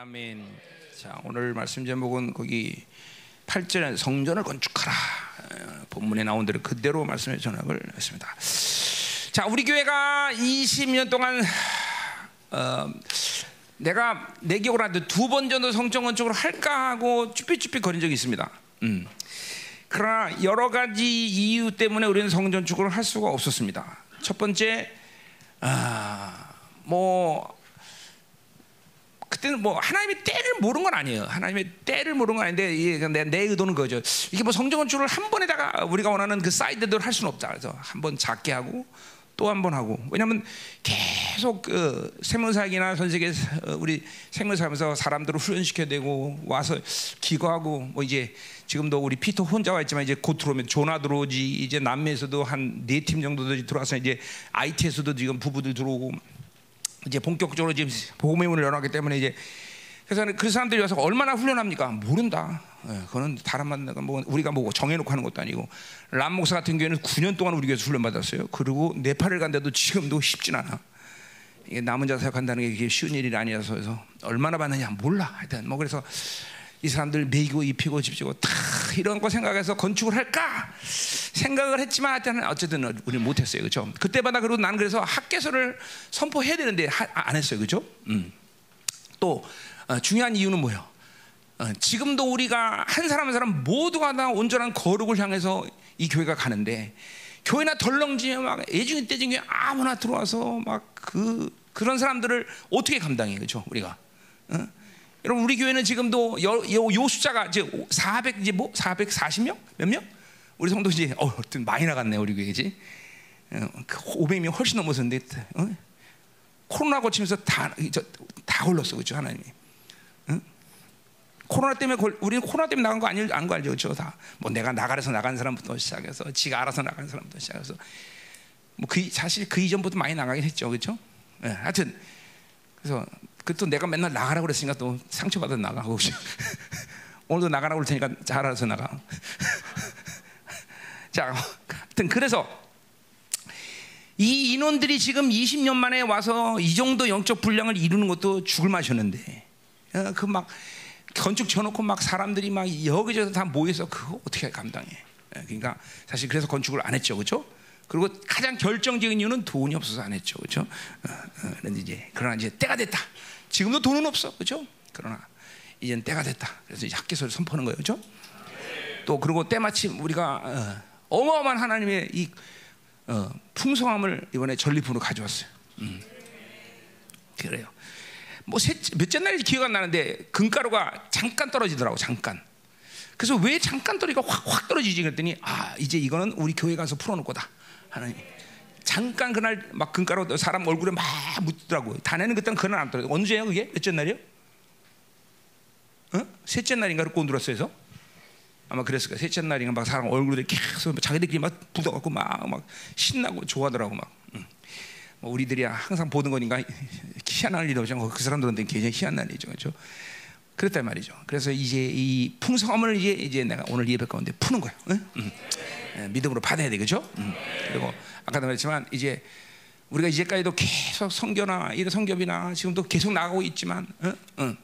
아멘. 자, 오늘 말씀 제목은 거기 8절에 성전을 건축하라. 어, 본문에 나온 대로 그대로 말씀의 전학을 했습니다. 자, 우리 교회가 20년 동안 어, 내가 내 기억으로 한테 두번 정도 성전 건축을 할까 하고 쭈삣쭈삣 거린 적이 있습니다. 음. 그러나 여러 가지 이유 때문에 우리는 성전 건축을 할 수가 없었습니다. 첫 번째, 아, 뭐 그때는 뭐 하나님의 때를 모르는 건 아니에요. 하나님의 때를 모르는 건 아닌데 이게 내, 내 의도는 그거죠. 이게 뭐 성전 건축을 한 번에다가 우리가 원하는 그 사이드대로 할 수는 없다. 그래서 한 번 작게 하고 또 한 번 하고 왜냐하면 계속 그 생명사역이나 전 세계 우리 생명사하면서 사람들을 훈련시켜야 되고 와서 기거하고 뭐 이제 지금도 우리 피터 혼자 와 있지만 이제 곧 들어오면 조나 들어오지 이제 남미에서도 한 네 팀 정도 들어와서 이제 IT에서도 지금 부부들 들어오고 이제 본격적으로 지금 복음의 문을 열어놨기 때문에 이제 그래서 그 사람들이 와서 얼마나 훈련합니까? 모른다. 예, 그거는 다른 만나가 뭐 우리가 뭐 정해놓고 하는 것도 아니고 람 목사 같은 경우에는 9년 동안 우리 교회에서 훈련 받았어요. 그리고 네팔을 간데도 지금도 쉽진 않아. 이게 남은 자 사역한다는 게 쉬운 일이 아니어서 그래서 얼마나 받느냐 몰라. 하여튼 뭐 그래서 이 사람들 매이고 입히고 집지고 다 이런 거 생각해서 건축을 할까 생각을 했지만 하여튼 어쨌든 우리 못했어요, 그렇죠? 그때마다 그리고 나는 그래서 학계서를 선포해야 되는데 하, 안 했어요, 그렇죠? 음. 또 어, 중요한 이유는 뭐예요? 어, 지금도 우리가 한 사람 한 사람 모두가 다 온전한 거룩을 향해서 이 교회가 가는데 교회나 덜렁지면 막 애중이 때중에 아무나 들어와서 막 그 그런 사람들을 어떻게 감당해, 그렇죠? 우리가. 어? 여러분 우리 교회는 지금도 요, 요, 요 숫자가 이제 400 이제 뭐 440명 몇 명? 우리 성도 이제 어 많이 나갔네 우리 교회지. 어, 500명 훨씬 넘었었는데 어? 코로나 거치면서 다다 걸렸어 그죠 하나님이. 어? 코로나 때문에 걸, 우리는 코로나 때문에 나간 거 아니 안거 알죠 그죠 다 뭐 내가 나가래서 나간 사람부터 시작해서 지가 알아서 나간 사람부터 시작해서 뭐 그 사실 그 이전부터 많이 나가긴 했죠 그죠? 예, 하여튼 그래서 그 또 내가 맨날 나가라고 그랬으니까 또 상처받아 나가고 오늘도 나가라고 그럴 테니까 잘 알아서 나가. 자, 하여튼 그래서 이 인원들이 지금 20년 만에 와서 이 정도 영적 분량을 이루는 것도 죽을 맛이었는데 어, 그막 건축 쳐놓고 막 사람들이 막 여기저기 다 모여서 그거 어떻게 감당해? 예, 그러니까 사실 그래서 건축을 안 했죠, 그렇죠? 그리고 가장 결정적인 이유는 돈이 없어서 안 했죠, 그렇죠? 그런데 이제 그러나 이제 때가 됐다. 지금도 돈은 없어, 그렇죠? 그러나 이제는 때가 됐다. 그래서 학계서를 선포하는 거예요, 그렇죠? 또 그리고 때마침 우리가 어, 마어마한 하나님의 이 어, 풍성함을 이번에 전리품으로 가져왔어요. 음. 그래요. 뭐 몇째 날인지 기억 안 나는데 금가루가 잠깐 떨어지더라고, 잠깐. 그래서 왜 잠깐 떨어지가 확 확 떨어지지 그랬더니 아 이제 이거는 우리 교회 가서 풀어놓을 거다 하나님. 잠깐 그날 막 금가루 사람 얼굴에 막 묻더라고요. 다내는 그때는 그날 안 떨어져. 언제예요 그게? 몇째 날이요? 어? 셋째 날인가를 꼰들었어요. 해서 아마 그랬을 거예요. 셋째 날인가 막 사람 얼굴에 계속 자기들끼리 막 묻어갖고 막, 막 신나고 좋아하더라고 막. 응. 뭐 우리들이 항상 보는 거니까 희한한 일이 없죠. 그 사람들한테 굉장히 희한한 일이죠. 그렇죠? 그랬단 말이죠. 그래서 이제 이 풍성함을 이제 이제 내가 오늘 예배 가운데 푸는 거예요. 응? 응. 예, 믿음으로 받아야 되겠죠. 응. 그리고 아까도 말했지만 이제 우리가 이제까지도 계속 성교나 이런 성교비나 지금도 계속 나가고 있지만, 응? 응.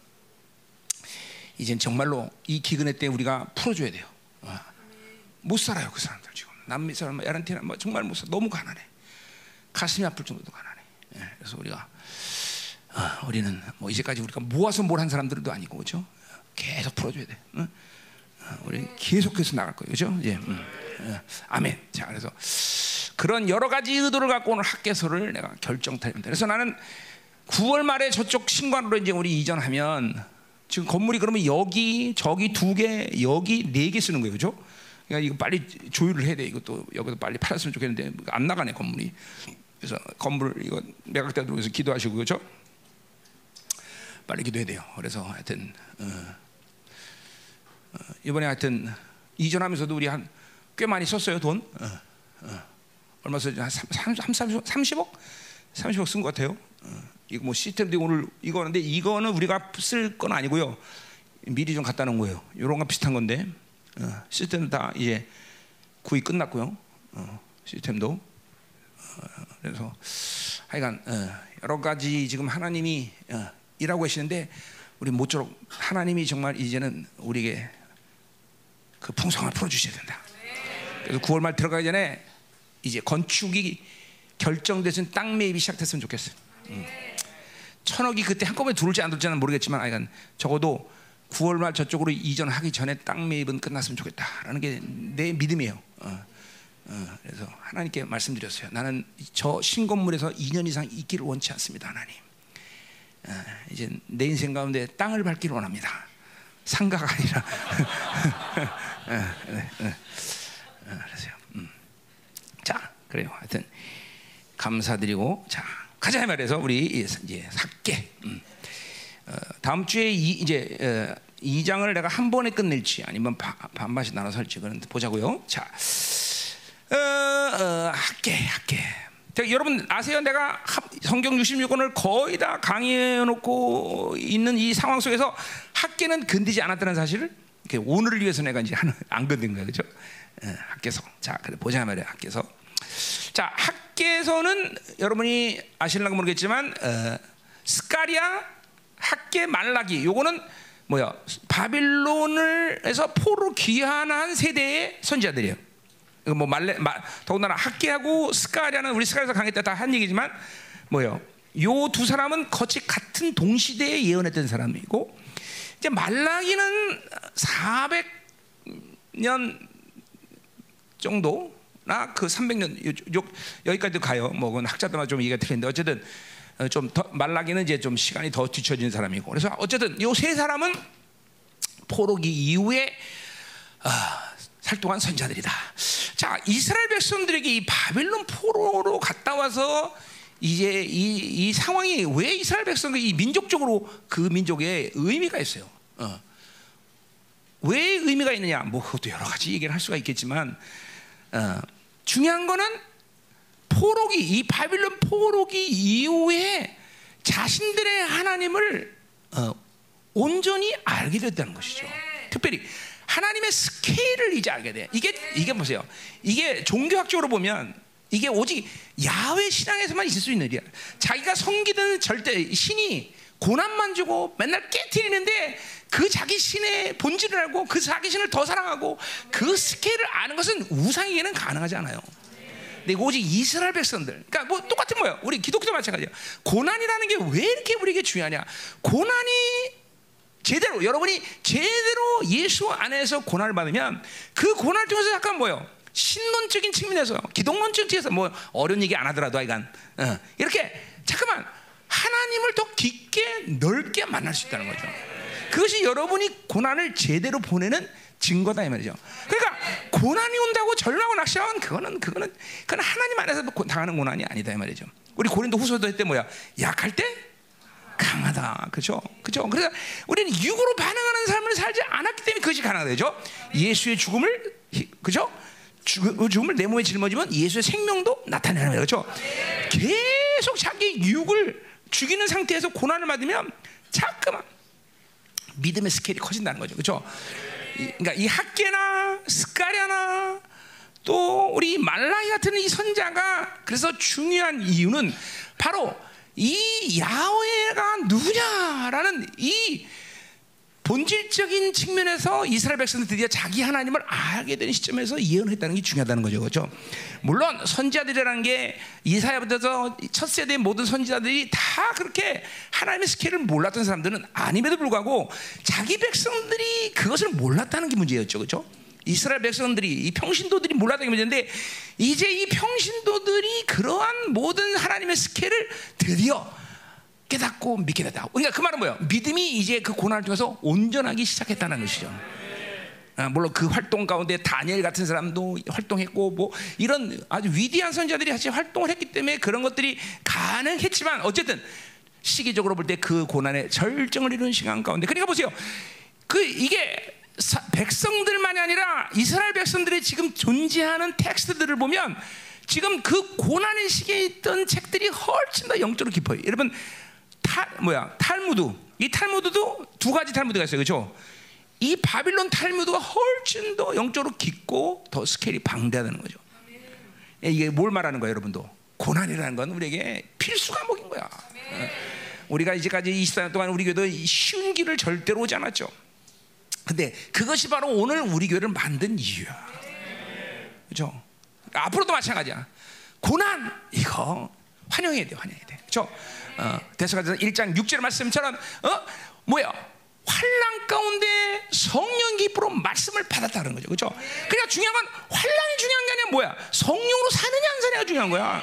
이젠 정말로 이 기근의 때 우리가 풀어줘야 돼요. 어. 못 살아요 그 사람들 지금 남미 사람 에란티나 뭐 정말 못 살아 너무 가난해. 가슴이 아플 정도로 가난해. 예, 그래서 우리가 어, 우리는 뭐 이제까지 우리가 모아서 뭘 한 사람들도 아니고 그죠? 계속 풀어줘야 돼. 응? 어, 우리 계속해서 나갈 거예요, 그죠? 예, 음. 예. 아멘. 자, 그래서 그런 여러 가지 의도를 갖고 오늘 학계서를 내가 결정타입니다. 그래서 나는 9월 말에 저쪽 신관으로 이제 우리 이전하면 지금 건물이 그러면 여기 저기 두 개, 여기 네 개 쓰는 거예요, 그죠? 그러니까 이거 빨리 조율을 해야 돼. 이것도 여기도 빨리 팔았으면 좋겠는데 안 나가네 건물이. 그래서 건물 이거 매각대 들어서 기도하시고 그죠? 빨리 기도해야 돼요. 그래서 하여튼 어, 어, 이번에 하여튼 이전하면서도 우리 한 꽤 많이 썼어요 돈. 어, 어. 얼마 썼지? 한 30, 30, 30억? 30억 쓴 것 같아요. 어, 이거 뭐 시스템도 오늘 이거 하는데 이거는 우리가 쓸 건 아니고요. 미리 좀 갖다 놓은 거예요. 이런 거 비슷한 건데 어, 시스템 다 이제 구입 끝났고요. 어, 시스템도 어, 그래서 하여간 어, 여러 가지 지금 하나님이 어, 일하고 계시는데 우리 모쪼록 하나님이 정말 이제는 우리에게 그 풍성함을 풀어주셔야 된다. 그래서 9월 말 들어가기 전에 이제 건축이 결정돼서 땅 매입이 시작됐으면 좋겠어. 음. 천억이 그때 한꺼번에 들어올지 안 들어올지는 모르겠지만, 아이간 적어도 9월 말 저쪽으로 이전하기 전에 땅 매입은 끝났으면 좋겠다라는 게 내 믿음이에요. 어. 어, 그래서 하나님께 말씀드렸어요. 나는 저 신건물에서 2년 이상 있기를 원치 않습니다, 하나님. 어, 이제 내 인생 가운데 땅을 밟기를 원합니다. 상가가 아니라. 네. 어, 그러세요. 음. 자, 그래요. 하여튼 감사드리고 자 가자 말해서 우리 이제 학계. 음. 어, 다음 주에 이, 이제 어, 이 장을 내가 한 번에 끝낼지 아니면 바, 반반씩 나눠서 할지 그는 보자고요. 자, 어, 어, 학계, 학계. 자, 여러분 아세요? 내가 성경 66권을 거의 다 강의해 놓고 있는 이 상황 속에서 학계는 건드지 않았다는 사실을 오늘을 위해서 내가 이제 안 건든 거예요, 그렇죠? 어, 학계서. 자, 그래 보자 말이야, 학계서. 자, 학계서는 여러분이 아실랑가 모르겠지만 어, 스카리아, 학계, 말라기. 요거는 뭐야? 바빌론을에서 포로 귀환한 세대의 선지자들이에요. 뭐 말레, 마, 더군다나 학계하고 스카리아는 우리 스카리아에서 때다한 얘기지만 뭐요? 요 두 사람은 거의 같은 동시대에 예언했던 사람이고 이제 말라기는 400년 정도나 그 300년 요, 요, 여기까지도 가요. 뭐 그건 학자들마다 좀 얘기가 틀린데 어쨌든 어, 좀 더, 말라기는 이제 좀 시간이 더 뒤쳐진 사람이고 그래서 어쨌든 요 세 사람은 포로기 이후에 아, 살동안 선자들이다. 자, 이스라엘 백성들에게 이 바빌론 포로로 갔다 와서 이제 이, 이 상황이 왜 이스라엘 백성과 이 민족적으로 그 민족에 의미가 있어요. 어. 왜 의미가 있느냐? 뭐 그것도 여러 가지 얘기를 할 수가 있겠지만 어, 중요한 거는 포로기 이 바빌론 포로기 이후에 자신들의 하나님을 어, 온전히 알게 됐다는 것이죠. 특별히 하나님의 스케일을 이제 알게 돼. 이게 이게 보세요. 이게 종교학적으로 보면 이게 오직 야훼 신앙에서만 있을 수 있는 일이야. 자기가 섬기는 절대 신이 고난만 주고 맨날 깨뜨리는데 그 자기 신의 본질을 알고 그 자기 신을 더 사랑하고 그 스케일을 아는 것은 우상에게는 가능하지 않아요. 근데 오직 이스라엘 백성들, 그러니까 뭐 똑같은 거예요. 우리 기독교 마찬가지야. 고난이라는 게 왜 이렇게 우리에게 중요하냐? 고난이 제대로 여러분이 제대로 예수 안에서 고난을 받으면 그 고난을 통해서 약간 뭐요? 신론적인 측면에서 기독론적인 측면에서 뭐 어려운 얘기 안 하더라도 하여간 어, 이렇게 잠깐만 하나님을 더 깊게 넓게 만날 수 있다는 거죠. 그것이 여러분이 고난을 제대로 보내는 증거다 이 말이죠. 그러니까 고난이 온다고 절망하고 낙심하면 그거는 그거는 그건 하나님 안에서 당하는 고난이 아니다 이 말이죠. 우리 고린도 후서도 했때 뭐야? 약할 때 강하다. 그죠? 그죠? 그래서 우리는 육으로 반응하는 삶을 살지 않았기 때문에 그것이 가능하죠. 예수의 죽음을, 그죠? 죽음을 내 몸에 짊어지면 예수의 생명도 나타내는 거예요. 그죠? 계속 자기 육을 죽이는 상태에서 고난을 받으면 자꾸만 믿음의 스케일이 커진다는 거죠. 그죠? 그러니까 이 학계나 스카랴나 또 우리 말라이 같은 이 선자가 그래서 중요한 이유는 바로 이 야훼가 누구냐라는 이 본질적인 측면에서 이스라엘 백성들 드디어 자기 하나님을 알게 되는 시점에서 예언했다는 게 중요하다는 거죠, 그렇죠? 물론 선지자들이라는 게 이사야부터 첫 세대의 모든 선지자들이 다 그렇게 하나님의 스케일을 몰랐던 사람들은 아님에도 불구하고 자기 백성들이 그것을 몰랐다는 게 문제였죠, 그렇죠? 이스라엘 백성들이 이 평신도들이 몰랐다는 게 문제인데 이제 이 평신도들이 그러한 모든 하나님의 스케일을 드디어 깨닫고 믿게 됐다. 그러니까 그 말은 뭐예요? 믿음이 이제 그 고난을 통해서 온전하기 시작했다는 것이죠. 아, 물론 그 활동 가운데 다니엘 같은 사람도 활동했고 뭐 이런 아주 위대한 선자들이 같이 활동을 했기 때문에 그런 것들이 가능했지만 어쨌든 시기적으로 볼 때 그 고난의 절정을 이루는 시간 가운데 그러니까 보세요. 그 이게 사, 백성들만이 아니라 이스라엘 백성들이 지금 존재하는 텍스트들을 보면 지금 그 고난의 시기에 있던 책들이 훨씬 더 영적으로 깊어요. 여러분 탈 뭐야 탈무드 이 탈무드도 두 가지 탈무드가 있어요, 그렇죠? 이 바빌론 탈무드가 훨씬 더 영적으로 깊고 더 스케일이 방대하다는 거죠. 이게 뭘 말하는 거예요, 여러분도? 고난이라는 건 우리에게 필수 과목인 거야. 우리가 이제까지 24년 동안 우리 교도 쉬운 길을 절대로 오지 않았죠. 근데 그것이 바로 오늘 우리 교회를 만든 이유야. 그죠? 앞으로도 마찬가지야. 고난 이거 환영해야 돼, 환영해야 돼. 그죠? 어, 대사가서 1장 6절 말씀처럼 어 뭐야? 환란 가운데 성령 기쁘로 말씀을 받았다는 거죠. 그죠? 그러니까 중요한 건 환란이 중요한 게 아니라 뭐야? 성령으로 사느냐 안 사느냐가 중요한 거야.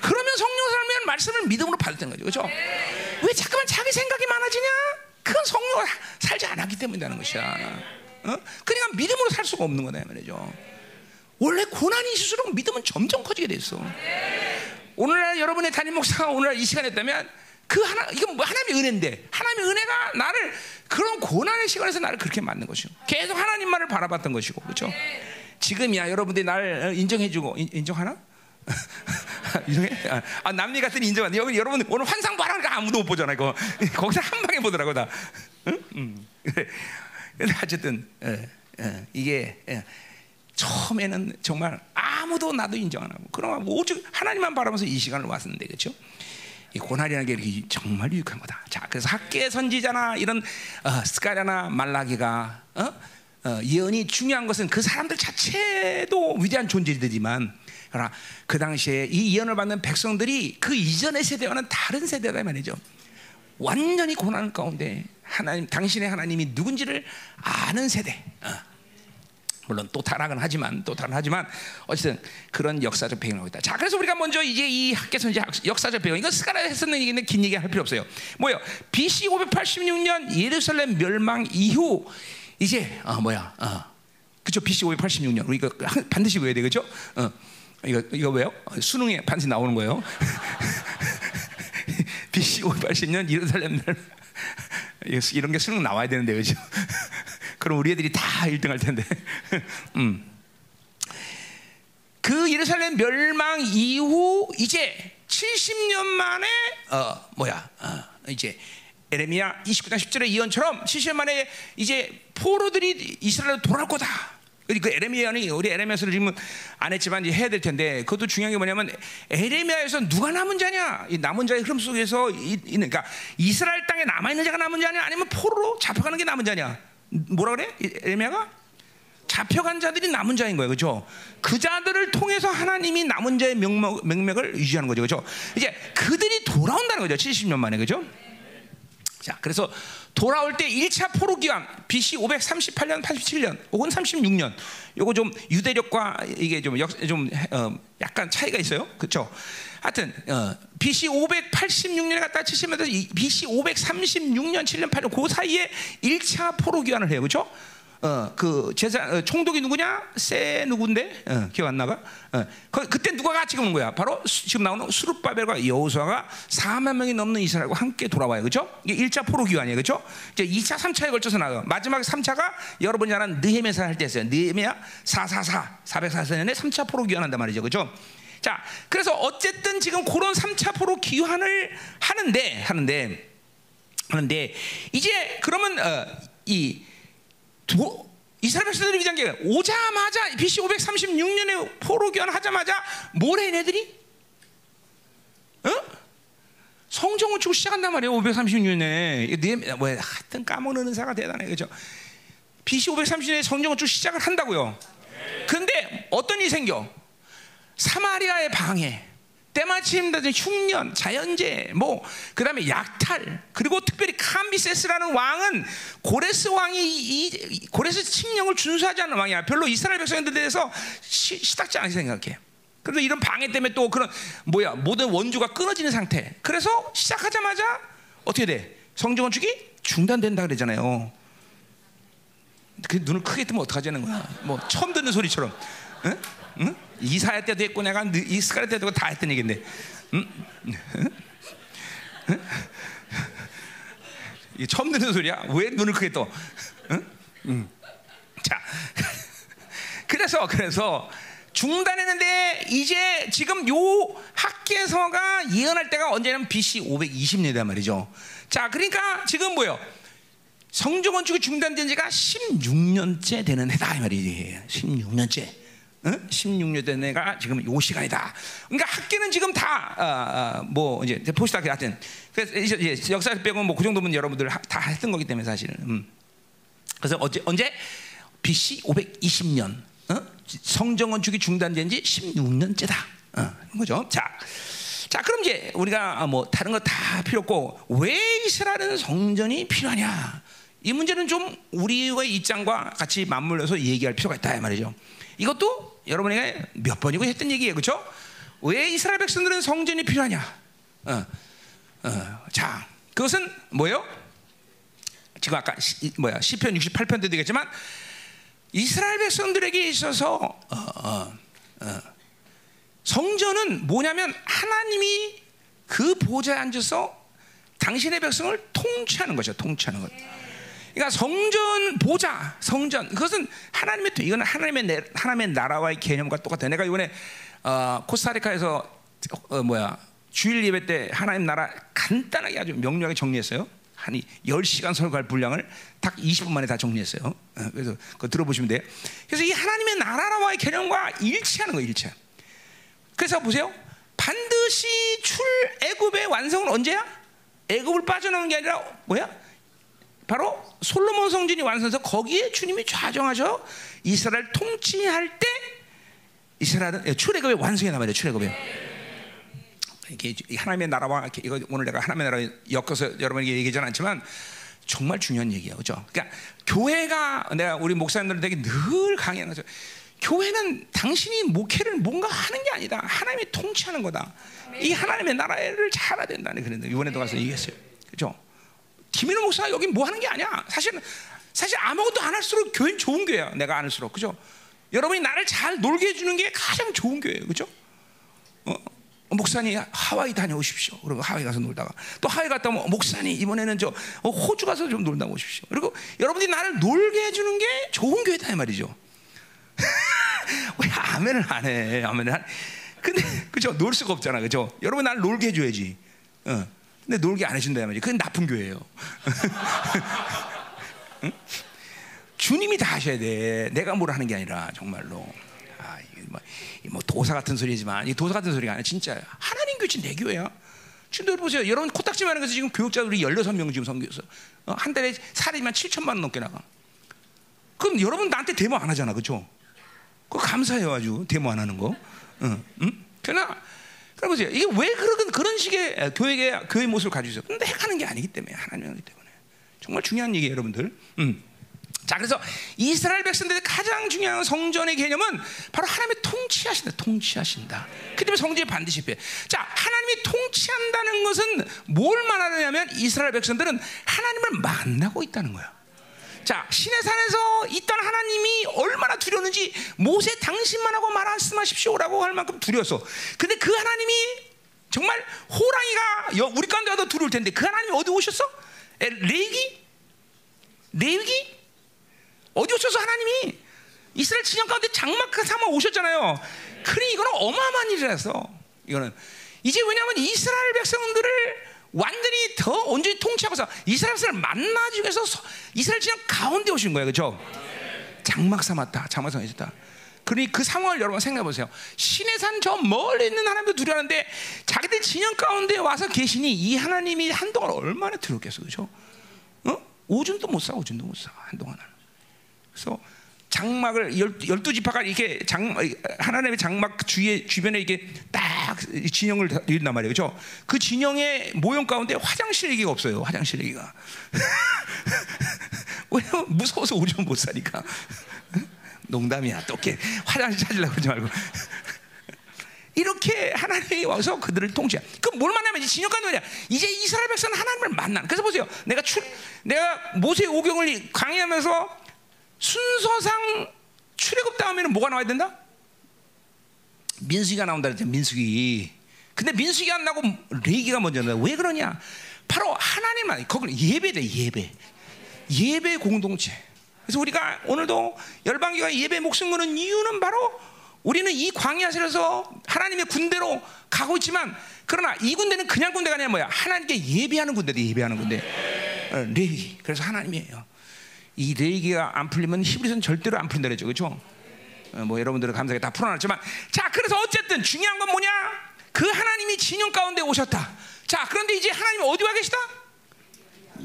그러면 성령으로 살면 말씀을 믿음으로 받았다는 거죠. 그죠? 왜 자꾸만 자기 생각이 많아지냐? 그건 성령으로 살지 않았기 때문이라는 것이야. 어? 그러니까 믿음으로 살 수가 없는 거다 말이죠. 원래 고난이 있을수록 믿음은 점점 커지게 됐어. 오늘날 여러분의 담임 목사가 오늘날 이 시간에 있다면 그 하나 이건 뭐 하나님의 은혜인데 하나님의 은혜가 나를 그런 고난의 시간에서 나를 그렇게 만든 것이고 계속 하나님만을 바라봤던 것이고 그렇죠? 지금이야 여러분들이 날 인정해주고 인, 인정하나? 인정해? 아, 남미 같은 인정한 여기 여러분 오늘 환상 봐라 니까 아무도 못 보잖아 이거 거기서 한 방에 보더라고 다. 응? 응. 근데 어쨌든 예, 예, 이게 예. 처음에는 정말 아무도 나도 인정 안 하고 그럼 오직 하나님만 바라면서 이 시간을 왔는데 그렇죠? 이 고난이라는 게 이렇게 정말 유익한 거다. 자, 그래서 학계 선지자나 이런 어, 스가랴나 말라기가 어? 어, 예언이 중요한 것은 그 사람들 자체도 위대한 존재들이지만 그 당시에 이 예언을 받는 백성들이 그 이전의 세대와는 다른 세대다 말이죠. 완전히 고난 가운데 하나님 당신의 하나님이 누군지를 아는 세대. 어. 물론 또 타락은 하지만 또 타락하지만 어쨌든 그런 역사적 배경이 있다. 자, 그래서 우리가 먼저 이제 이 학계선지 역사적 배경 이거 스가랴 했었는 얘기는 긴 얘기 할 필요 없어요. 뭐요? BC 586년 예루살렘 멸망 이후 이제 어 뭐야? 어. 그죠? BC 586년 우리 이거 반드시 외워야 돼, 그죠? 어. 이거 이거 왜요? 수능에 반드시 나오는 거예요. BC 580년 예루살렘 멸 이런 게 수능 나와야 되는데 그죠? 그럼 우리 애들이 다 1등 할 텐데. 음. 그 예루살렘 멸망 이후 이제 70년 만에 어 뭐야? 어, 이제 에레미야 29장 10절의 예언처럼 70년 만에 이제 포로들이 이스라엘로 돌아올 거다. 그 에레미야는 우리 에레미야서를 지금 안 했지만 이제 해야 될 텐데 그것도 중요한 게 뭐냐면 에레미야에서 누가 남은 자냐? 이 남은 자의 흐름 속에서 이, 그러니까 이스라엘 땅에 남아 있는 자가 남은 자냐? 아니면 포로로 잡혀가는 게 남은 자냐? 뭐라 그래? 에레미야가? 잡혀간 자들이 남은 자인 거예요, 그렇죠? 그 자들을 통해서 하나님이 남은 자의 명맥, 명맥을 유지하는 거죠, 그렇죠? 이제 그들이 돌아온다는 거죠, 70년 만에, 그렇죠? 자, 그래서 돌아올 때 1차 포로 기간 BC 538년, 87년 혹은 36년. 요거 좀 유대력과 이게 좀, 역, 좀 어, 약간 차이가 있어요. 그렇죠? 하여튼 어, BC 586년에 갔다 70년 BC 536년, 7년, 8년 그 사이에 1차 포로 기간을 해요. 그렇죠? 어, 그 제사 어, 총독이 누구냐? 세 누군데? 어, 기억 안 나가? 어, 그, 그때 누가 같이 오는 거야? 바로 수, 지금 나오는 수르바벨과 여호수아가 4만 명이 넘는 이스라엘과 함께 돌아와요. 그렇죠? 이게 1차 포로 기간이에요. 그렇죠? 이제 2차, 3차에 걸쳐서 나가. 마지막 3차가 여러분이 아는 느헤미야서 할 때였어요. 느헤미야 444 444년에 3차 포로 기간 한단 말이죠. 그렇죠? 자, 그래서 어쨌든 지금 그런 3차 포로 기환을 하는데 하는데 하는데 이제 그러면 어, 이 도, 이스라엘 백성들이 위대한 게 오자마자 BC 536년에 포로 교환하자마자 뭐래 얘네들이? 어? 성정을 주고 시작한단 말이에요. 536년에 뭐 하여튼 까먹는 은사가 대단해 그죠? BC 530년에 성정을 주고 시작을 한다고요. 근데 어떤 일이 생겨? 사마리아의 방해. 때마침 흉년, 자연재해, 뭐 그다음에 약탈, 그리고 특별히 캄비세스라는 왕은 고레스 왕이 이, 고레스 칙령을 준수하지 않는 왕이야. 별로 이스라엘 백성들에 대해서 시, 시닥지 않게 생각해. 그래서 이런 방해 때문에 또 그런 뭐야 모든 원주가 끊어지는 상태. 그래서 시작하자마자 어떻게 돼? 성전 건축이 중단된다 그러잖아요. 그 눈을 크게 뜨면 어떡하자는 거야? 뭐 처음 듣는 소리처럼. 응? 응? 이사야 때도 했고 내가 이스카랴 때도 다 했던 얘기인데, 응? 응? 이 처음 듣는 소리야? 왜 눈을 크게 떠? 응? 응. 자, 그래서 그래서 중단했는데 이제 지금 요 학계서가 예언할 때가 언제냐면 BC 520년이란 말이죠. 자, 그러니까 지금 뭐요? 성전 건축이 중단된 지가 16년째 되는 해다 이 말이지. 16년째. 어? 16년 된 애가 지금 요 시간이다. 그러니까 학계는 지금 다뭐 이제 보시다 하여튼 그래서 역사 빼고 뭐 그 정도면 여러분들 하- 다 했던 거기 때문에 사실은. 음. 그래서 어제 언제 BC 520년 어? 성전 건축이 중단된 지 16년째다. 어, 거죠. 자, 자 그럼 이제 우리가 뭐 다른 거 다 필요 없고 왜 이스라엘은 성전이 필요하냐? 이 문제는 좀 우리의 입장과 같이 맞물려서 얘기할 필요가 있다 이 말이죠. 이것도 여러분에게 몇 번이고 했던 얘기예요, 그렇죠? 왜 이스라엘 백성들은 성전이 필요하냐? 어, 어, 자, 그것은 뭐예요? 지금 아까 시, 뭐야 시편 68편도 되겠지만 이스라엘 백성들에게 있어서 어, 어, 어, 성전은 뭐냐면 하나님이 그 보좌에 앉아서 당신의 백성을 통치하는 거죠. 통치하는 것. 그러니까 성전 보좌, 성전 그것은 하나님의 이건 하나님의 내- 하나님의 나라와의 개념과 똑같아요. 내가 이번에 어, 코스타리카에서 어, 뭐야 주일 예배 때 하나님 나라 간단하게 아주 명료하게 정리했어요. 한 10시간 설교할 분량을 딱 20분 만에 다 정리했어요. 어, 그래서 그거 들어보시면 돼요. 그래서 이 하나님의 나라와의 개념과 일치하는 거예요, 일치. 그래서 보세요. 반드시 출애굽의 완성은 언제야? 애굽을 빠져나오는 게 아니라 뭐야? 바로 솔로몬 성전이 완성해서 거기에 주님이 좌정하셔 이스라엘 통치할 때 이스라엘은 예, 출애굽의 완성이 나말이에요. 출애굽에 이게 하나님의 나라와 이거 오늘 내가 하나님의 나라 엮어서 여러분에게 얘기하지는 않지만 정말 중요한 얘기예요, 그렇죠? 그러니까 교회가 내가 우리 목사님들에게 늘 강연하죠. 교회는 당신이 목회를 뭔가 하는 게 아니다. 하나님이 통치하는 거다. 이 하나님의 나라를 잘해야 된다는 그런 이번에도 가서 얘기했어요, 그렇죠? 김인호 목사가 여기 뭐 하는 게 아니야. 사실은 사실 아무것도 안 할수록 교회는 좋은 교회야. 내가 안 할수록 그죠? 여러분이 나를 잘 놀게 해주는 게 가장 좋은 교회예요, 그죠? 어, 목사님 하와이 다녀오십시오. 그리고 하와이 가서 놀다가 또 하와이 갔다 오면 목사님 이번에는 저 어, 호주 가서 좀 놀다 오십시오. 그리고 여러분들이 나를 놀게 해주는 게 좋은 교회다 이 말이죠. 왜 아멘을 안 해? 아멘을 안. 근데 그죠? 놀 수가 없잖아, 그죠? 여러분 나를 놀게 해줘야지. 어. 근데 놀게 안 해준다 이 말이지. 그건 나쁜 교회예요. 응? 주님이 다 하셔야 돼. 내가 뭘 하는 게 아니라 정말로. 아, 뭐, 이뭐 도사 같은 소리지만 이 도사 같은 소리가 아니라 진짜 하나님 교회 내 교회야. 지금 보세요. 여러분 코딱지 많은 것서 지금 교육자들이 16명 지금 선교해서 어, 한 달에 살이만 7천만 원 넘게 나가. 그럼 여러분 나한테 데모 안 하잖아. 그렇죠? 그거 감사해요 아주 데모 안 하는 거. 응, 응? 그러나 그럼 보세요. 이게 왜 그런 그런 식의 교회의 교회 모습을 가지고 있어요? 근데 행하는 게 아니기 때문에 하나님이기 때문에 정말 중요한 얘기예요, 여러분들. 음. 자, 그래서 이스라엘 백성들의 가장 중요한 성전의 개념은 바로 하나님의 통치하신다, 통치하신다. 그 때문에 성전이 반드시 필요해. 자, 하나님이 통치한다는 것은 뭘 말하느냐면 이스라엘 백성들은 하나님을 만나고 있다는 거야. 자, 신의 산에서 있던 하나님이 얼마나 두려웠는지 모세 당신만 하고 말씀하십시오라고 할 만큼 두려웠어. 근데 그 하나님이 정말 호랑이가 여- 우리 가운데 와도 두려울 텐데 그 하나님이 어디 오셨어? 에, 레기? 레기? 어디 오셔서 하나님이 이스라엘 진영 가운데 장막 삼아 오셨잖아요. 그러니 이거는 어마어마한 일이라서 이거는 이제 왜냐하면 이스라엘 백성들을 완전히 더 온전히 통치하고서 이스라엘 백성을 만나주기 위해서 서- 이스라엘 진영 가운데 오신 거예요, 그렇죠? 장막 삼았다, 장막 삼았다. 그러니 그 상황을 여러분 생각해 보세요. 신의 산 저 멀리 있는 하나님도 두려워하는데 자기들 진영 가운데 와서 계시니 이 하나님이 한동안 얼마나 두렵겠어, 그렇죠? 어? 오줌도 못 싸, 오줌도 못 싸, 한동안은. 그래서 장막을 열, 열두 지파가 이렇게 장 하나님의 장막 주위에 주변에 이게 딱 진영을 이룬단 말이에요, 그렇죠? 그 진영의 모형 가운데 화장실 얘기가 없어요, 화장실 얘기가. 왜냐면 무서워서 오줌 못 싸니까. 농담이야, 또 이렇게 화장실 찾으려고 그러지 말고. 이렇게 하나님이 와서 그들을 통치해. 그럼 뭘 만나면 이제 진영간 뭐냐? 이제 이스라엘 백성은 하나님을 만나는. 그래서 보세요. 내가 출, 내가 모세 오경을 강의하면서 순서상 출애굽 다음에는 뭐가 나와야 된다? 민수기가 나온다 그랬죠. 민수기. 근데 민수기 안 나고 레기가 먼저 나와. 왜 그러냐? 바로 하나님만 거기 예배돼 예배. 예배 공동체. 그래서 우리가 오늘도 열방교가 예배 목숨 거는 이유는 바로 우리는 이 광야에서 하나님의 군대로 가고 있지만 그러나 이 군대는 그냥 군대가 아니라 뭐야? 하나님께 예배하는 군대도 예배하는 군대. 어, 레위. 그래서 하나님이에요. 이 레위기가 안 풀리면 히브리서는 절대로 안 풀린다 그랬죠. 그렇죠? 어, 뭐 여러분들은 감사하게 다 풀어놨지만 자 그래서 어쨌든 중요한 건 뭐냐? 그 하나님이 진영 가운데 오셨다. 자 그런데 이제 하나님 어디 와 계시다?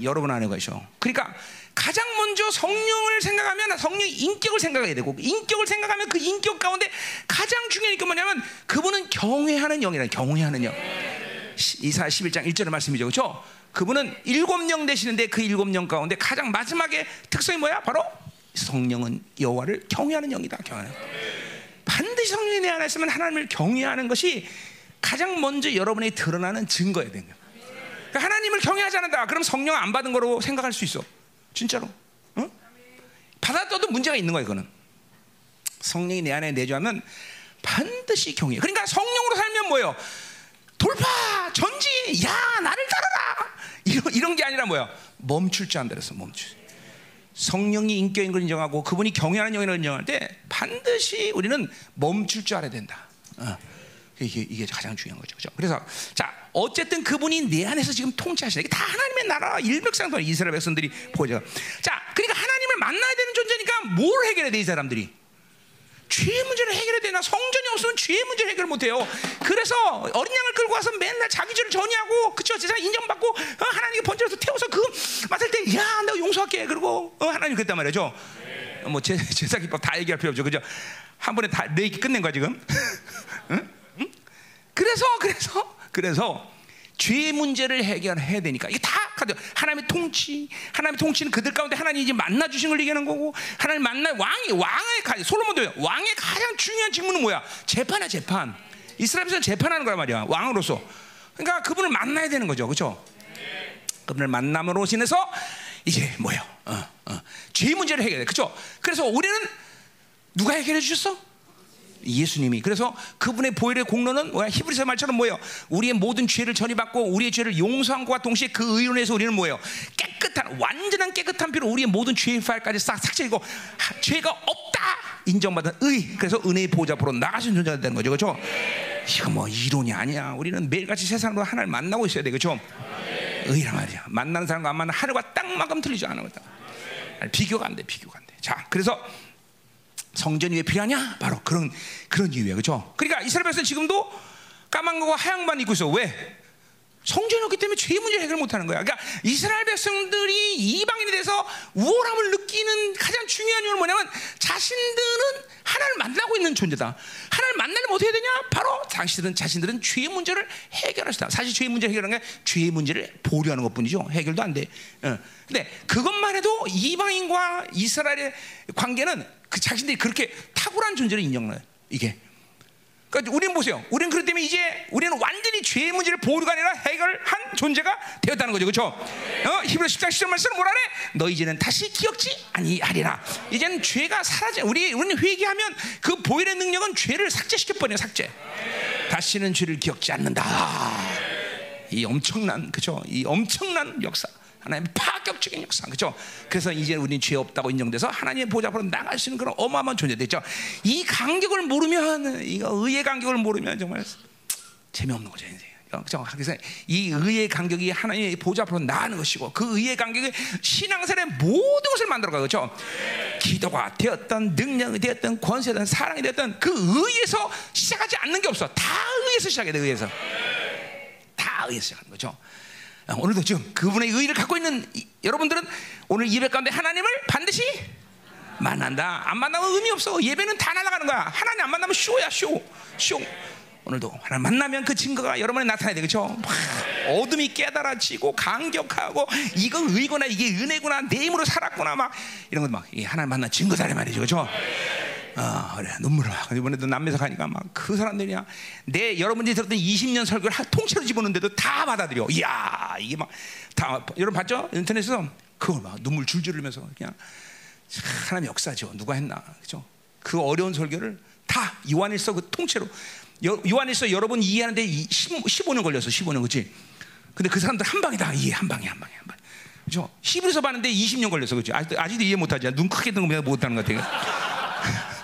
여러분 안에 계셔. 그러니까 가장 먼저 성령을 생각하면 성령의 인격을 생각해야 되고 인격을 생각하면 그 인격 가운데 가장 중요한 게 뭐냐면 그분은 경외하는 영이라 경외하는 영. 이사 11장 1절의 말씀이죠. 그렇죠 그분은 일곱 영 되시는데 그 일곱 영 가운데 가장 마지막에 특성이 뭐야 바로 성령은 여호와를 경외하는 영이다. 경외하는. 반드시 성령이 내 안에 있으면 하나님을 경외하는 것이 가장 먼저 여러분이 드러나는 증거야 되는 거야. 그러니까 하나님을 경외하지 않는다. 그럼 성령 안 받은 거로 생각할 수 있어. 진짜로. 응? 받았어도 문제가 있는 거야, 이거는. 성령이 내 안에 내주하면 반드시 경외. 그러니까 성령으로 살면 뭐예요? 돌파, 전진, 야, 나를 따르라. 이런, 이런 게 아니라 뭐야? 멈출 줄 안다 그랬어, 멈출. 성령이 인격인 걸 인정하고 그분이 경외하는 영이라고 인정할 때 반드시 우리는 멈출 줄 알아야 된다. 어. 이게, 이게 가장 중요한 거죠. 그죠? 그래서 자 어쨌든 그분이 내 안에서 지금 통치하시는 게다 하나님의 나라 일백성들 이스라엘 백성들이 보죠. 자 그러니까 하나님을 만나야 되는 존재니까 뭘 해결해야 돼 이 사람들이? 죄의 문제를 해결해야 되나 성전이 없으면 죄의 문제를 해결 못해요. 그래서 어린 양을 끌고 와서 맨날 자기 죄를 전이하고 그쵸 제사 인정받고 어, 하나님께 번제로서 태워서 그 맡을 때 야 내가 용서할게 그리고 어, 하나님 그랬단 말이죠. 네. 뭐 제, 제사 기법 다 얘기할 필요 없죠, 그죠? 한 번에 다내 얘기 끝낸 거야 지금. 응? 응? 그래서 그래서 그래서 죄의 문제를 해결해야 되니까 이게 다 하나님의 통치, 하나님의 통치는 그들 가운데 하나님이 이제 만나 주신 걸 얘기하는 거고 하나님 만나 왕이 왕의 가 솔로몬도 왕의 가장 중요한 직무는 뭐야? 재판이야 재판. 이스라엘에서 재판하는 거란 말이야 왕으로서. 그러니까 그분을 만나야 되는 거죠, 그렇죠? 그분을 만남으로 인해서 이제 뭐요? 어, 어. 죄 문제를 해결해, 그렇죠? 그래서 우리는 누가 해결해 주셨어? 예수님이. 그래서 그분의 보혈의 공로는 뭐야? 히브리서 말처럼 뭐예요? 우리의 모든 죄를 전이받고 우리의 죄를 용서한 것과 동시에 그 인해서 우리는 뭐예요? 깨끗한 완전한 깨끗한 피로 우리의 모든 죄의 파일까지 싹 삭제되고 죄가 없다! 인정받은 의. 그래서 은혜의 보좌 앞으로 나가신 존재가 되는 거죠. 그렇죠? 이거 뭐 이론이 아니야. 우리는 매일같이 세상으로 하나님 만나고 있어야 돼. 그렇죠? 의란 말이야. 만나는 사람과 안 만나는 하루가 딱만큼 틀리지 않은 거다. 비교가 안돼. 비교가 안돼 자 그래서 성전이 왜 필요하냐? 바로 그런 그런 이유예요. 그렇죠? 그러니까 이스라엘 백성 지금도 까만 거와 하얀 만 입고 있어. 왜? 성전이 없기 때문에 죄 문제 해결 못 하는 거야. 그러니까 이스라엘 백성들이 이방인에 대해서 우월함을 느끼는 가장 중요한 이유는 뭐냐면 자신들은 하나님을 만나고 있는 존재다. 하나님을 만나려면 어떻게 되냐? 바로 당신들은 자신들은 죄의 문제를 해결하시다. 사실 죄의 문제를 해결하는 게 죄의 문제를 보류하는 것 뿐이죠. 해결도 안 돼. 어. 근데 그것만 해도 이방인과 이스라엘의 관계는 그 자신들이 그렇게 탁월한 존재를 인정해요. 이게. 그러니까 우리는 보세요. 우리는 그렇기 때문에 이제 우리는 완전히 죄의 문제를 보류가 아니라 해결한 존재가 되었다는 거죠. 그렇죠? 어? 히브리 10장 10절 말씀 뭐라 그래? 너 이제는 다시 기억지 아니하리라. 이제는 죄가 사라져. 우리 우리는 회개하면 그 보혈의 능력은 죄를 삭제시켜 버려 삭제. 다시는 죄를 기억지 않는다. 이 엄청난 그죠? 이 엄청난 역사. 하나님 파격적인 역사, 그렇죠? 그래서 이제 우리는 죄 없다고 인정돼서 하나님의 보좌 앞으로 나갈 수 있는 그런 어마어마한 존재됐죠. 이 간격을 모르면 이거 의의 간격을 모르면 정말 재미없는 거죠 인생. 그렇죠? 그래서 이 의의 간격이 하나님의 보좌 앞으로 나가는 것이고 그 의의 간격이 신앙생활의 모든 것을 만들어 가 그렇죠? 기도가 되었던 능력이 되었던 권세든 사랑이 되었던 그 의에서 시작하지 않는 게 없어. 다 의에서 시작해야 돼. 의에서 다 의에서 시작하는 거죠. 아, 오늘도 지금 그분의 의를 갖고 있는 여러분들은 오늘 예배 가운데 하나님을 반드시 만난다. 안 만나면 의미 없어. 예배는 다 날아가는 거야. 하나님 안 만나면 쇼야 쇼. 쇼. 오늘도 하나님 만나면 그 증거가 여러분에 나타나야 돼. 그렇죠? 어둠이 깨달아지고 강격하고 이거 의구나 이게 은혜구나 내 힘으로 살았구나 막 이런 것막 하나님 만나 증거다 말이죠. 그렇죠? 아, 그래. 눈물을 막. 이번에도 남매서 가니까 막 그 사람들이야. 내 여러분들이 들었던 20년 설교를 통째로 집어넣는데도 다 받아들여. 이야, 이게 막 다 여러분 봤죠? 인터넷에서 그걸 막 눈물 줄줄 흘리면서 그냥 하나님 역사죠. 누가 했나. 그죠? 그 어려운 설교를 다 요한일서 그 통째로 요한일서 여러분 이해하는데 15 년 걸렸어. 15년 그렇지? 근데 그 사람들 한 방이다. 이해 한 방에 한 방에 한 방. 그죠? 히브리서 봤는데 20년 걸렸어. 그렇지? 아직도, 아직도 이해 못 하지. 눈 크게 뜬거 못 하는 것 같아.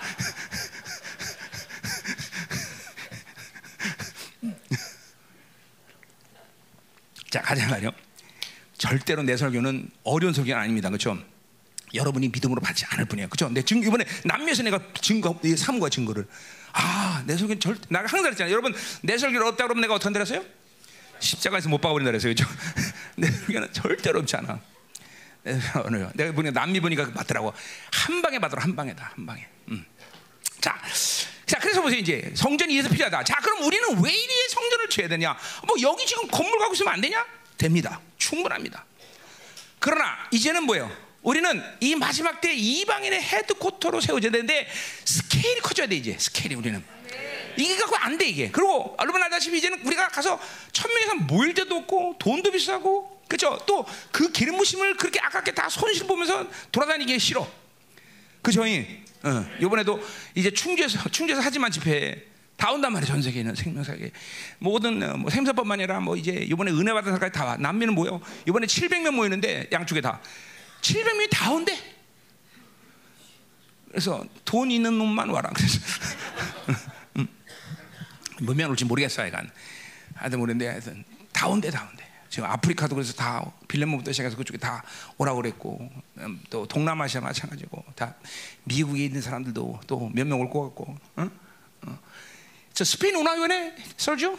자, 가자 말이요. 절대로 내 설교는 어려운 설교는 아닙니다. 그렇죠? 여러분이 믿음으로 받지 않을 뿐이에요. 그죠? 내 증, 이번에 남미에서 내가 증거, 이 사무가 증거를. 아, 내 설교는 절, 내가 항상 그랬잖아요. 여러분, 내 설교를 없다 그러면 내가 어떻게 한다랬어요? 십자가에서 못 박아버린다 그랬어요. 그죠? 내 설교는 절대로 없지 않아. 내 설교는 내가 보니까 남미 보니까 맞더라고. 한 방에 받으라, 한 방에다, 한 방에. 음. 자, 자, 그래서 보세요. 이제 성전이 이래서 필요하다. 자, 그럼 우리는 왜 이리 성전을 지어야 되냐? 뭐 여기 지금 건물 가고 있으면 안 되냐? 됩니다. 충분합니다. 그러나 이제는 뭐예요? 우리는 이 마지막 때 이방인의 헤드코터로 세워져야 되는데 스케일이 커져야 돼 이제 스케일이 우리는 이게 갖고 안 돼 이게 그리고 여러분 알다시피 이제는 우리가 가서 천명에서 모일 데도 없고 돈도 비싸고 그죠 또 그 기름 부심을 그렇게 아깝게 다 손실 보면서 돌아다니기 싫어 그죠 어, 이번에도 이제 충주에서 충주에서 하지만 집회 다 온단 말이야 전 세계에 있는 생명사계. 모든 어, 뭐 생사뿐만 아니라 뭐 이제 이번에 은혜 받은 사람까지 다 와. 남미는 모여. 이번에 700명 모이는데 양쪽에 다. 700명이 다 온대. 그래서 돈 있는 놈만 와라. 그래서. 음. 몇 명 올지 모르겠어 하여간. 하여튼 모르는데 하여튼 다 온대 다 온대 지금 아프리카도 그래서 다 빌레몬부터 시작해서 그쪽에 다 오라고 그랬고 음, 또 동남아시아 마찬가지고 다 미국에 있는 사람들도 또 몇 명 올 것 같고 응? 어. 저 스페인 이번에 설주?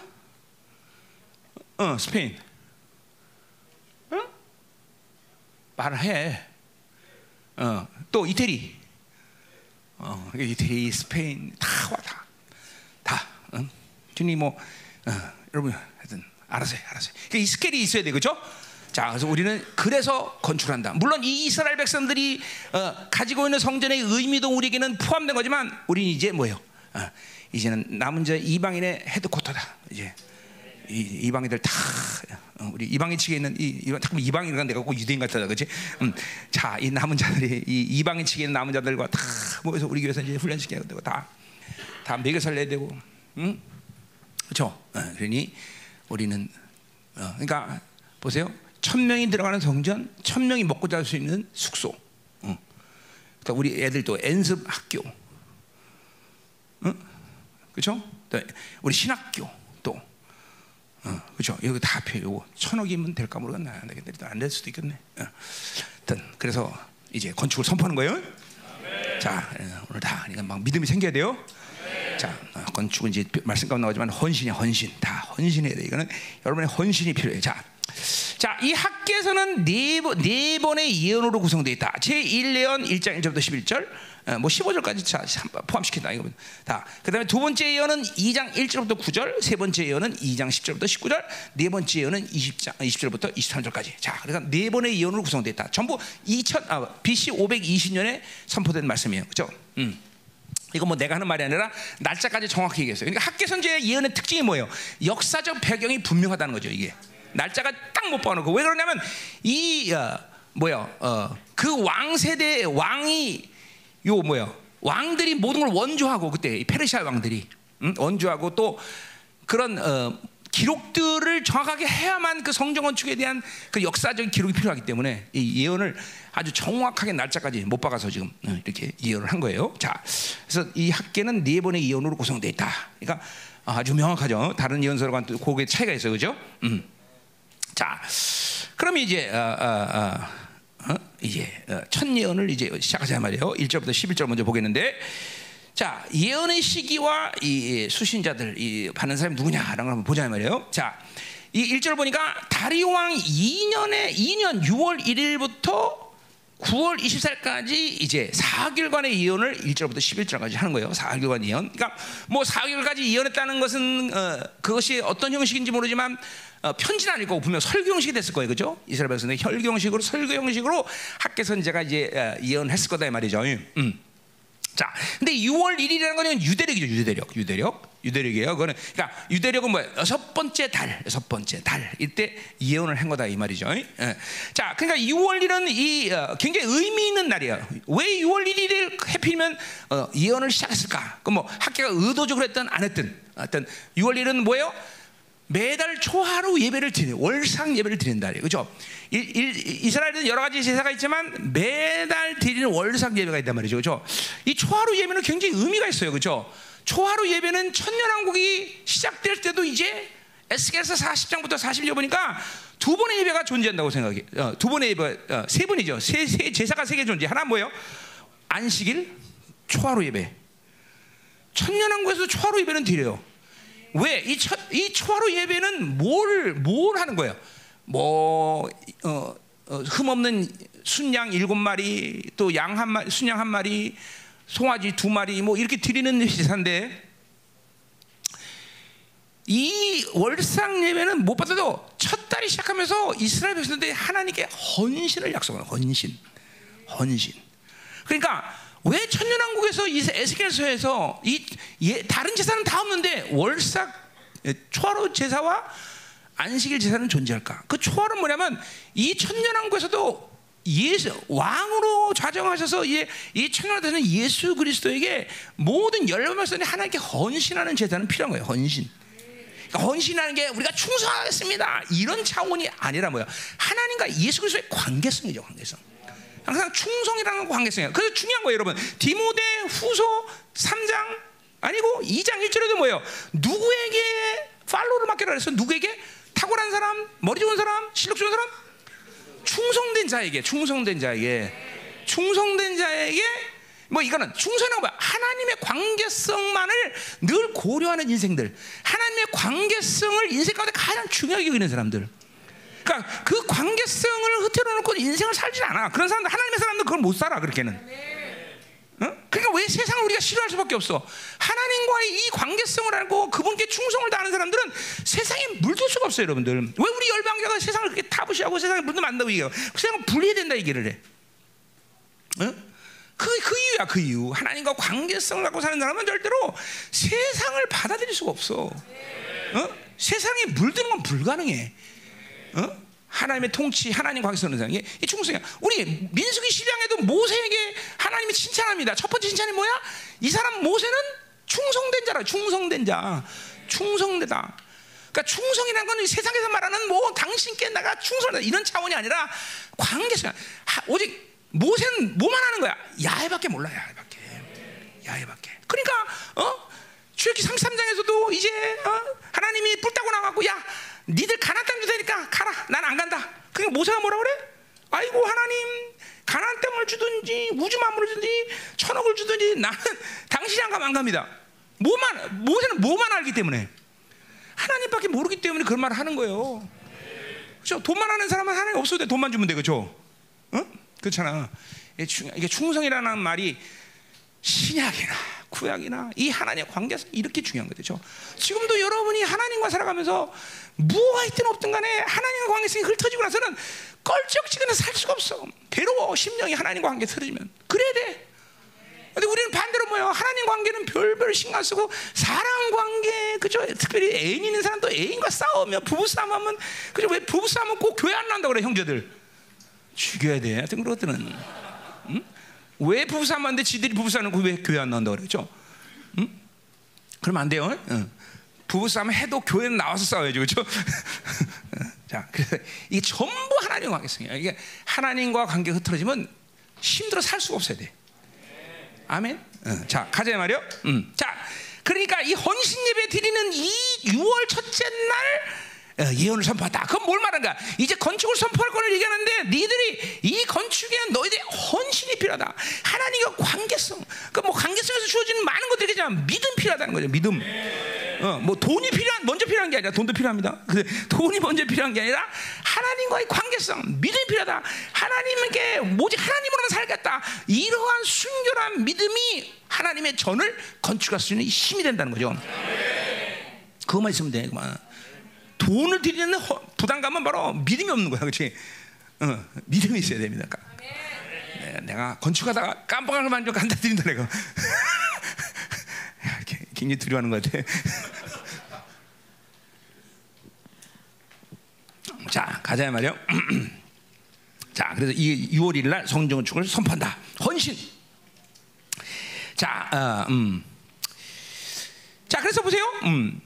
어 스페인 응? 말을 해. 어, 또 이태리. 어, 이태리, 스페인 다 와, 다. 다. 응? 주님 뭐 어, 여러분 알아서 해. 그러니까 이 스케일이 있어야 돼. 그죠? 자, 그래서 우리는 그래서 건축한다. 물론 이 이스라엘 백성들이 어, 가지고 있는 성전의 의미도 우리에게는 포함된 거지만 우리는 이제 뭐예요? 어, 이제는 남은 자 이방인의 헤드코터다. 이제 이, 이방인들 다 어, 우리 이방인 측에 있는 이 이방 이방인이라 내가 꼭 유대인 같다 그렇지? 음, 자, 이 남은 자들이 이 이방인 측에 있는 남은 자들과 다 모여서 우리 교회에서 이제 훈련시켜야 되고 다 다 먹여 살려야 되고, 음, 그렇죠? 어, 그러니 우리는 어, 그러니까 보세요. 천 명이 들어가는 성전, 천 명이 먹고 잘 수 있는 숙소. 어. 그러니까 우리 애들도 연습 학교, 어? 그렇죠? 또 우리 신학교 또. 어, 그렇죠. 이거 다 필요. 요거 천억이면 될까 모르겠네. 안 되겠네. 안될 수도 있겠네. 어. 그래서 이제 건축을 선포하는 거예요. 자, 어, 오늘 다 그러니까 막 믿음이 생겨야 돼요. 자, 어, 건축은 이제 말씀 가운데 나오지만 헌신이 헌신. 다 헌신해야 돼. 이거는 여러분의 헌신이 필요해. 자. 자, 이 학계에서는 네, 번, 네 번의 예언으로 구성되어 있다. 제1예언 1장 1절부터 11절, 어, 뭐 15절까지 자, 포함시킨다. 이거 다. 그 다음에 두 번째 예언은 2장 1절부터 9절, 세 번째 예언은 2장 10절부터 19절, 네 번째 예언은 20장, 20절부터 23절까지. 자, 그러니까 네 번의 예언으로 구성되어 있다. 전부 2000, 아, BC 520년에 선포된 말씀이에요. 그죠? 음. 이거 뭐 내가 하는 말이 아니라 날짜까지 정확히 얘기했어요. 그러니까 학계 선제의 예언의 특징이 뭐예요? 역사적 배경이 분명하다는 거죠. 이게 날짜가 딱못 박아놓고 왜 그러냐면 이 어, 뭐야 어, 그 왕 세대 왕이 요 뭐야 왕들이 모든 걸 원조하고 그때 페르시아 왕들이 응? 원조하고 또 그런 어, 기록들을 정확하게 해야만 그 성전 건축에 대한 그 역사적인 기록이 필요하기 때문에 이 예언을 아주 정확하게 날짜까지 못 박아서 지금 어, 이렇게 예언을 한 거예요. 자, 그래서 이 학계는 네 번의 예언으로 구성되어 있다. 그러니까 아주 명확하죠. 다른 예언서랑은 또 그게 차이가 있어요, 그죠? 음. 자, 그럼 이제 어, 어, 어, 이제 첫 예언을 이제 시작하자 말이에요. 1절부터 11절 먼저 보겠는데. 자, 예언의 시기와 이 수신자들 이 받는 사람이 누구냐라는 걸 한번 보자 말이에요. 자, 이 1절 보니까 다리오 왕 2년에 2년 6월 1일부터 9월 24일까지 이제 4개월간의 예언을 1절부터 11절까지 하는 거예요. 4개월간 예언. 그러니까 뭐 4개월까지 예언했다는 것은 어, 그것이 어떤 형식인지 모르지만 어, 편지는 아닐 거고 분명 설교 형식이 됐을 거예요. 그죠? 이스라엘 백성들 혈교 형식으로 설교 형식으로 학계 선제가 이제 어, 예언했을 거다 이 말이죠. 음. 자, 근데 6월 1일이라는 거는 유대력이죠. 유대력. 유대력. 유대력이에요. 그거는 그러니까 유대력은 뭐예요? 여섯 번째 달, 여섯 번째 달 이때 예언을 한 거다 이 말이죠. 예. 자, 그러니까 6월 1일은 이 어, 굉장히 의미 있는 날이에요. 왜 6월 1일을 해필면 어, 예언을 시작했을까? 그럼 뭐 학계가 의도적으로 했든 안 했든 어떤 6월 1일은 뭐예요? 매달 초하루 예배를 드리는 월상 예배를 드린다. 그죠? 이스라엘은 여러 가지 제사가 있지만 매달 드리는 월상 예배가 있단 말이죠. 그죠? 이 초하루 예배는 굉장히 의미가 있어요. 그죠? 초하루 예배는 천년왕국이 시작될 때도 이제 에스겔서 40장부터 40절 보니까 두 번의 예배가 존재한다고 생각해. 어, 두 번의 예배, 어, 세 번이죠. 세, 세 제사가 세 개 존재. 하나 뭐예요? 안식일, 초하루 예배. 천년왕국에서 초하루 예배는 드려요. 왜? 이, 첫, 이 초하루 예배는 뭘, 뭘 하는 거예요? 뭐, 어, 어, 흠없는 순양 일곱 마리, 또 양 한 마리, 순양 한 마리, 송아지 두 마리, 뭐 이렇게 드리는 제사인데, 이 월상 예배는 못 받아도 첫 달이 시작하면서 이스라엘 백성들이 하나님께 헌신을 약속하는 헌신, 헌신. 그러니까 왜 천년왕국에서 이 에스겔서에서 이 예, 다른 제사는 다 없는데 월삭 예, 초하루 제사와 안식일 제사는 존재할까? 그 초하루는 뭐냐면 이 천년왕국에서도 예수 왕으로 좌정하셔서 이, 이 천년왕국에서는 예수 그리스도에게 모든 열방백성이 하나님께 헌신하는 제사는 필요한 거예요. 헌신. 그러니까 헌신하는 게 우리가 충성하겠습니다. 이런 차원이 아니라 뭐야? 하나님과 예수 그리스도의 관계성이죠, 관계성. 항상 충성이라는 관계성이에요. 그래서 중요한 거예요, 여러분. 디모데 후서 3장 아니고 2장 1절에도 뭐예요? 누구에게 팔로우를 맡기라 그랬어? 누구에게? 탁월한 사람, 머리 좋은 사람, 실력 좋은 사람? 충성된 자에게, 충성된 자에게, 충성된 자에게 뭐 이거는 충성이라고 봐. 하나님의 관계성만을 늘 고려하는 인생들. 하나님의 관계성을 인생 가운데 가장 중요하게 여기는 사람들. 그러니까 그 관계성을 흐트러 놓고 인생을 살지 않아. 그런 사람들 하나님의 사람들 그걸 못 살아 그렇게는. 어? 그러니까 왜 세상을 우리가 싫어할 수밖에 없어? 하나님과의 이 관계성을 알고 그분께 충성을 다하는 사람들은 세상에 물들 수가 없어요, 여러분들. 왜 우리 열방교가 세상을 그렇게 타부시하고 세상에 물들면 안 된다고 얘기해요? 그 세상을 분리해야 된다 얘기를 해. 어? 그, 그 이유야, 그 이유. 하나님과 관계성을 갖고 사는 사람은 절대로 세상을 받아들일 수가 없어. 어? 세상에 물드는 건 불가능해. 어? 하나님의 통치, 하나님 관계성을 사는 게이 충성이야. 우리 민수기 시장에도 모세에게 하나님이 칭찬합니다. 첫 번째 칭찬이 뭐야? 이 사람 모세는 충성된 자라, 충성된 자. 충성되다. 그러니까 충성이라는 건 세상에서 말하는 뭐 당신께 내가 충성하다 이런 차원이 아니라 관계성. 오직 모세는 뭐만 하는 거야? 야훼밖에 몰라 야훼밖에. 야훼밖에. 그러니까 어? 출애기 33장에서도 이제 어? 하나님이 뿔 따고 나가고 야 니들 가나안 땅 주되니까 가라. 난 안 간다. 그러니까 모세가 뭐라 그래? 아이고 하나님 가나안 땅을 주든지 우주 만물을 주든지 천억을 주든지 나는 당신이 안 가면 안 갑니다. 뭐만 모세는 뭐만 알기 때문에 하나님밖에 모르기 때문에 그런 말을 하는 거예요. 그렇죠? 돈만 하는 사람은 하나님 없어도 돼. 돈만 주면 돼. 그렇죠? 어? 그렇잖아. 이게 충성이라는 말이 신약이나 구약이나 이 하나님의 관계에서 이렇게 중요한 거죠. 지금도 여러분이 하나님과 살아가면서 무엇가 있든 없든 간에 하나님과 관계성이 흩어지고 나서는 껄쩍지근해서 살 수가 없어. 괴로워. 심령이 하나님과 관계 틀어지면. 그래야 돼. 근데 우리는 반대로 뭐예요? 하나님 관계는 별별 신경 쓰고 사람 관계 그죠? 특별히 애인 있는 사람도 애인과 싸우면 부부 싸움하면 그죠? 왜 부부 싸움은 꼭 교회 안 난다 그래 형제들 죽여야 돼. 하여튼 그런 것들은 응? 왜 부부 싸움하는데 지들이 부부 싸움은 왜 교회 안 나온다 그러죠? 응? 그러면 안 돼요. 응. 부부 싸움 해도 교회는 나와서 싸워야죠, 그렇죠? 자, 그래서 이게 전부 하나님 관계성이야. 이게 하나님과 관계 흐트러지면 힘들어 살 수가 없어야 돼. 아멘. 어, 자, 가자 말이요. 음. 자, 그러니까 이 헌신 예배 드리는 이 6월 첫째 날 어, 예언을 선포했다. 그건 뭘 말하는가? 이제 건축을 선포할 거를 얘기하는데 니들이 이 건축에 너희들의 헌신이 필요하다. 하나님과 관계성. 그 뭐 관계성에서 주어지는 많은 것들이지만 믿음 필요하다는 거죠. 믿음. 어, 뭐 돈이 필요한 먼저 필요한 게 아니라 돈도 필요합니다. 근데 돈이 먼저 필요한 게 아니라 하나님과의 관계성, 믿음이 필요하다. 하나님께 오직 하나님으로만 살겠다. 이러한 순결한 믿음이 하나님의 전을 건축할 수 있는 힘이 된다는 거죠. 그것만 있으면 돼. 그만. 돈을 드리는 부담감은 바로 믿음이 없는 거야, 그렇지? 어, 믿음이 있어야 됩니다. 내가, 내가 건축하다가 깜빡하면 만족 간다 드린다 내가. 굉장히 두려워하는 것 같아. 자, 가자 말이요. 자, 그래서 이 6월 1일 날 성전 건축을 선포한다. 헌신. 자, 어, 음. 자, 그래서 보세요. 음,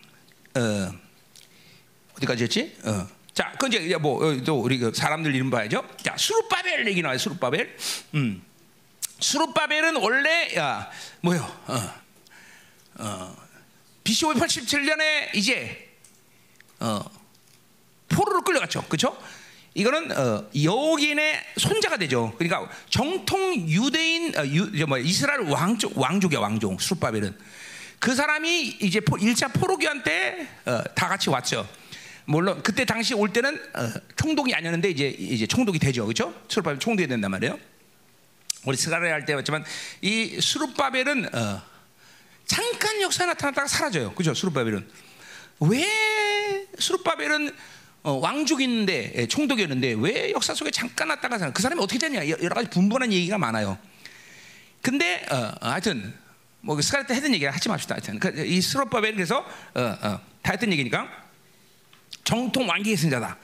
어, 어디까지였지? 어. 자, 그 이제 뭐또 어, 우리 그 사람들 이름 봐야죠. 자, 수룹바벨 얘기 나와요. 수룹바벨. 음. 수룹바벨은 원래 야 뭐요? 어. 어. BC 587년에 이제 어, 포로로 끌려갔죠. 그렇죠? 이거는 어, 여기인의 손자가 되죠. 그러니까 정통 유대인 어, 유, 저 뭐야, 이스라엘 왕족 왕족이야 왕족 수르바벨은 그 사람이 이제 포, 1차 포로 교환 때다 어, 같이 왔죠. 물론 그때 당시 올 때는 어, 총독이 아니었는데 이제 이제 총독이 되죠. 그렇죠? 수르바벨 총독이 된단 말이에요. 우리 스가랴 할때 봤지만 이 수르바벨은 어, 잠깐 역사 나타났다가 사라져요. 그죠? 수르바벨은 왜 수르바벨은 어, 왕족인데 예, 총독이었는데 왜 역사 속에 잠깐 났다가 사라? 그 사람이 어떻게 됐냐? 여러 가지 분분한 얘기가 많아요. 근데 어, 어, 하여튼 뭐 스가랴 때 했던 얘기를 하지 맙시다. 하여튼 그, 이 수르바벨 그래서 어, 어, 다 했던 얘기니까 정통 왕기의 승자다.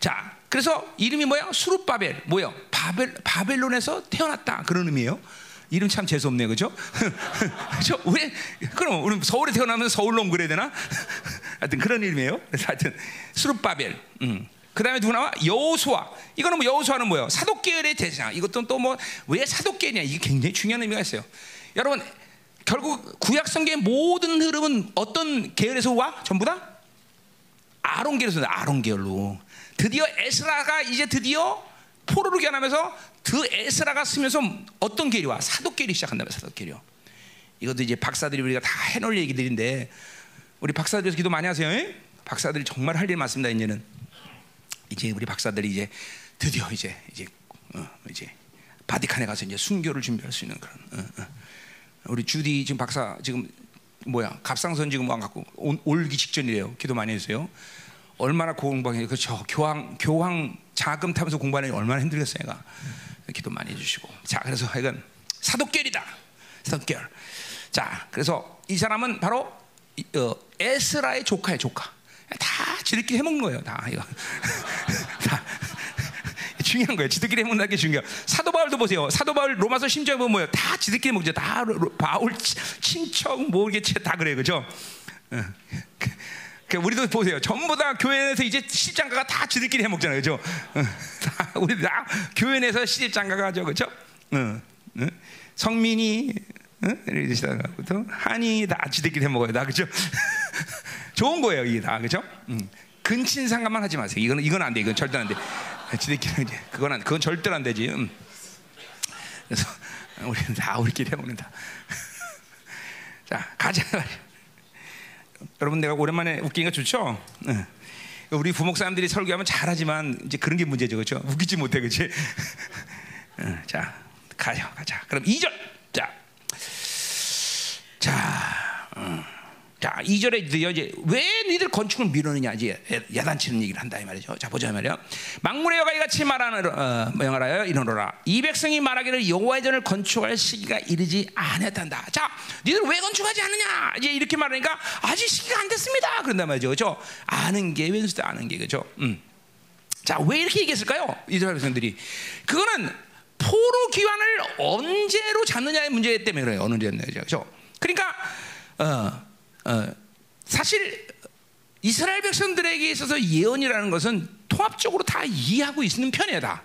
자, 그래서 이름이 뭐야? 수르바벨 뭐요? 바벨 바벨론에서 태어났다 그런 의미예요. 이름 참 재수 없네요, 그죠? 그죠? 왜? 그럼 우리 서울에 태어나면 서울놈 그래야 되나? 하여튼 그런 이름이에요. 그래서 하여튼 수르바벨. 음. 그 다음에 누구 나와? 여호수아. 이거는 뭐 여호수아는 뭐예요? 사독계열의 대장. 이것도 또 뭐 왜 사독계냐? 이게 굉장히 중요한 의미가 있어요. 여러분 결국 구약 성경의 모든 흐름은 어떤 계열에서 와? 전부 다 아론 계열에서 아론 계열로. 드디어 에스라가 이제 드디어 포로로 교환하면서 그 에스라가 쓰면서 어떤 계열이 와? 사독계열이 시작한다면 사독계열이요. 이것도 이제 박사들이 우리가 다 해놓을 얘기들인데 우리 박사들에서 기도 많이 하세요. 에? 박사들이 정말 할 일 많습니다. 이제는 이제 우리 박사들이 이제 드디어 이제 이제 어, 이제 바티칸에 가서 이제 순교를 준비할 수 있는 그런. 어, 어. 우리 주디 지금 박사 지금 뭐야 갑상선 지금 와 갖고 올 기 직전이래요. 기도 많이 해주세요. 얼마나 공부하게 그저 교황 교황 자금 타면서 공부하는 게 얼마나 힘들겠어요, 얘가. 기도 많이 해주시고. 자, 그래서 이건 사독결이다. 사독결. 자, 그래서 이 사람은 바로 어, 에스라의 조카의 조카. 다 지들끼리 해먹는 거예요, 다 이거. 다. 중요한 거예요. 지들끼리 해먹는 게 중요해요. 사도 바울도 보세요. 사도 바울 로마서 심지어 보면 뭐예요? 다 지들끼리 먹죠. 다 바울 친척 뭐 이게 다 그래요, 그죠? 그 우리도 보세요. 전부 다 교회 에서 이제 시집장가가 다 지들끼리 해 먹잖아요, 그죠? 다 우리 다 교회 내서 시집장가가 죠 그죠? 응. 응? 성민이 이렇게 시다가부터 한이 다 지들끼리 해 먹어요, 다 그죠? 좋은 거예요, 이게 다 그죠? 응. 근친 상관만 하지 마세요. 이건 이건 안 돼, 이건 절대 안 돼. 지들끼리 이제 그건 안, 그건 절대 안 되지. 응. 그래서 우리는 다 우리끼리 해먹는다. 자, 가자. 여러분 내가 오랜만에 웃기니까 좋죠? 네. 우리 부목사님들이 설교하면 잘하지만 이제 그런 게 문제죠, 그렇죠? 웃기지 못해, 그렇지? 네. 자, 가요, 가자. 그럼 2절. 자, 자, 음. 자, 2절에 이제 왜 너희들 건축을 미루느냐 이제 야단치는 얘기를 한다 이 말이죠. 자, 보자 말이야. 망문의 여가 이같이 말하는 어, 명하라요 이노노라. 이 백성이 말하기를 여호와의 전을 건축할 시기가 이르지 않았단다. 자, 너희들 왜 건축하지 않느냐? 이제 이렇게 말하니까 아직 시기가 안 됐습니다. 그런단 말이죠. 그렇죠? 아는 게 왼수다 아는 게 그렇죠? 음. 자, 왜 이렇게 얘기했을까요? 이스라엘 백성들이 그거는 포로 기환을 언제로 잡느냐의 문제 때문에 그래요. 어느 언제였냐, 그렇죠? 그러니까 어. 어, 사실 이스라엘 백성들에게 있어서 예언이라는 것은 통합적으로 다 이해하고 있는 편이야 다.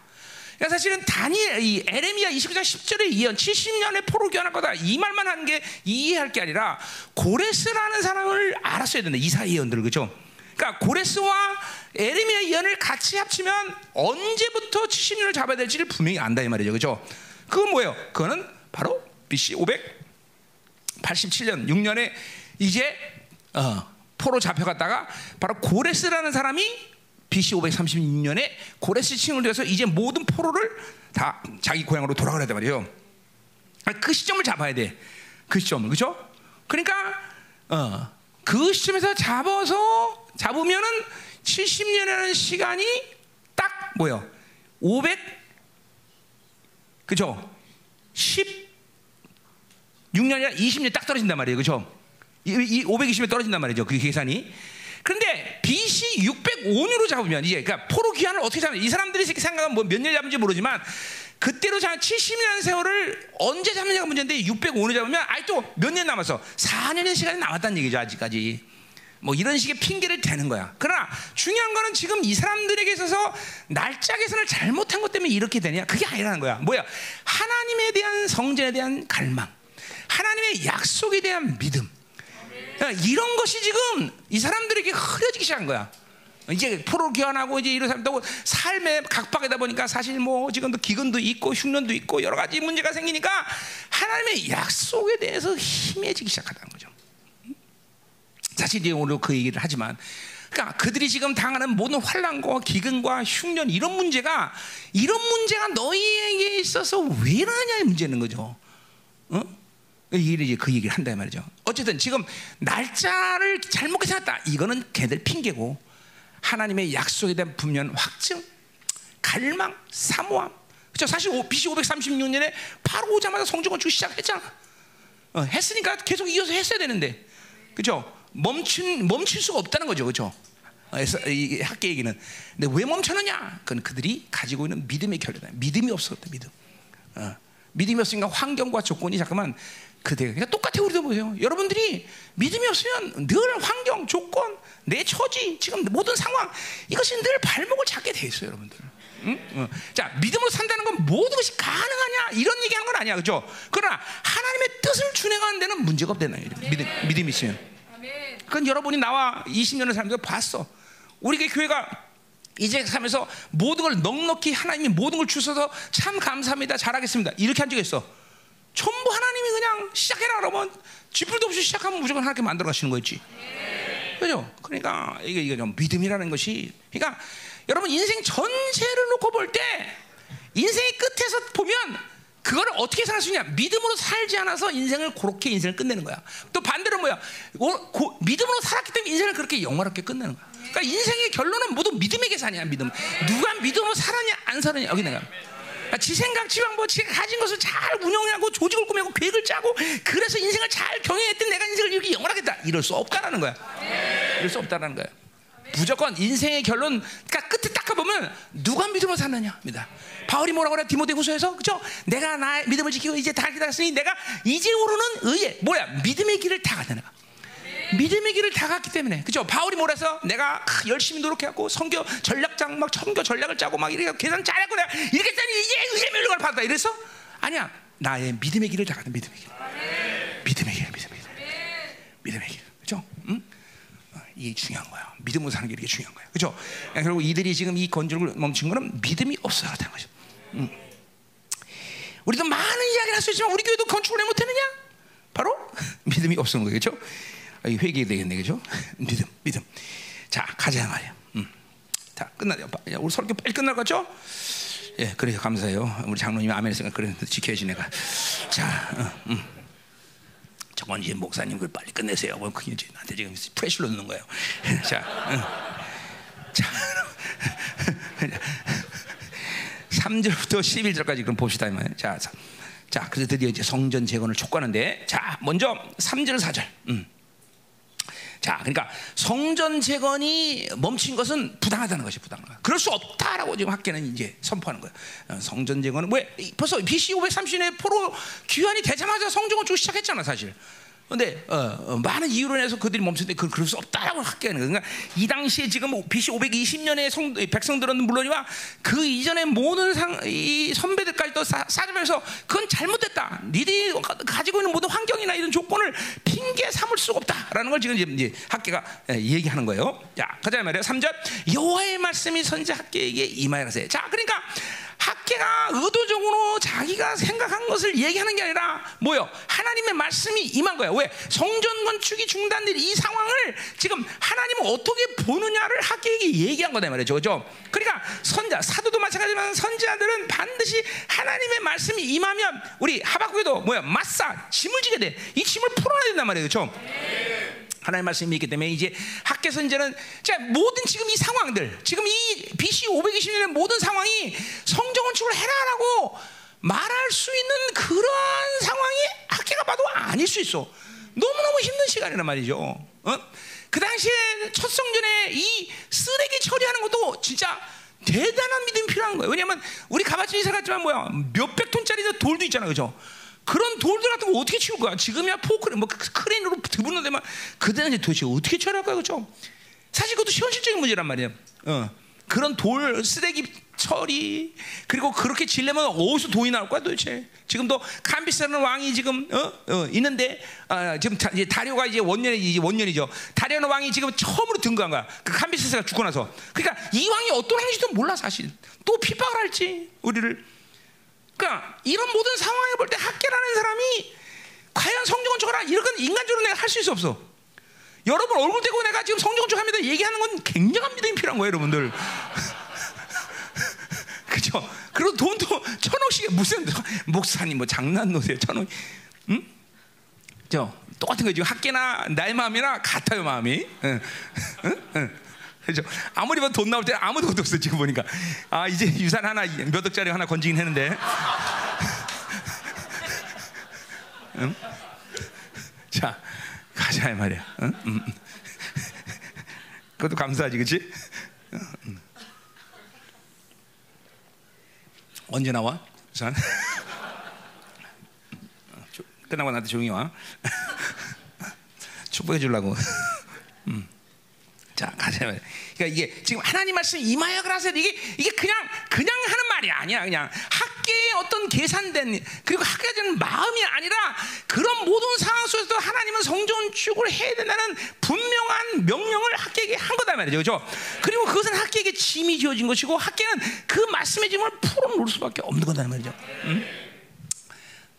그러니까 사실은 다니엘, 이 에레미야 29장 10절의 예언, 70년의 포로 교환할 거다 이 말만 하는 게 이해할 게 아니라 고레스라는 사람을 알았어야 된다. 이사 예언들 그죠? 그러니까 고레스와 에레미야 예언을 같이 합치면 언제부터 70년을 잡아야 될지를 분명히 안다 이 말이죠, 그죠? 그건 뭐예요? 그거는 바로 BC 587년 6년에 이제 어, 포로 잡혀갔다가 바로 고레스라는 사람이 BC 536년에 고레스 칭을 들여서 이제 모든 포로를 다 자기 고향으로 돌아가야 돼 말이에요. 그 시점을 잡아야 돼. 그 시점을 그죠? 그러니까 어, 그 시점에서 잡아서 잡으면은 70년이라는 시간이 딱 뭐요? 500 그죠? 16년이나 20년 딱 떨어진단 말이에요. 그죠? 이, 이 520에 떨어진단 말이죠. 그 계산이. 그런데 BC 605년으로 잡으면 이제 그러니까 포로 기한을 어떻게 잡냐? 이 사람들이 생각하면 뭐 몇 년 잡은지 모르지만 그때로 잡 70년 세월을 언제 잡느냐가 문제인데 605년 잡으면 아이 또몇 년 남았어? 4년의 시간이 남았다는 얘기죠 아직까지. 뭐 이런 식의 핑계를 대는 거야. 그러나 중요한 거는 지금 이 사람들에게 있어서 날짜 계산을 잘못한 것 때문에 이렇게 되냐? 그게 아니라는 거야. 뭐야? 하나님에 대한 성전에 대한 갈망, 하나님의 약속에 대한 믿음. 이런 것이 지금 이 사람들에게 흐려지기 시작한 거야. 이제 포로 교환하고 이제 이런 사람도 삶의 각박하다 보니까 사실 뭐 지금도 기근도 있고 흉년도 있고 여러 가지 문제가 생기니까 하나님의 약속에 대해서 희미해지기 시작하다는 거죠. 사실 이제 오늘 그 얘기를 하지만 그러니까 그들이 지금 당하는 모든 환란과 기근과 흉년 이런 문제가 이런 문제가 너희에게 있어서 왜 일어나냐의 문제는 거죠. 어? 이게 이제 그 얘기를 한다 말이죠. 어쨌든 지금 날짜를 잘못 계산했다. 이거는 걔들 핑계고 하나님의 약속에 대한 분명 확증, 갈망, 사모함. 그죠? 사실 BC 536년에 바로 오자마자 성전 건축 시작했잖아. 어, 했으니까 계속 이어서 했어야 되는데, 그죠? 멈춘 멈출 수가 없다는 거죠, 그죠? 어, 이 학계 얘기는. 근데 왜 멈췄느냐? 그건 그들이 가지고 있는 믿음의 결례다. 믿음이 없었다, 믿음. 어, 믿음이 없으니까 환경과 조건이 잠깐만 그대 그러니까 똑같아 우리도 보세요. 여러분들이 믿음이 없으면 늘 환경, 조건, 내 처지, 지금 모든 상황 이것이 늘 발목을 잡게 돼 있어요, 여러분들. 응? 어. 자, 믿음으로 산다는 건 모든 것이 가능하냐 이런 얘기하는 건 아니야, 그죠? 그러나 하나님의 뜻을 준행하는 데는 문제가 없다는 얘기죠. 믿음, 믿음이 있으면. 그건 여러분이 나와 20년을 살면서 봤어. 우리 교회가 이제 하면서 모든 걸 넉넉히 하나님이 모든 걸 주셔서 참 감사합니다. 잘하겠습니다. 이렇게 한 적이 있어. 전부 하나님이 그냥 시작해라 그러면 쥐뿔도 없이 시작하면 무조건 하나님께 만들어 가시는 거였지. 그죠? 그러니까 이게 이게 좀 믿음이라는 것이 그러니까 여러분 인생 전체를 놓고 볼 때 인생의 끝에서 보면 그거를 어떻게 살 수 있냐? 믿음으로 살지 않아서 인생을 그렇게 인생을 끝내는 거야. 또 반대로 뭐야? 고, 고, 믿음으로 살았기 때문에 인생을 그렇게 영화롭게 끝내는 거야. 그러니까 인생의 결론은 모두 믿음의 계산이야. 믿음. 누가 믿음으로 살았냐 안 살았냐 여기 내가. 그러니까 지 생각, 지방, 뭐 지가 가진 것을 잘 운영하고 조직을 꾸미고 계획을 짜고 그래서 인생을 잘 경영했더니 내가 인생을 이렇게 영원하겠다. 이럴 수 없다라는 거야. 이럴 수 없다라는 거야. 무조건 인생의 결론, 그러니까 끝에 딱 가보면 누가 믿음을 사느냐입니다. 바울이 뭐라고 그래? 디모데 후서에서 그죠? 내가 나의 믿음을 지키고 이제 다 기다렸으니 내가 이제 오르는 의에 뭐야? 믿음의 길을 다 내가. 믿음의 길을 다 갔기 때문에 그죠? 바울이 뭐라서 내가 열심히 노력해갖고 성교 전략장 막 성교 전략을 짜고 막 이렇게 계산 잘했고 내가 이렇게 했더니 이제 의의 멸류관을 받았다 이랬어? 아니야 나의 믿음의 길을 다 갔다 믿음의 길 믿음의 길 믿음의 길 믿음의 길 그죠? 응? 어, 이게 중요한 거야 믿음으로 사는 게 이게 중요한 거야 그죠? 결국 이들이 지금 이 건조를 멈춘 거는 믿음이 없어서 그렇다는 거죠 응. 우리도 많은 이야기를 할 수 있지만 우리 교회도 건축을 해 못했느냐? 바로 믿음이 없는 거예요 그죠? 회개 되겠네, 그죠? 믿음, 믿음. 자, 가자 말이야. 음. 자, 끝나요. 우리 설교 빨리 끝날 것 같죠? 예, 그래요. 감사해요. 우리 장로님 아멘 했으니까 그래 지켜야지 내가. 자, 어, 음. 이제 목사님 그 빨리 끝내세요. 뭐 그게 이제 나한테 지금 프레시로 넣는 거예요. 자, 음. 자, 3절부터 11절까지 그럼 봅시다. 자, 자, 그래서 드디어 이제 성전 재건을 촉구하는데, 자, 먼저 3절 4절. 음. 자, 그러니까 성전 재건이 멈춘 것은 부당하다는 것이 부당하다. 그럴 수 없다라고 지금 학계는 이제 선포하는 거예요. 어, 성전 재건은 왜 벌써 BC 530년에 포로 귀환이 되자마자 성전 건축 시작했잖아, 사실. 근데 어, 어, 많은 이유로 인해서 그들이 멈췄는데 그, 그럴 수 없다라고 학계하는 거예요. 그러니까 이 당시에 지금 BC 520년에 성, 백성들은 물론이와 그 이전에 모든 상, 이 선배들까지도 싸주면서 그건 잘못됐다. 니들이 가지고 있는 모든 환경이나 이런 조건을 핑계 삼을 수가 없다라는 걸 지금 이제 학계가 얘기하는 거예요. 자, 가자 말이에요. 3절 여호와의 말씀이 선지 학계에게 임하여라세. 자, 그러니까 학계가 의도적으로 자기가 생각한 것을 얘기하는 게 아니라 뭐요? 하나님의 말씀이 임한 거야. 왜? 성전 건축이 중단된 이 상황을 지금 하나님은 어떻게 보느냐를 학계에게 얘기한 거다 말이죠. 그죠? 그러니까 선자, 사도도 마찬가지지만 선지자들은 반드시 하나님의 말씀이 임하면 우리 하박국에도 뭐야? 마사, 짐을 지게 돼. 이 짐을 풀어야 된단 말이에요. 그죠? 하나님 말씀이 있기 때문에 이제 학계 선제는 자 모든 지금 이 상황들 지금 이 BC 520년의 모든 상황이 성전 건축을 해라라고 말할 수 있는 그런 상황이 학계가 봐도 아닐 수 있어. 너무너무 힘든 시간이란 말이죠. 어? 그 당시에 첫 성전에 이 쓰레기 처리하는 것도 진짜 대단한 믿음이 필요한 거예요. 왜냐하면 우리 가봤지 이사 갔지만 뭐야 몇백 톤짜리 돌도 있잖아, 그죠? 그런 돌들 같은 거 어떻게 치울 거야? 지금이야 포크레인, 뭐 크레인으로 드부는 데만 그때는 이제 도대체 어떻게 처리할 거야, 그죠? 사실 그것도 현실적인 문제란 말이에요. 어. 그런 돌 쓰레기 처리 그리고 그렇게 질려면 어디서 돈이 나올 거야 도대체? 지금도 캄비스라는 왕이 지금 어? 어, 있는데 어, 지금 다, 이제 다리오가 이제 원년이 이제 원년이죠. 다리오는 왕이 지금 처음으로 등극한 거야. 그 캄비스가 죽고 나서. 그러니까 이 왕이 어떤 왕인지도 몰라 사실. 또 핍박을 할지 우리를. 그러니까 이런 모든 상황을 볼때 학계라는 사람이 과연 성경 건축하라 이런 건 인간적으로 내가 할 수 있어 없어. 여러분 얼굴 대고 내가 지금 성경 건축합니다 얘기하는 건 굉장한 믿음이 필요한 거예요, 여러분들. 그죠? 그리고 돈도 천억씩 무슨 목사님 뭐 장난 놓으세요 천억, 응? 저 똑같은 거 지금 학계나 나의 마음이나 같아요 마음이. 응? 응? 응. 그죠? 아무리 봐도 돈 나올 때 아무도 없어 지금 보니까 아 이제 유산 하나 몇 억짜리 하나 건지긴 했는데. 응? 자 가자 이 말이야. 응? 응. 그것도 감사하지, 그렇지? 언제 나와? 산? 끝나고 나한테 조용히 와. 축복해 주려고. 음. 자, 가자. 그러니까 이게 지금 하나님 말씀 임하여 그라세요. 이게 이게 그냥 그냥 하는 말이 아니야. 그냥 학계의 어떤 계산된 그리고 학계된 마음이 아니라 그런 모든 상황 속에서도 하나님은 성전 축을 해야 된다는 분명한 명령을 학계에게 한 거다 말이죠. 그렇죠? 그리고 그것은 학계에게 짐이 지어진 것이고 학계는 그 말씀의 짐을 풀어 놓을 수밖에 없는 거다 말이죠. 응?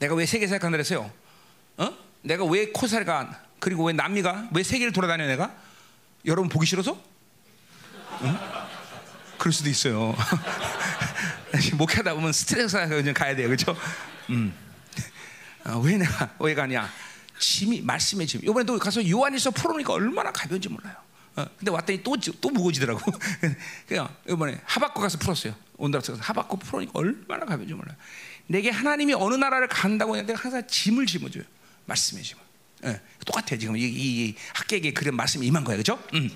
내가 왜 세계 사역한다 그랬어요? 어? 내가 왜 코사가 그리고 왜 남미가 왜 세계를 돌아다녀 내가? 여러분 보기 싫어서? 응? 그럴 수도 있어요. 목회하다 보면 스트레스가 가야 돼요, 그렇죠? 음. 어, 왜 내가 왜 가냐? 짐이 말씀의 짐. 이번에 또 가서 요한일서 풀어놓으니까 얼마나 가벼운지 몰라요. 어, 근데 왔더니 또 또 무거워지더라고. 그냥 이번에 하박국 가서 풀었어요. 온다라서 하박국 풀어니까 얼마나 가벼운지 몰라요. 내게 하나님이 어느 나라를 간다고 내가 항상 짐을 짊어줘요. 말씀의 짐을. 예, 똑같아 지금 이, 이, 이 학계에게 그런 말씀이 임한 거야, 그렇죠? 음.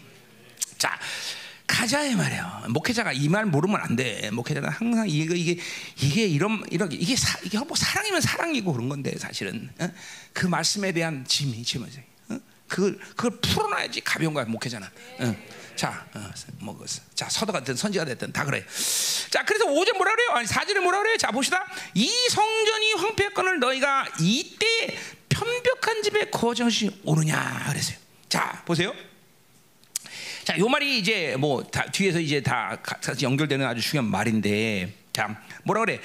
자, 가자 이 말이야. 목회자가 이 말 모르면 안 돼. 목회자는 항상 이게 이게 이게 이런 이런 이게 사, 이게 뭐 사랑이면 사랑이고 그런 건데 사실은 어? 그 말씀에 대한 짐이 짐이지. 어? 그걸 그걸 풀어놔야지 가벼운 거야 목회자는. 어. 자, 어, 뭐, 그, 자, 서도가 됐든 선지가 됐든 다 그래. 자, 그래서 5절 뭐라 그래요? 아니, 4절에 뭐라 그래요? 자, 봅시다. 이 성전이 황폐했건을 너희가 이때 편벽한 집에 거정시 오느냐 그랬어요. 자, 보세요. 자, 요 말이 이제 뭐 다, 뒤에서 이제 다 같이 연결되는 아주 중요한 말인데, 자, 뭐라 그래?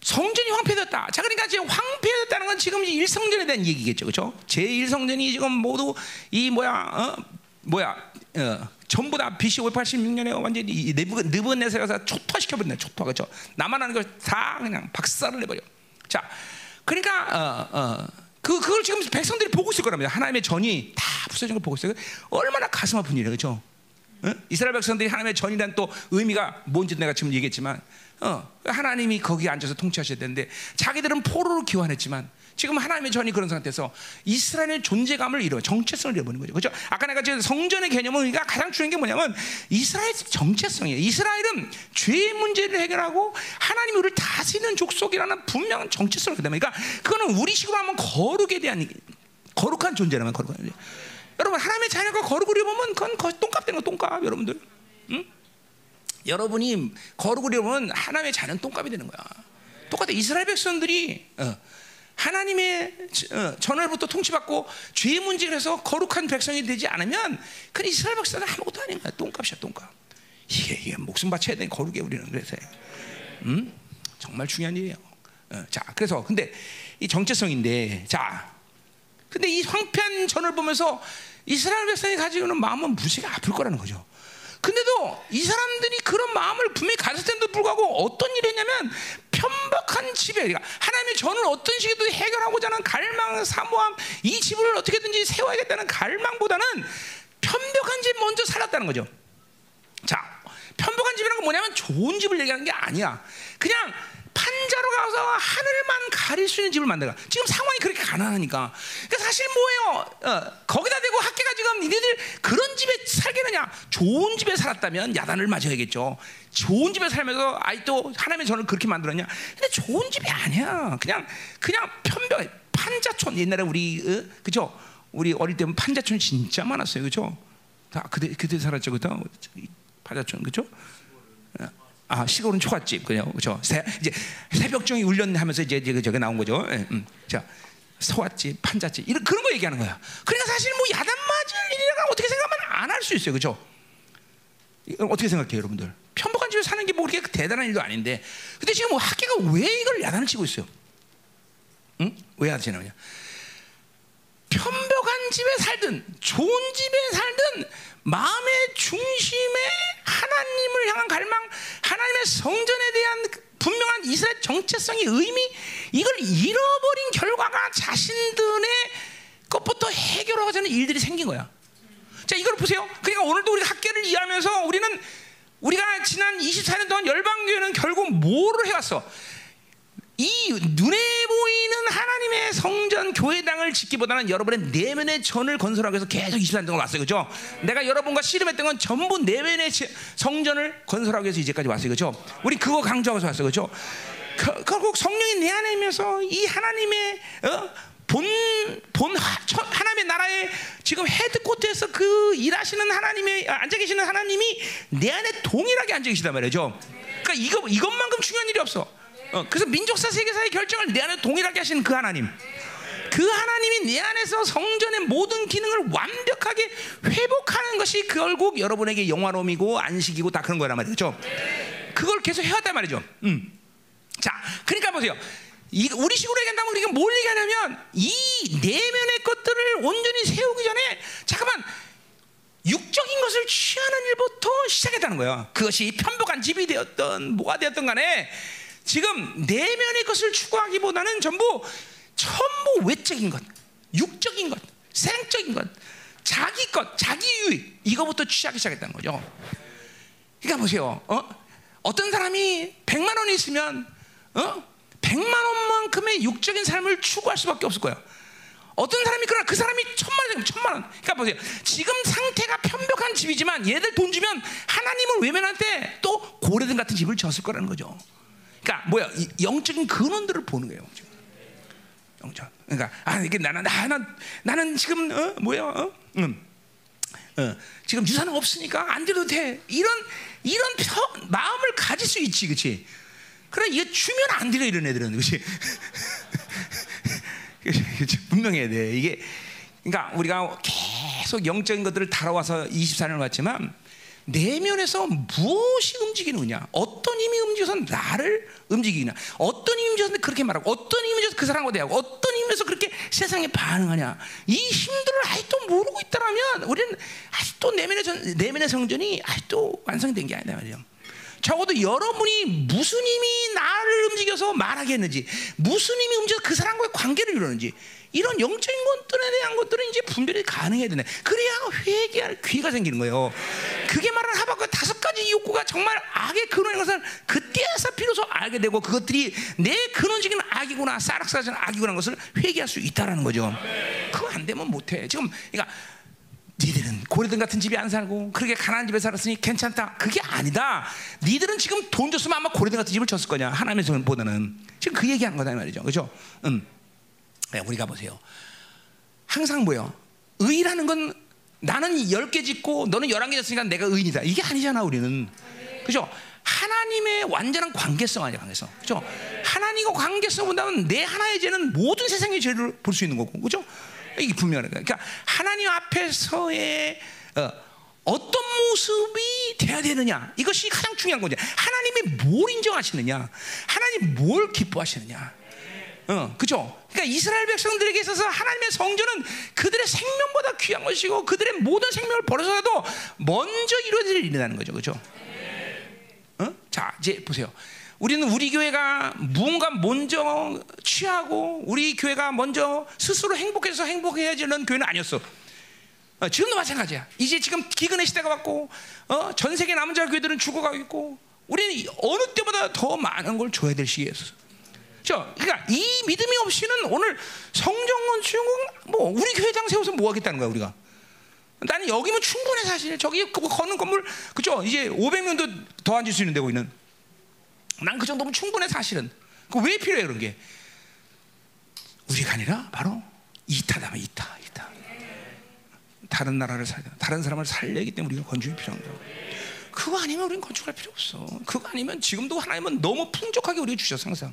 성전이 황폐됐다. 자, 그러니까 지금 황폐됐다는 건 지금 일성전에 대한 얘기겠죠, 그렇죠? 제 일성전이 지금 모두 이 뭐야, 어? 뭐야, 어, 전부 다 BC 586년에 완전히 느부갓네살에서 초토화시켜 버린다. 초토화 그렇죠? 하는 걸 다 그냥 박살을 내버려. 자, 그러니까 어, 어, 그 그걸 지금 백성들이 보고 있을 거랍니다. 하나님의 전이 다 부서진 걸 보고 있어요. 얼마나 가슴 아픈 일이에요, 그렇죠? 어? 이스라엘 백성들이 하나님의 전이란 또 의미가 뭔지 내가 지금 얘기했지만, 어, 하나님이 거기 앉아서 통치하셔야 되는데 자기들은 포로로 기환했지만 지금 하나님의 전이 그런 상태에서 이스라엘의 존재감을 잃어 정체성을 잃어버린 거죠. 그렇죠? 아까 내가 지금 성전의 개념은 우리가 가장 중요한 게 뭐냐면 이스라엘 정체성이에요. 이스라엘은 죄의 문제를 해결하고 하나님이 우리를 다스리는 족속이라는 분명한 정체성을 그다음에 그러니까 그거는 우리식으로 하면 거룩에 대한 거룩한 존재라면 거룩한 존재. 여러분 하나님의 자녀가 거룩을 입으면 그건 똥값 되는 거 똥값 여러분들. 응? 여러분이 거룩을 입으면 하나님의 자녀는 똥값이 되는 거야. 똑같아 이스라엘 백성들이 어, 하나님의 어, 전월부터 통치받고 죄의 문제를 해서 거룩한 백성이 되지 않으면 그 이스라엘 백성은 아무것도 아닌 거야. 똥값이야, 똥값. 이게, 이게 목숨 바쳐야 되는 거룩에 우리는 그래서, 음, 정말 중요한 일이에요. 어, 자, 그래서 근데 이 정체성인데, 자, 근데 이 황폐한 전을 보면서 이스라엘 백성이 가지고 있는 마음은 무지가 아플 거라는 거죠. 근데도 이 사람들이 그런 마음을 분명히 가졌을 때도 불구하고 어떤 일이 했냐면 편박한 집에 그러니까 하나님의 전을 어떤 식으로 해결하고자 하는 갈망, 사모함 이 집을 어떻게든지 세워야겠다는 갈망보다는 편벽한 집 먼저 살았다는 거죠. 자, 편박한 집이라는 건 뭐냐면 좋은 집을 얘기하는 게 아니야. 그냥 판자로 가서 하늘만 가릴 수 있는 집을 만들어. 지금 상황이 그렇게 가난하니까. 그러니까 사실 뭐예요? 어, 거기다 대고 학계가 지금 니네들 그런 집에 살겠느냐? 좋은 집에 살았다면 야단을 맞아야겠죠. 좋은 집에 살면서 아이 또 하나님의 전을 그렇게 만들었냐? 근데 좋은 집이 아니야. 그냥 그냥 편벽 판자촌 옛날에 우리 어? 그죠? 우리 어릴 때면 판자촌 진짜 많았어요, 그죠? 다 그대 그대 살았죠, 그죠? 판자촌, 그죠? 어, 아 시골은 초가집 그죠 그죠 이제 새벽종이 울렸네 하면서 이제 이제 저게 나온 거죠. 예, 음. 자 소갓집 판잣집 이런 그런 거 얘기하는 거야. 그러니까 사실 뭐 야단 맞을 일이라 어떻게 생각하면 안 할 수 있어요, 그죠? 어떻게 생각해요, 여러분들? 집에 사는 게 뭐 그렇게 대단한 일도 아닌데, 근데 지금 뭐 학계가 왜 이걸 야단을 치고 있어요? 응? 왜 하시느냐? 편벽한 집에 살든 좋은 집에 살든 마음의 중심에 하나님을 향한 갈망, 하나님의 성전에 대한 분명한 이스라엘 정체성의 의미 이걸 잃어버린 결과가 자신들의 것부터 해결하고자는 일들이 생긴 거야. 자, 이걸 보세요. 그러니까 오늘도 우리가 학계를 이해하면서 우리는 우리가 지난 24년 동안 열방교회는 결국 뭐를 해왔어? 이 눈에 보이는 하나님의 성전 교회당을 짓기보다는 여러분의 내면의 전을 건설하기 위해서 계속 24년 동안 왔어요. 그죠? 내가 여러분과 씨름했던 건 전부 내면의 성전을 건설하기 위해서 이제까지 왔어요. 그죠? 우리 그거 강조하면서 왔어요. 그죠? 그, 결국 성령이 내 안에 있면서 이 하나님의 어? 본, 본 하, 나님의 나라의 지금 헤드코트에서 그 일하시는 하나님의 아, 앉아 계시는 하나님이 내 안에 동일하게 앉아 계시단 말이죠. 그러니까 이거 이것만큼 중요한 일이 없어. 어, 그래서 민족사 세계사의 결정을 내 안에 동일하게 하시는 그 하나님. 그 하나님이 내 안에서 성전의 모든 기능을 완벽하게 회복하는 것이 결국 여러분에게 영화로움이고 안식이고 다 그런 거란 말이죠. 그걸 계속 해왔단 말이죠. 음. 자, 그러니까 보세요. 이, 우리 식으로 얘기한다면 우리가 뭘 얘기하냐면 이 내면의 것들을 온전히 세우기 전에 잠깐만 육적인 것을 취하는 일부터 시작했다는 거예요. 그것이 편복한 집이 되었던 뭐가 되었던 간에 지금 내면의 것을 추구하기보다는 전부 전부 외적인 것, 육적인 것, 생적인 것, 자기 것, 자기 유익 이거부터 취하기 시작했다는 거죠. 그러니까 보세요. 어? 어떤 사람이 100만 원이 있으면 어? 100만 원만큼의 육적인 삶을 추구할 수밖에 없을 거예요. 어떤 사람이 그러나 그 사람이 천만 원, 천만 원. 그러니까 보세요. 지금 상태가 편벽한 집이지만 얘들 돈 주면 하나님을 외면할 때 또 고래등 같은 집을 졌을 거라는 거죠. 그러니까 뭐야 영적인 근원들을 보는 거예요. 영적. 그러니까 아 이게 나는 나는 나는 지금 어 뭐야 어? 음. 어, 지금 유산은 없으니까 안 드려도 돼. 이런 이런 펴, 마음을 가질 수 있지, 그렇지? 그래 이게 주면 안 드려 이런 애들은, 그렇지? 분명해야 돼. 이게 그러니까 우리가 계속 영적인 것들을 다뤄와서 24년을 왔지만 내면에서 무엇이 움직이느냐? 어떤 힘이 움직여서 나를 움직이냐? 어떤 힘이 움직여서 그렇게 말하고, 어떤 힘이 움직여서 그 사람과 대하고, 어떤 움직여서 그렇게 세상에 반응하냐? 이 힘들을 아직도 모르고 있다면 우리는 아직도 내면의, 전, 내면의 성전이 아직도 완성된 게 아니다 말이에요. 적어도 여러분이 무슨 힘이 나를 움직여서 말하게 했는지, 무슨 힘이 움직여서 그 사람과의 관계를 이루는지, 이런 영적인 것들에 대한 것들은 이제 분별이 가능해야 되네. 그래야 회개할 귀가 생기는 거예요. 그게 말하는 하박국 다섯 가지 욕구가 정말 악의 근원인 것을 그때서 비로소 알게 되고 그것들이 내 근원적인 악이구나, 싸락싸락한 악이구나 것을 회개할 수 있다라는 거죠. 그거 안 되면 못해. 지금 그러니까 니들은 고래등 같은 집에 안 살고 그렇게 가난한 집에 살았으니 괜찮다. 그게 아니다. 니들은 지금 돈 줬으면 아마 고래등 같은 집을 줬을 거냐. 하나님의 손보다는 지금 그 얘기하는 거다 말이죠. 그렇죠? 음. 네, 우리가 보세요. 항상 뭐요? 의라는 건 나는 10개 짓고 너는 11개 짓으니까 내가 의인이다. 이게 아니잖아, 우리는. 그죠? 하나님의 완전한 관계성 아니야, 관계성. 그죠? 하나님과 관계성 본다면 내 하나의 죄는 모든 세상의 죄를 볼 수 있는 거고. 그죠? 이게 분명한 거야. 그러니까 하나님 앞에서의 어, 어떤 모습이 돼야 되느냐 이것이 가장 중요한 거죠. 하나님이 뭘 인정하시느냐, 하나님 뭘 기뻐하시느냐. 어, 그죠? 그러니까 이스라엘 백성들에게 있어서 하나님의 성전은 그들의 생명보다 귀한 것이고 그들의 모든 생명을 버려서라도 먼저 이루어질 일이라는 거죠, 그죠? 어? 자, 이제 보세요. 우리는 우리 교회가 무언가 먼저 취하고 우리 교회가 먼저 스스로 행복해서 행복해야지는 교회는 아니었어. 어, 지금도 마찬가지야. 이제 지금 기근의 시대가 왔고 어, 전 세계 남은 자 교회들은 죽어가고 있고 우리는 어느 때보다 더 많은 걸 줘야 될 시기였어. 그렇죠? 그러니까 이 믿음이 없이는 오늘 성전 건축은 뭐 우리 교회장 세워서 뭐 하겠다는 거야 우리가. 나는 여기면 충분해 사실. 저기 그 거는 건물 그죠? 이제 500명도 더 앉을 수 있는데 우리는. 난 그 정도면 충분해 사실은. 그 왜 필요해 그런 게? 우리가 아니라 바로 이타다 이타 이타. 다른 나라를 살 다른 사람을 살려기 때문에 우리가 건축이 필요한 거야. 그거 아니면 우리는 건축할 필요 없어. 그거 아니면 지금도 하나님은 너무 풍족하게 우리가 주셨어 항상.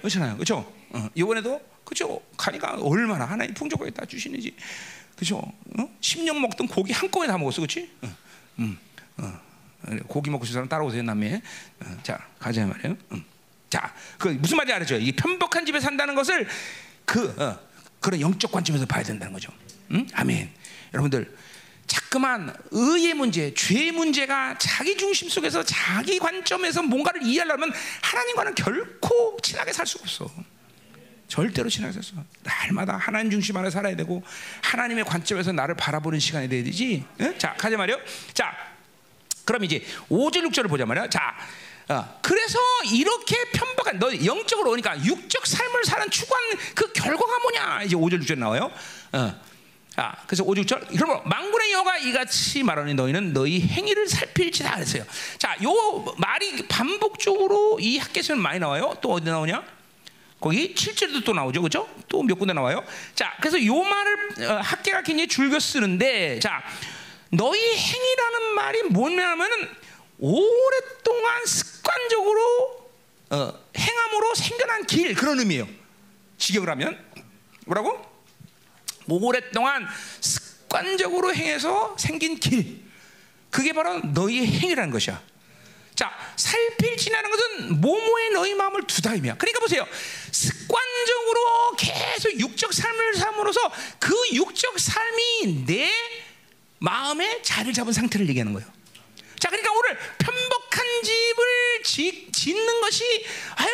그렇잖아요, 그렇죠? 어, 이번에도 그죠? 가니까 얼마나 하나님 풍족하게 다 주시는지, 그죠? 어? 10년 먹던 고기 한꺼번에 다 먹었어, 그렇지? 어, 음, 어. 고기 먹고 싶은 사람 따라오세요, 남매. 어, 자, 가자 말이에요. 음. 자, 그 무슨 말인지 알았죠? 이 편복한 집에 산다는 것을 그 어, 그런 영적 관점에서 봐야 된다는 거죠. 음? 아멘. 여러분들 자꾸만 의의 문제, 죄의 문제가 자기 중심 속에서 자기 관점에서 뭔가를 이해하려면 하나님과는 결코 친하게 살 수가 없어. 절대로 친하게 살 수 없어. 날마다 하나님 중심 안에 살아야 되고 하나님의 관점에서 나를 바라보는 시간이 돼야 되지. 응? 자, 가자 말이요. 자, 그럼 이제 5절 6절을 보자 말이야. 자, 어, 그래서 이렇게 편박한 너 영적으로 오니까 육적 삶을 사는 추구하는 그 결과가 뭐냐? 이제 5절 6절 나와요. 어. 아, 그래서 5, 6절 그러면 망군의 여가 이같이 말하니 너희는 너희 행위를 살필지다 그랬어요. 자, 요 말이 반복적으로 이 학계에서는 많이 나와요. 또 어디 나오냐? 거기 7절도 또 나오죠. 그죠? 또 몇 군데 나와요. 자, 그래서 요 말을 어, 학계가 굉장히 줄겨 쓰는데 자, 너희 행위라는 말이 뭐냐면은 오랫동안 습관적으로 어, 행함으로 생겨난 길 그런 의미예요. 직역을 하면 뭐라고? 오랫동안 습관적으로 행해서 생긴 길. 그게 바로 너희의 행위라는 것이야. 자, 살필지라는 것은 모모의 너희 마음을 두다 의미야. 그러니까 보세요. 습관적으로 계속 육적 삶을 삶으로써 그 육적 삶이 내 마음에 자리를 잡은 상태를 얘기하는 거예요. 자, 그러니까 오늘 편복한 집을 짓, 짓는 것이 아유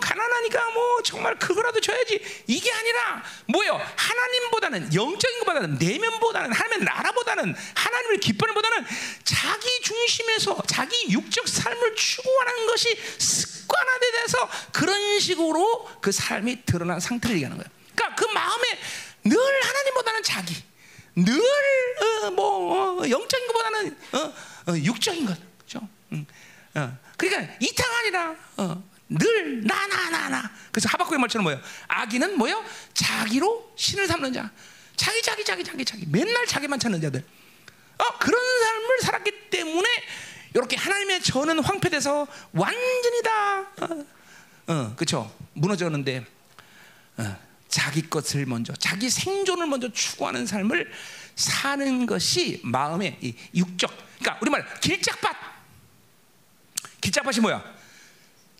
가난하니까 뭐 정말 그거라도 줘야지 이게 아니라 뭐예요? 하나님보다는 영적인 것보다는 내면보다는 하나님의 나라보다는 하나님을 기뻐하는 보다는 자기 중심에서 자기 육적 삶을 추구하는 것이 습관화돼서 그런 식으로 그 삶이 드러난 상태를 얘기하는 거예요. 그러니까 그 마음에 늘 하나님보다는 자기 늘뭐 어, 영적인 것보다는 어, 어, 육적인 것. 어. 그러니까 이타가 아니라 어, 늘나 나 나 나. 그래서 하박국의 말처럼 뭐예요? 아기는 뭐예요? 자기로 신을 삼는 자, 자기 자기 자기 자기 자기 맨날 자기만 찾는 자들. 어 그런 삶을 살았기 때문에 이렇게 하나님의 저는 황폐돼서 완전히 다 어, 어 그렇죠 무너졌는데 어, 자기 것을 먼저 자기 생존을 먼저 추구하는 삶을 사는 것이 마음의 이 육적. 그러니까 우리 말 길짝밭. 길짝밭이 뭐야?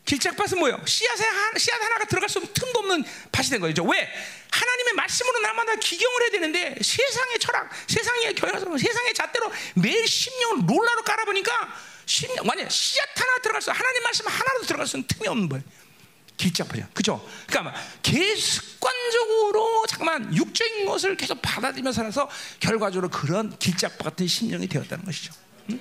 길짝밭은 뭐예요? 씨앗에 하, 씨앗 하나가 들어갈 수 없는 틈도 없는 밭이 된 거죠. 왜? 하나님의 말씀으로 날마다 기경을 해야 되는데 세상의 철학, 세상의 경향성, 세상의 잣대로 매일 심령을 롤라로 깔아보니까 심령, 완전 씨앗 하나 들어갈 수 하나님 말씀 하나도 들어갈 수 있는 틈이 없는 거예요. 길잡아요. 그죠? 그러니까 개 습관적으로 잠깐만 육적인 것을 계속 받아들이며 살아서 결과적으로 그런 길잡 같은 심령이 되었다는 것이죠. 응?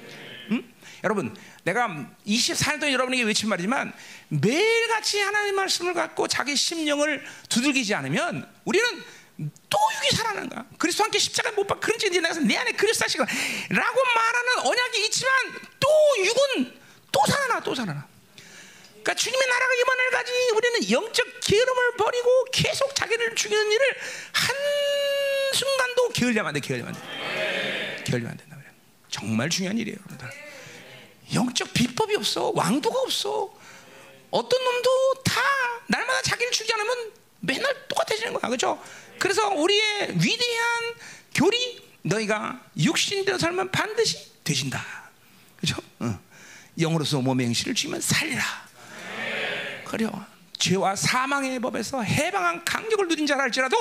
응? 여러분, 내가 24년 동안 여러분에게 외친 말이지만 매일같이 하나님 말씀을 갖고 자기 심령을 두들기지 않으면 우리는 또 육이 살아나는 거야. 그리스도 함께 십자가에 못 박. 그런지 이제 내가 내 안에 그리스도 하시고 라고 말하는 언약이 있지만 또 육은 또 살아나, 또 살아나. 그러니까 주님의 나라가 임한을 가지 우리는 영적 게으름을 버리고 계속 자기를 죽이는 일을 한 순간도 게을리하면 안 돼, 게을리하면 안 돼. 게을리하면 안 된다. 정말 중요한 일이에요, 여러분들. 영적 비법이 없어, 왕도가 없어. 어떤 놈도 다 날마다 자기를 죽이지 않으면 맨날 똑같아지는 거야, 그렇죠? 그래서 우리의 위대한 교리, 너희가 육신대로 살면 반드시 뒈진다, 그렇죠? 어. 영으로서 몸의 행실을 죽이면 살리라. 그래요. 죄와 사망의 법에서 해방한 강력을 누린 자라 할지라도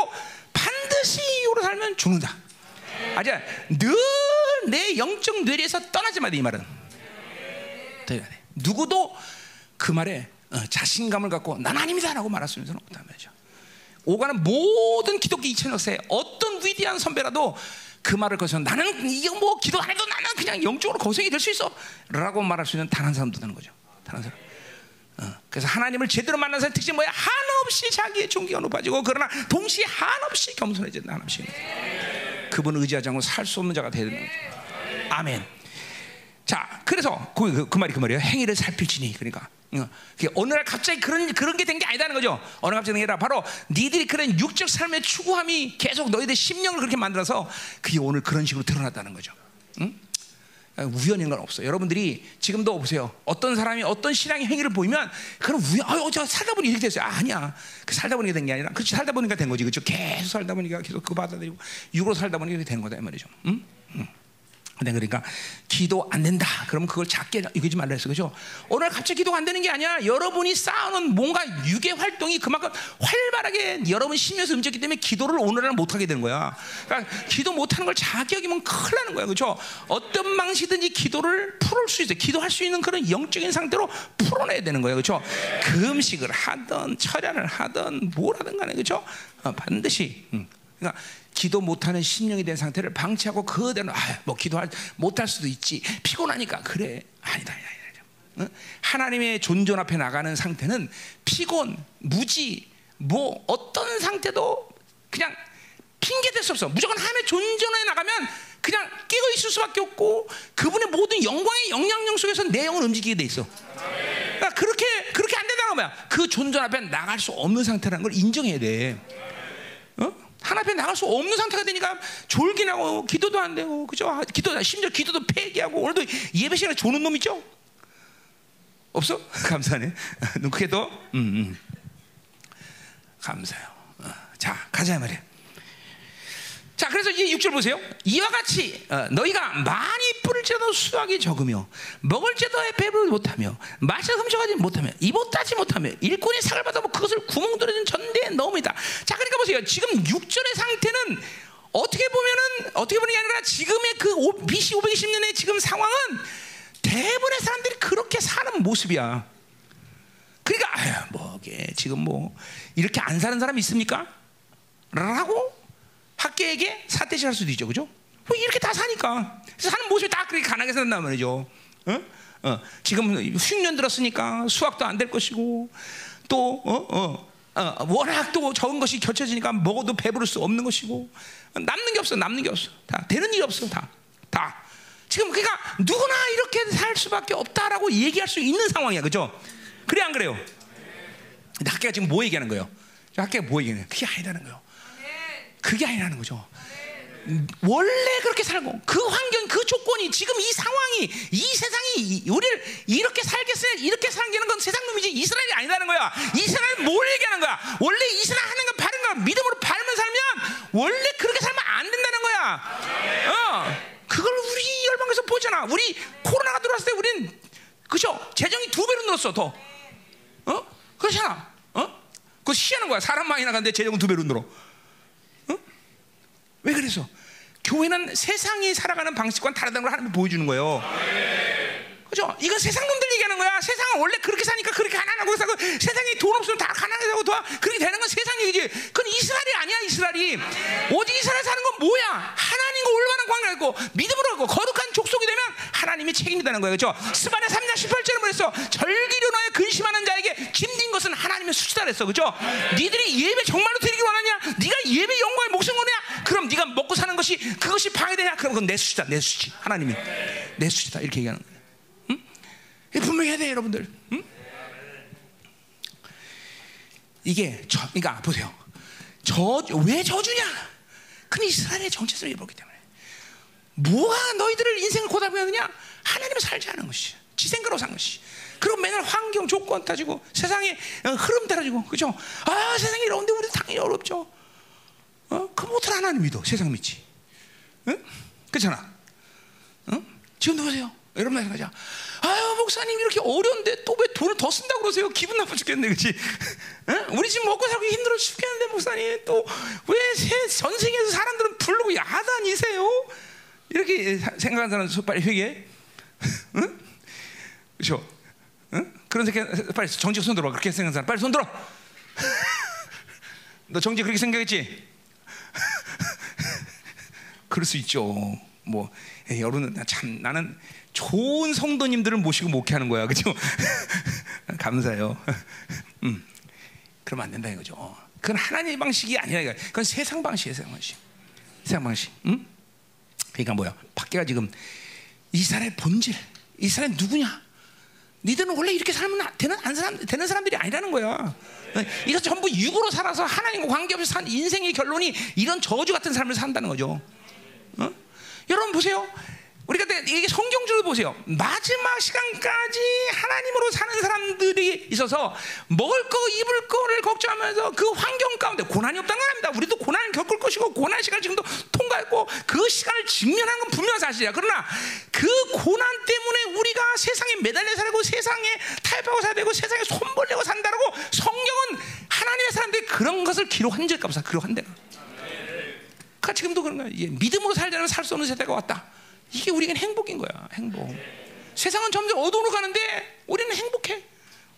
반드시 육으로 살면 죽는다. 아자 늘내 영적 뇌리에서 떠나지 마 이 말은. 누구도 그 말에 어, 자신감을 갖고 난 아닙니다라고 말할 수 있는 없다 말이죠. 오가는 모든 기독교 2000 역사에 어떤 위대한 선배라도 그 말을 거서 나는 이게 뭐 기도 안 해도 나는 그냥 영적으로 거성이 될 수 있어라고 말할 수 있는 단 한 사람도 되는 거죠. 단한 사람. 어, 그래서 하나님을 제대로 만난 사람의 특징이 뭐야? 한없이 자기의 존귀가 높아지고 그러나 동시에 한없이 겸손해진다. 한없이. 그분을 의지하지 않고 살 수 없는 자가 되는 거죠. 아멘. 자, 그래서 그, 그, 그, 말이 그 말이에요. 행위를 살필지니 그러니까. 어, 어느 날 갑자기 그런 그런 게 된 게 아니다는 거죠. 어느 날 갑자기 된게 아니라 바로 니들이 그런 육적 삶의 추구함이 계속 너희들 심령을 그렇게 만들어서 그게 오늘 그런 식으로 드러났다는 거죠. 응? 우연인 건 없어. 여러분들이 지금도 보세요. 어떤 사람이 어떤 신앙의 행위를 보이면 그건 우연. 어, 저 살다 보니 이렇게 됐어요. 아, 아니야. 그 살다 보니까 된 게 아니라, 그렇지 살다 보니까 된 거지, 그렇죠? 계속 살다 보니까 계속 그거 받아들이고 육으로 살다 보니까 이렇게 된 거다 이 말이죠. 응? 응. 근데 그러니까 기도 안 된다. 그러면 그걸 작게 여기지 말라 했어. 그죠? 오늘 갑자기 기도가 안 되는 게 아니야. 여러분이 쌓아놓은 뭔가 육의 활동이 그만큼 활발하게 여러분 심에서 움직였기 때문에 기도를 오늘은 못 하게 되는 거야. 그러니까 기도 못 하는 걸 여기면 큰일 나는 거야. 그죠? 어떤 방식든지 기도를 풀을 수 있어요. 기도할 수 있는 그런 영적인 상태로 풀어내야 되는 거예요. 그죠? 금식을 하든 철야를 하든 뭘 하든 간에 그죠? 어, 반드시 음. 그러니까 기도 못하는 심령이 된 상태를 방치하고 그대로 아뭐 기도할 못할 수도 있지 피곤하니까 그래 아니다 아니다, 아니다. 어? 하나님의 존전 앞에 나가는 상태는 피곤 무지 뭐 어떤 상태도 그냥 핑계 댈수 없어 무조건 하나님의 존전에 나가면 그냥 깨어 있을 수밖에 없고 그분의 모든 영광의 영향력 속에서 내 영을 움직이게 돼 있어 그러니까 그렇게 그렇게 안 된다는 거야 그 존전 앞에 나갈 수 없는 상태라는 걸 인정해야 돼 어? 하나 앞에 나갈 수 없는 상태가 되니까 졸기나고 기도도 안 되고 그죠? 아, 기도 심지어 기도도 폐기하고 오늘도 예배 시간에 조는 놈 있죠? 없어? 감사하네. 눈 크게 떠. 음, 음. 감사해요. 어, 자 가자 말이야. 자, 그래서 이제 6절 보세요. 이와 같이 어, 너희가 많이 뿌릴지라도 수확이 적으며 먹을지라도 배부르지 못하며 마실 훔쳐가지 못하며 입옷 따지 못하며 일꾼이 상을 받아뭐 그것을 구멍 뚫어진 전대에 넣음이다. 자, 그러니까 보세요. 지금 6절의 상태는 어떻게 보면은 어떻게 보는 게 아니라 지금의 그 오- BC 520년의 지금 상황은 대부분의 사람들이 그렇게 사는 모습이야. 그러니까 아유, 뭐 이게 지금 뭐 이렇게 안 사는 사람 있습니까? 라고 학계에게 사태질할 수도 있죠, 그죠? 뭐 이렇게 다 사니까 사는 모습이 다 그렇게 가난하게 산단 말이죠. 어? 어. 지금 흉년 들었으니까 수학도 안 될 것이고 또 어? 어. 어, 워낙 또 적은 것이 겹쳐지니까 먹어도 배부를 수 없는 것이고 남는 게 없어, 남는 게 없어. 다 되는 일이 없어, 다, 다. 지금 그러니까 누구나 이렇게 살 수밖에 없다라고 얘기할 수 있는 상황이야, 그죠? 그래 안 그래요? 학계가 지금 뭐 얘기하는 거예요? 학계가 뭐 얘기하는 거예요? 그게 아니라는 거예요. 그게 아니라는 거죠. 음, 원래 그렇게 살고 그 환경, 그 조건이 지금 이 상황이 이 세상이 이- 우리를 이렇게 살게 세 이렇게 살게는 건 세상 놈이지 이스라엘이 아니라는 거야. 이스라엘 뭘 얘기하는 거야? 원래 이스라엘 하는 건 바른 거야. 믿음으로 바르면 살면 원래 그렇게 살면 안 된다는 거야. 어, 그걸 우리 열방에서 보잖아. 우리 코로나가 들어왔을 때 우린 그죠? 재정이 두 배로 늘었어 더. 어? 그렇잖아. 어? 그거 시하는 거야. 사람 많이 나가는데 재정은 두 배로 늘어. 왜 그래서? 교회는 세상이 살아가는 방식과는 다르다는 걸 하나님 보여주는 거예요. 그죠? 이건 세상 놈들 얘기하는 거야. 세상은 원래 그렇게 사니까 그렇게 가난하고 사고 세상에 돈 없으면 다 사고 다 그렇게 되는 건 세상 얘기지. 그건 이스라엘이 아니야, 이스라엘이. 오직 이스라엘 사는 건 뭐야? 하나님과 올바른 관계가 있고 믿음으로 하고 거룩한 족속이 되면 하나님이 책임이다는 거예요. 그죠? 스바냐 3장 18절에 뭐랬어? 절기로 너의 근심하는 자에게 짐진 것은 하나님의 수치다 그랬어. 그죠? 니들이 예배 정말로 드리기 원하냐? 네가 예배 영광에 목숨 거냐? 그럼 네가 먹고 사는 것이 그것이 방해되냐? 그럼 그건 내 수치다. 내 수치. 하나님이 내 수치다. 이렇게 얘기하는 거예요. 이게 분명히 해야 돼, 여러분들. 응? 이게 저, 그러니까 보세요. 저 왜 저주냐? 그 이스라엘의 정체성을 입었기 때문에. 뭐가 너희들을 인생을 고달게 하느냐? 하나님을 살지 않은 것이. 지 생각으로 산 것이. 그리고 맨날 환경 조건 따지고 세상의 어, 흐름 따라지고 그죠? 아 세상이 이런데 우리 당연히 어렵죠. 어? 그 못할 하나님 믿어. 세상 믿지. 응? 그렇잖아. 응? 지금도 보세요. 여러분 생각하자. 아유 목사님 이렇게 어려운데 또 왜 돈을 더 쓴다고 그러세요? 기분 나빠 죽겠네, 그렇지? 우리 지금 먹고 살기 힘들어 죽겠는데 목사님 또 왜 전 세계에서 사람들은 부르고 야단이세요? 이렇게 사- 생각하는 사람 빨리 회개. 응? 그렇죠? 응? 그런 생각 빨리 정직 손 들어. 그렇게 생각하는 사람 빨리 손 들어. 너 정직 그렇게 생각했지? 그럴 수 있죠. 뭐 여러분 참 나는 좋은 성도님들을 모시고 목회하는 거야, 그죠? 감사해요. 음, 그러면 안 된다 이거죠. 그건 하나님의 방식이 아니라 이거. 그건 세상 방식이에요, 세상 방식. 세상 방식. 음? 그러니까 뭐야? 밖에가 지금 이스라엘 본질, 이스라엘 누구냐? 니들은 원래 이렇게 살면 안- 되는 안 사람 되는 사람들이 아니라는 거야. 이거 전부 육으로 살아서 하나님과 관계없이 산 인생의 결론이 이런 저주 같은 삶을 산다는 거죠. 어? 여러분 보세요. 우리가 때- 이게 성경적으로 보세요. 마지막 시간까지 하나님으로 사는 사람들이 있어서 먹을 거, 입을 거를 걱정하면서 그 환경 가운데 고난이 없다는 건 아닙니다. 우리도 고난을 겪을 것이고 고난 시간을 지금도 통과했고 그 시간을 직면한 건 분명한 사실이야. 그러나 그 고난 때문에 우리가 세상에 매달려 살고 세상에 타협하고 살야 되고 세상에 손벌리고 산다라고 성경은 하나님의 사람들이 그런 것을 기록한 적이 없어. 기록한대. 그 지금도 그런 거야. 믿음으로 살자면 살수 없는 세대가 왔다. 이게 우리에겐 행복인 거야. 행복. 세상은 점점 어두워로 가는데 우리는 행복해.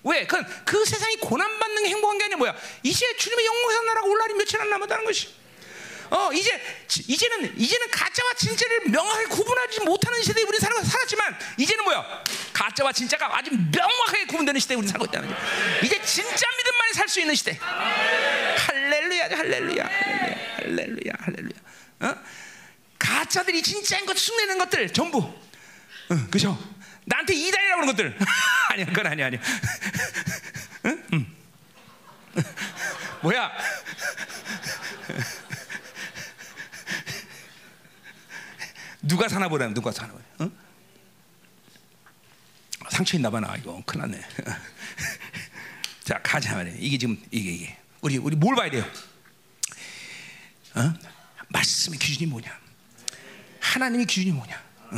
왜? 그, 그 세상이 고난받는 게 행복한 게 아니라 뭐야? 이제 주님의 영광에서 나라가 올 날이 며칠 안 남았다는 것이. 어 이제 지- 이제는 이제는 가짜와 진짜를 명확하게 구분하지 못하는 시대에 우리 살아 살았지만 이제는 뭐야? 가짜와 진짜가 아주 명확하게 구분되는 시대에 우리 살고 있다는 거야. 이제 진짜 믿음만이 살 수 있는 시대. 할렐루야, 할렐루야, 할렐루야, 할렐루야, 할렐루야. 어? 가짜들이 진짜인 것 흉내내는 것들 전부, 어, 그죠? 나한테 이단이라고 그런 것들 아니야, 그건 아니야, 아니야. 응? 응. 뭐야? 누가 사나 보라, 누가 사나 보라. 어? 상처 있나 봐 나 이거 큰일 났네. 자 가자 말이야. 이게 지금 이게 이게 우리 우리 뭘 봐야 돼요? 어? 말씀의 기준이 뭐냐? 하나님의 기준이 뭐냐? 어.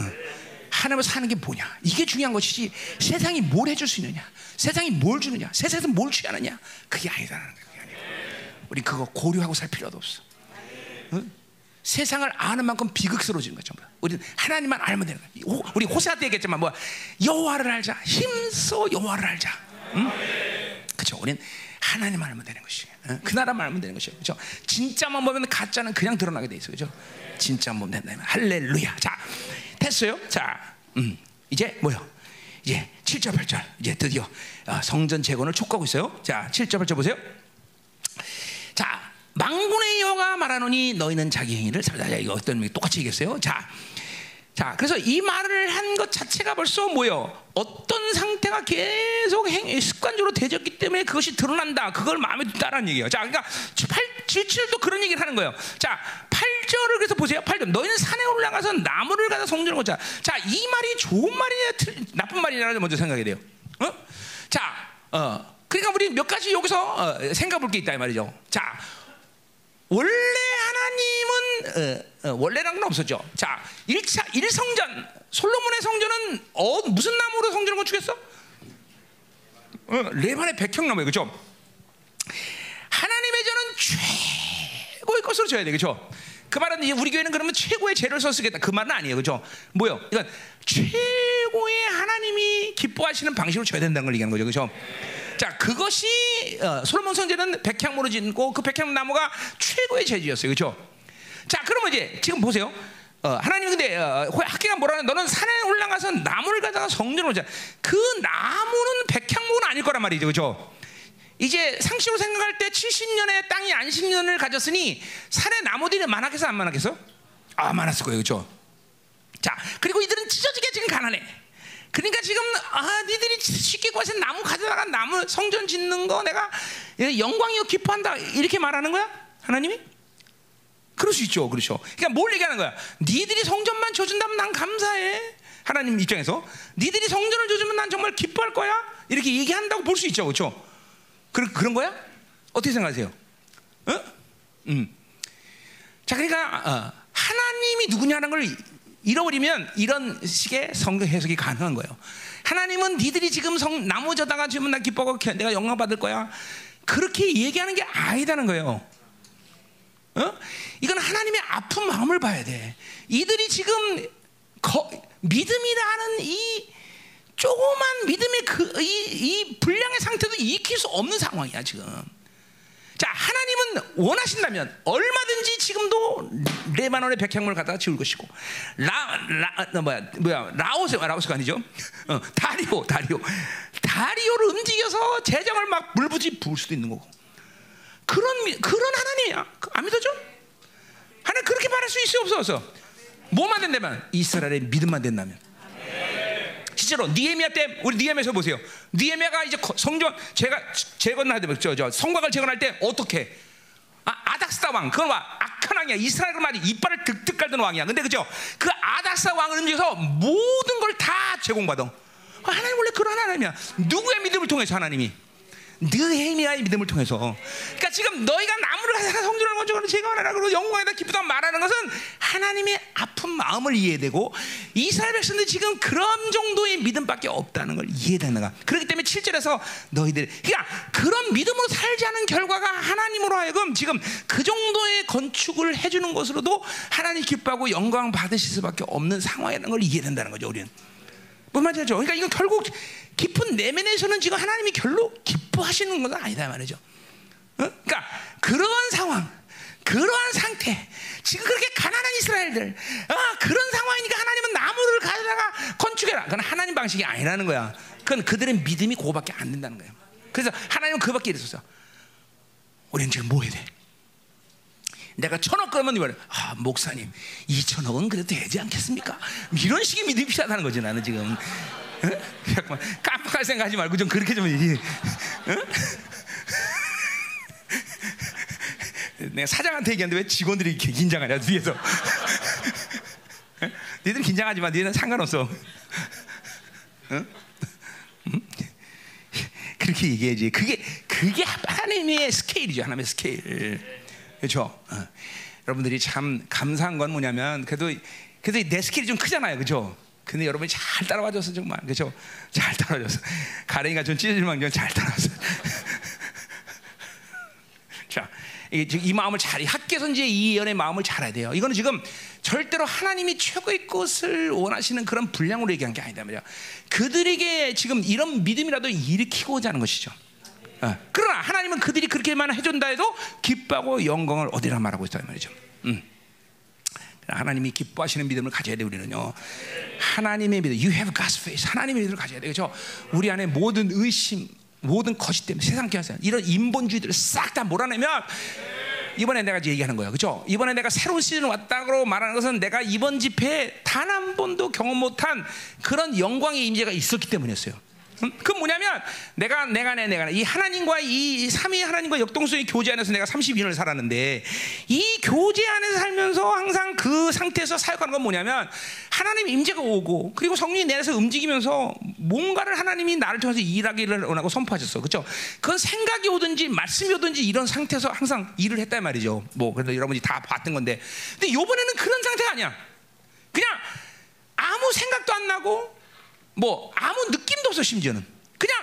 하나님을 사는 게 뭐냐? 이게 중요한 것이지 세상이 뭘 해줄 수 있느냐? 세상이 뭘 주느냐? 세상에서 뭘 취하느냐? 그게 아니다라는 거야. 우리 그거 고려하고 살 필요도 없어. 어? 세상을 아는 만큼 비극스러워지는 거죠. 우리는 하나님만 알면 되는 거야. 호- 우리 호세아 때 얘기했지만 뭐 여호와를 알자, 힘써 여호와를 알자. 응? 그렇죠. 우리는 하나님만 알면 되는 것이. 어? 그 나라만 알면 되는 것이요. 그렇죠. 진짜만 보면 가짜는 그냥 드러나게 돼 있어. 그렇죠. 진짜만 보면 된다. 할렐루야. 자, 됐어요. 자, 음, 이제 뭐요? 이제 7절 8절 이제 드디어 어, 성전 재건을 촉구하고 있어요. 자, 7절 8절 보세요. 자, 망군의 여가 말하노니 너희는 자기 행위를 살다. 자, 이거 어떤 의미 똑같이 얘기했어요. 자, 자, 그래서 이 말을 한 것 자체가 벌써 뭐요? 어떤 상태가 계속 행, 습관적으로 되졌기 때문에 그것이 드러난다. 그걸 마음에 든다라는 얘기예요. 자, 그러니까 8, 7절도 그런 얘기를 하는 거예요. 자, 8절을 그래서 보세요. 8절. 너희는 산에 올라가서 나무를 가서 성전을 꽂자. 자, 이 말이 좋은 말이냐, 틀- 나쁜 말이냐를 먼저 생각해야 돼요. 어? 자, 어. 그러니까 우리 몇 가지 여기서 어, 생각해 볼 게 있다 이 말이죠. 자, 원래 하나님은 어, 어, 원래라는 건 없었죠. 자, 1차 1성전 솔로몬의 성전은 어, 무슨 나무로 성전을 건축했어? 어, 레반의 백향나무예요. 그렇죠? 하나님의 전은 최고의 것으로 줘야 돼. 그렇죠? 그 말은 이제 우리 교회는 그러면 최고의 재료를 써 쓰겠다. 그 말은 아니에요. 그렇죠? 뭐요? 이건 최고의 하나님이 기뻐하시는 방식으로 줘야 된다는 걸 얘기하는 거죠. 그렇죠? 자, 그것이 어, 솔로몬 성전은 백향모로 짓고 그 백향 나무가 최고의 재질이었어요. 그렇죠? 자, 그러면 이제 지금 보세요. 어, 하나님 근데 어, 학계가 뭐라는 너는 산에 올라가서 나무를 가다가 성전을 오자. 그 나무는 백향목은 아닐 거란 말이죠, 그렇죠? 이제 상식으로 생각할 때 70년의 땅이 안식년을 가졌으니 산에 나무들이 많았겠어, 안 많았겠어? 아, 많았을 거예요, 그렇죠? 자, 그리고 이들은 찢어지게 지금 가난해. 그러니까 지금 아, 니들이 쉽게 구하서 나무 가져다가 나무 성전 짓는 거 내가 영광이요 기뻐한다 이렇게 말하는 거야? 하나님이? 그럴 수 있죠. 그렇죠. 그러니까 뭘 얘기하는 거야? 니들이 성전만 줘준다면 난 감사해. 하나님 입장에서 니들이 성전을 줘주면 난 정말 기뻐할 거야. 이렇게 얘기한다고 볼 수 있죠. 그렇죠? 그런 그런 거야? 어떻게 생각하세요? 어? 음. 자, 그러니까 어, 하나님이 누구냐는 걸 잃어버리면 이런 식의 성경 해석이 가능한 거예요. 하나님은 니들이 지금 성, 나무 져다가 주면 나 기뻐하고 내가 영광 받을 거야. 그렇게 얘기하는 게 아니다는 거예요. 어? 이건 하나님의 아픈 마음을 봐야 돼. 이들이 지금 거, 믿음이라는 이 조그만 믿음의 그, 이, 이 분량의 상태도 익힐 수 없는 상황이야 지금. 자 하나님은 원하신다면 얼마든지 지금도 레바논의 백향물을 갖다가 지울 것이고. 라라 어, 뭐야 뭐야 라오스 라오스가 아니죠? 어, 다리오 다리오. 다리오를 움직여서 재정을 막 물부지 부을 수도 있는 거고. 그런 미- 그런 하나님이야. 그- 안 믿어져? 하나님 그렇게 말할 수 있어 없어 없어? 뭐만 된다면 이스라엘의 믿음만 된다면 실제로 니에미아 때 우리 니에미아에서 보세요. 니에미아가 이제 거- 성전 제가 재건할 때, 저 저 성곽을 재건할 때 어떻게 아, 아닥스다 왕봐 아카 악한 왕이야. 이스라엘을 말이 이빨을 득득 깔던 왕이야. 근데 그죠? 그 아닥사 왕을 움직여서 모든 걸 다 제공받아. 하나님 원래 그런 하나님이야. 누구의 믿음을 통해서 하나님이? 느헤미야의 믿음을 통해서. 그러니까 지금 너희가 나무를 가서 성전을 건축하는 제가 원하라 그러고 영광에다 기쁘다 말하는 것은 하나님의 아픈 마음을 이해되고 이스라엘 백성들 지금 그런 정도의 믿음밖에 없다는 걸 거야. 그렇기 때문에 7절에서 너희들 그러니까 그런 믿음으로 살지 않은 결과가 하나님으로 하여금 지금 그 정도의 건축을 해 주는 것으로도 하나님 기뻐하고 영광 받으실 수밖에 없는 상황이라는 걸 이해된다는 거죠. 우리는. 뭔 말이죠? 그러니까 이건 결국 깊은 내면에서는 지금 하나님이 결로 기뻐하시는 건 아니다 말이죠. 어? 그러니까 그러한 상황, 그러한 상태, 지금 그렇게 가난한 이스라엘들, 아, 그런 상황이니까 하나님은 나무를 가져다가 건축해라. 그건 하나님 방식이 아니라는 거야. 그건 그들의 믿음이 그거밖에 안 된다는 거예요. 그래서 하나님은 그밖에 이랬었어. 우리는 지금 뭐 해야 돼? 내가 천억 그러면 이말 아 목사님 이천억은 그래도 되지 않겠습니까? 이런 식의 믿음이 필요하다는 거지 나는 지금 어? 잠깐만 깜빡할 생각하지 말고 좀 그렇게 좀 얘기 어? 내가 사장한테 얘기하는데 왜 직원들이 이렇게 긴장하냐 뒤에서 어? 니들 긴장하지 마 니는 상관없어? 그렇게 얘기해야지 그게 그게 하나님의 스케일이죠 하나님의 스케일 그렇죠. 어. 여러분들이 참 감사한 건 뭐냐면 그래도 그래도 내 스킬이 좀 크잖아요, 그렇죠? 근데 여러분이 잘 따라와줘서 정말 그렇죠? 잘 따라와줘서 가랭이가 좀 찢어질 만큼 잘 따라와서. 자, 이, 이 마음을 잘 학개 선지의 이 연의 마음을 잘해야 돼요. 이거는 지금 절대로 하나님이 최고의 것을 원하시는 그런 분량으로 얘기한 게 아니다 말이야. 그들에게 지금 이런 믿음이라도 일으키고자 하는 것이죠. 어. 그러나 하나님은 그들이 그렇게만 해준다 해도 기뻐하고 영광을 어디라 말하고 있다 말이죠. 음. 하나님이 기뻐하시는 믿음을 가져야 돼 우리는요. 하나님의 믿음, you have God's faith. 하나님의 믿음을 가져야 돼. 그렇죠? 우리 안에 모든 의심, 모든 것이 때문에 세상 교회에서 이런 인본주의들을 싹 다 몰아내면 이번에 내가 얘기하는 거예요. 그죠? 이번에 내가 새로운 시즌 왔다고 말하는 것은 내가 이번 집회에 단 한 번도 경험 못한 그런 영광의 임재가 있었기 때문이었어요. 음? 그 뭐냐면 내가 내가 내 내가 이 하나님과 이 삼위 하나님과 역동성의 교제 안에서 내가 30년을 살았는데 이 교제 안에서 살면서 항상 그 상태에서 사역하는 건 뭐냐면 하나님 임재가 오고 그리고 성령이 내 안에서 움직이면서 뭔가를 하나님이 나를 통해서 일하기를 원하고 선포하셨어. 그렇죠? 그건 생각이 오든지 말씀이 오든지 이런 상태에서 항상 일을 했단 말이죠. 뭐 그래도 여러분이 다 봤던 건데. 근데 이번에는 그런 상태가 아니야. 그냥 아무 생각도 안 나고 뭐 아무 느낌도 없어 심지어는 그냥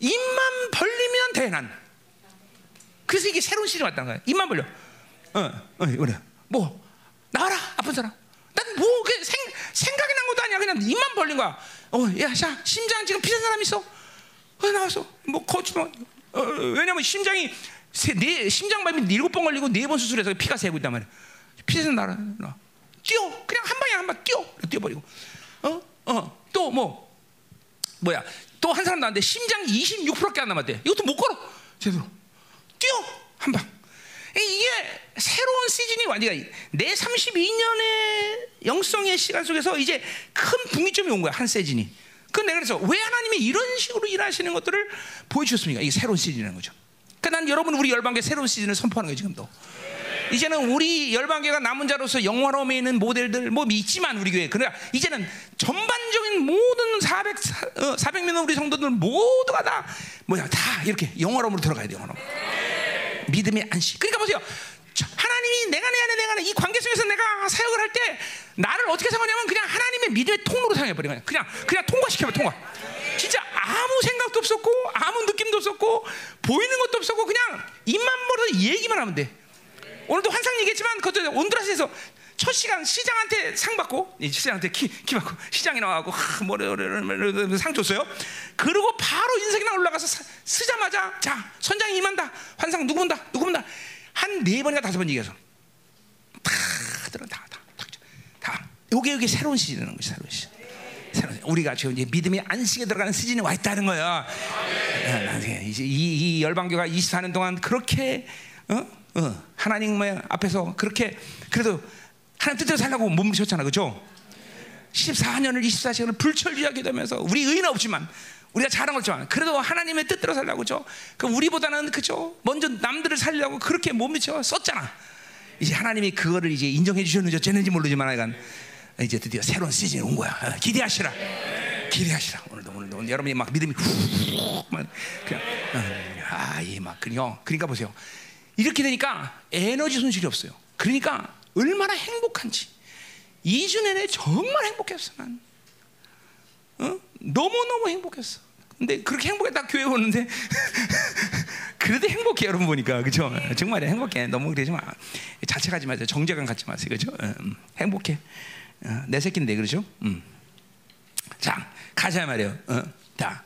입만 벌리면 대난. 그래서 이게 새로운 시즌 왔다는 거야. 입만 벌려. 어, 어, 그래. 뭐 나와라 아픈 사람. 난뭐 그생 생각이 난 것도 아니야. 그냥 입만 벌린 거야. 어, 야, 자 심장 지금 피는 사람 있어. 어, 나왔어. 뭐 거치 뭐. 어, 왜냐면 심장이 세, 네 심장마비 일곱 번 걸리고 네 번 수술해서 피가 새고 있단 말이야. 피에서 나라. 뛰어. 그냥 한 방에 한 방 뛰어. 뛰어버리고. 어, 어. 또 뭐. 뭐야 또 한 사람 나왔는데 심장이 26%밖에 안 남았대. 이것도 못 걸어. 제대로. 뛰어. 한 방. 이게 새로운 시즌이 완전히 내 32년의 영성의 시간 속에서 이제 큰 분기점이 온 거야 한 시즌이. 그 내가 그래서 왜 하나님이 이런 식으로 일하시는 것들을 보여주셨습니까? 이게 새로운 시즌이라는 거죠. 그러니까 난 여러분 우리 열방계 새로운 시즌을 선포하는 거예요 지금도 이제는 우리 열방교가 남은 자로서 영화로움에 있는 모델들 뭐 있지만 우리 교회 그러나 이제는 전반적인 모든 400 어, 400명 우리 성도들 모두가 다 뭐야 다 이렇게 영화로움으로 들어가야 돼요. 영화로움. 믿음의 안식. 그러니까 보세요. 하나님이 내가 내 안에 내가 내 이 관계 속에서 내가 사역을 할 때 나를 어떻게 생각하냐면 그냥 하나님의 믿음의 통로로 사용해 거야. 그냥 그냥 통과시켜 버 통과. 진짜 아무 생각도 없었고 아무 느낌도 없었고 보이는 것도 없었고 그냥 입만 벌어서 얘기만 하면 돼. 오늘도 환상 얘기했지만 그것도 온두라스에서 첫 시간 시장한테 상 받고 시장한테 키, 키 받고 시장에 나와고 뭐래 상 줬어요. 그리고 바로 인생이나 올라가서 사, 쓰자마자 자 선장이 임한다 환상 누구 본다 누구 본다 한 네 번이나 다섯 번 얘기해서 다 들어 다다다 다. 요게 요게 새로운 시즌이라는 거지 새로운 시즌. 새로운 우리가 지금 이제 믿음의 안식에 들어가는 시즌이 와 있다는 거야. 이제 이, 이 열방교가 24년 동안 그렇게 어? 어, 하나님 앞에서 그렇게 그래도 하나님 뜻대로 살라고 몸부셨잖아, 그죠? 14년을 24시간을 불철주하게 되면서 우리 의는 없지만 우리가 잘한 없지만 그래도 하나님의 뜻대로 살라고 그죠? 그 우리보다는 그죠? 먼저 남들을 살려고 그렇게 몸부쳐 썼잖아. 이제 하나님이 그거를 이제 인정해 주셨는지 어쨌는지 모르지만 하여간 이제 드디어 새로운 시즌이 온 거야. 어, 기대하시라. 기대하시라. 오늘도 오늘도 오늘 여러분이 막 믿음이 훅막 그냥 아이막 그냥 그러니까 보세요. 이렇게 되니까 에너지 손실이 없어요. 그러니까 얼마나 행복한지. 2주 내내 정말 행복했어 난. 어? 너무 너무 행복했어. 근데 그렇게 행복했다 교회 오는데 그래도 행복해 여러분 보니까 그죠? 정말 행복해. 너무 그러지 마. 자책하지 마세요. 정죄감 갖지 마세요. 그죠? 음, 행복해. 어, 내 새끼인데 그렇죠? 음. 자 가자 말이에요. 어, 자.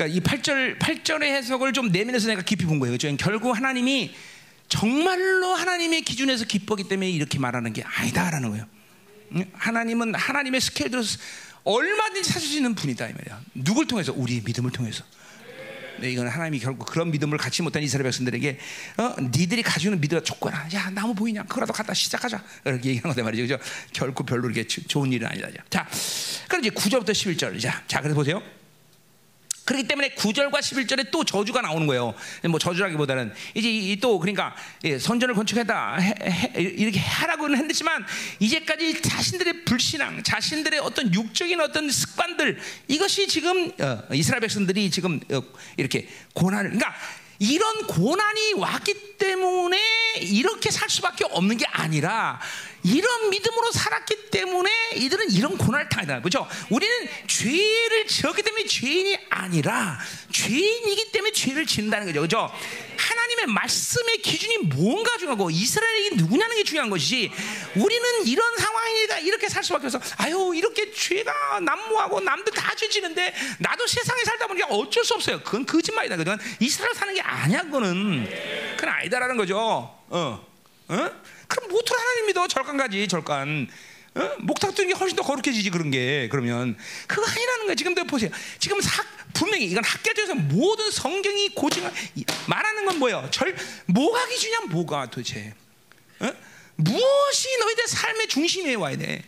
그러니까 이 8절 8절의 해석을 좀 내면에서 내가 깊이 본 거예요. 그죠? 결국 하나님이 정말로 하나님의 기준에서 기뻐기 때문에 이렇게 말하는 게 아니다라는 거예요. 하나님은 하나님의 스케일대로 얼마든지 사실 수 있는 분이다 이 말이야. 누굴 통해서 우리의 믿음을 통해서. 네, 이건 하나님이 결국 그런 믿음을 갖지 못한 이스라엘 백성들에게 어, 니들이 가지고 있는 믿음을 줬거라. 야 나무 보이냐? 그거라도 갖다 시작하자. 이렇게 얘기하는 거다 말이죠. 그죠? 결코 별로 이렇게 좋은 일은 아니다. 자, 그럼 이제 9절부터 11절. 자, 자, 그래서 보세요. 그렇기 때문에 9절과 11절에 또 저주가 나오는 거예요. 뭐 저주라기보다는 이제 또 그러니까 예, 선전을 건축했다 해, 해, 이렇게 하라고는 했지만 이제까지 자신들의 불신앙, 자신들의 어떤 육적인 어떤 습관들 이것이 지금 어, 이스라엘 백성들이 지금 어, 이렇게 고난을 그러니까 이런 고난이 왔기 때문에 이렇게 살 수밖에 없는 게 아니라 이런 믿음으로 살았기 때문에 이들은 이런 고난을 당하다. 그렇죠? 우리는 죄를 지었기 때문에 죄인이 아니라 죄인이기 때문에 죄를 짓는다는 거죠. 그렇죠? 하나님의 말씀의 기준이 뭔가 중요하고 이스라엘이 누구냐는 게 중요한 것이지 우리는 이런 상황이다 이렇게 살 수밖에 없어. 아유 이렇게 죄가 난무하고 남들 다 죄지는데 나도 세상에 살다 보니까 어쩔 수 없어요. 그건 거짓말이다. 그건 이스라엘 사는 게 아니야. 그거는 그건 아니다라는 거죠. 어, 어? 그럼 모토 하나님 믿어 절간 가지 절간. 어? 목탁 두는 게 훨씬 더 거룩해지지 그런 게 그러면 그거 아니라는 거야. 지금 도 보세요. 지금 사, 분명히 이건 학계에서 모든 성경이 고증 말하는 건 뭐예요? 절 뭐가 기준이야? 뭐가 도대체? 어? 무엇이 너희들 삶의 중심에 와야 돼?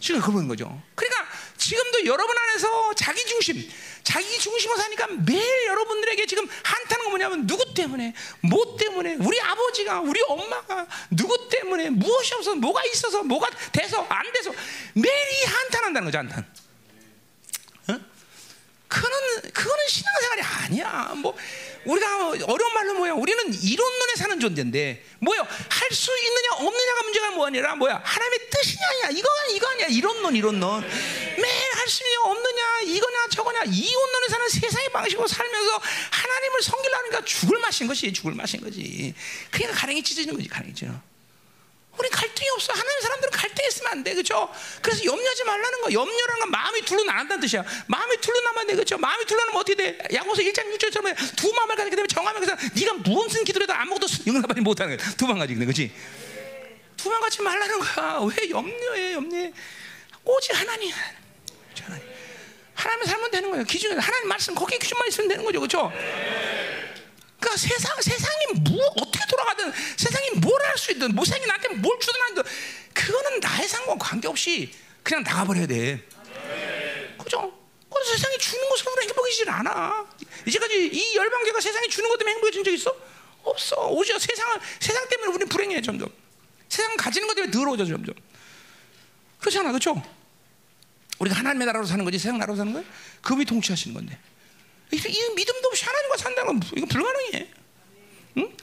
지금 그런 거죠. 그러니까 지금도 여러분 안에서 자기 중심, 자기 중심으로 사니까 매일 여러분들에게 지금 한타는 건 뭐냐면 누구 때문에, 뭐 때문에, 우리 아버지가, 우리 엄마가 누구 때문에 무엇이 없어서, 뭐가 있어서, 뭐가 돼서 안 돼서 매일 이 한탄한다는 거죠, 한탄. 어? 그거는 그거는 신앙생활이 아니야. 뭐 우리가 어려운 말로 뭐야? 우리는 이론론에 사는 존재인데 뭐요? 할수 있느냐 없느냐가 문제가 뭐 아니라 뭐야? 하나님의 뜻이냐 아니야? 아니야 이거 아니야? 이론론 이론론 매일 할 수 있느냐 없느냐 이거냐 저거냐 이론론에 사는 세상의 방식으로 살면서 하나님을 섬기려니까 죽을 맛인 것이 죽을 맛인 거지. 그러니까 가랭이 찢어지는 거지 가랭이 찢어. 우리 갈등이 없어. 하나님 사람들은 갈등 있으면 안 돼. 그죠? 그래서 염려하지 말라는 거. 염려라는 건 마음이 둘로 나간다는 뜻이야. 마음이 둘로 나면 돼. 그죠? 마음이 둘로 나면 어떻게 돼? 야고서 1장 6절처럼 두 마음을 가지게 되면 정하면 그래서 네가 무슨 기도를 해도 아무것도 응답하지 못하는 거야. 두 마음 가지고 있는 거지. 두 마음 갖지 말라는 거야. 왜 염려해? 염려해. 오직 하나님. 오직 하나님. 하나님 살면 되는 거예요. 기준에 하나님 말씀 거기에 기준만 있으면 되는 거죠. 그죠? 그러니까 세상 세상이 뭐 어떻게 돌아가든 세상이 뭘 할 수 있든 뭐 세상이 나한테 뭘 주든 하든 그거는 나의 상관 관계없이 그냥 나가버려야 돼. 그죠? 그래서 세상이 주는 것으로 행복해지질 않아. 이제까지 이 열방계가 세상이 주는 것 때문에 행복해진 적 있어? 없어. 오히려 세상을 세상 때문에 우리는 불행해 점점. 세상 가지는 것 때문에 더러워져 점점. 그렇잖아, 그렇죠? 우리가 하나님의 나라로 사는 거지 세상 나라로 사는 거야? 그분이 통치하시는 건데. 이, 이 믿음도 없이 하나님과 산다는 건 이거 불가능해. 응?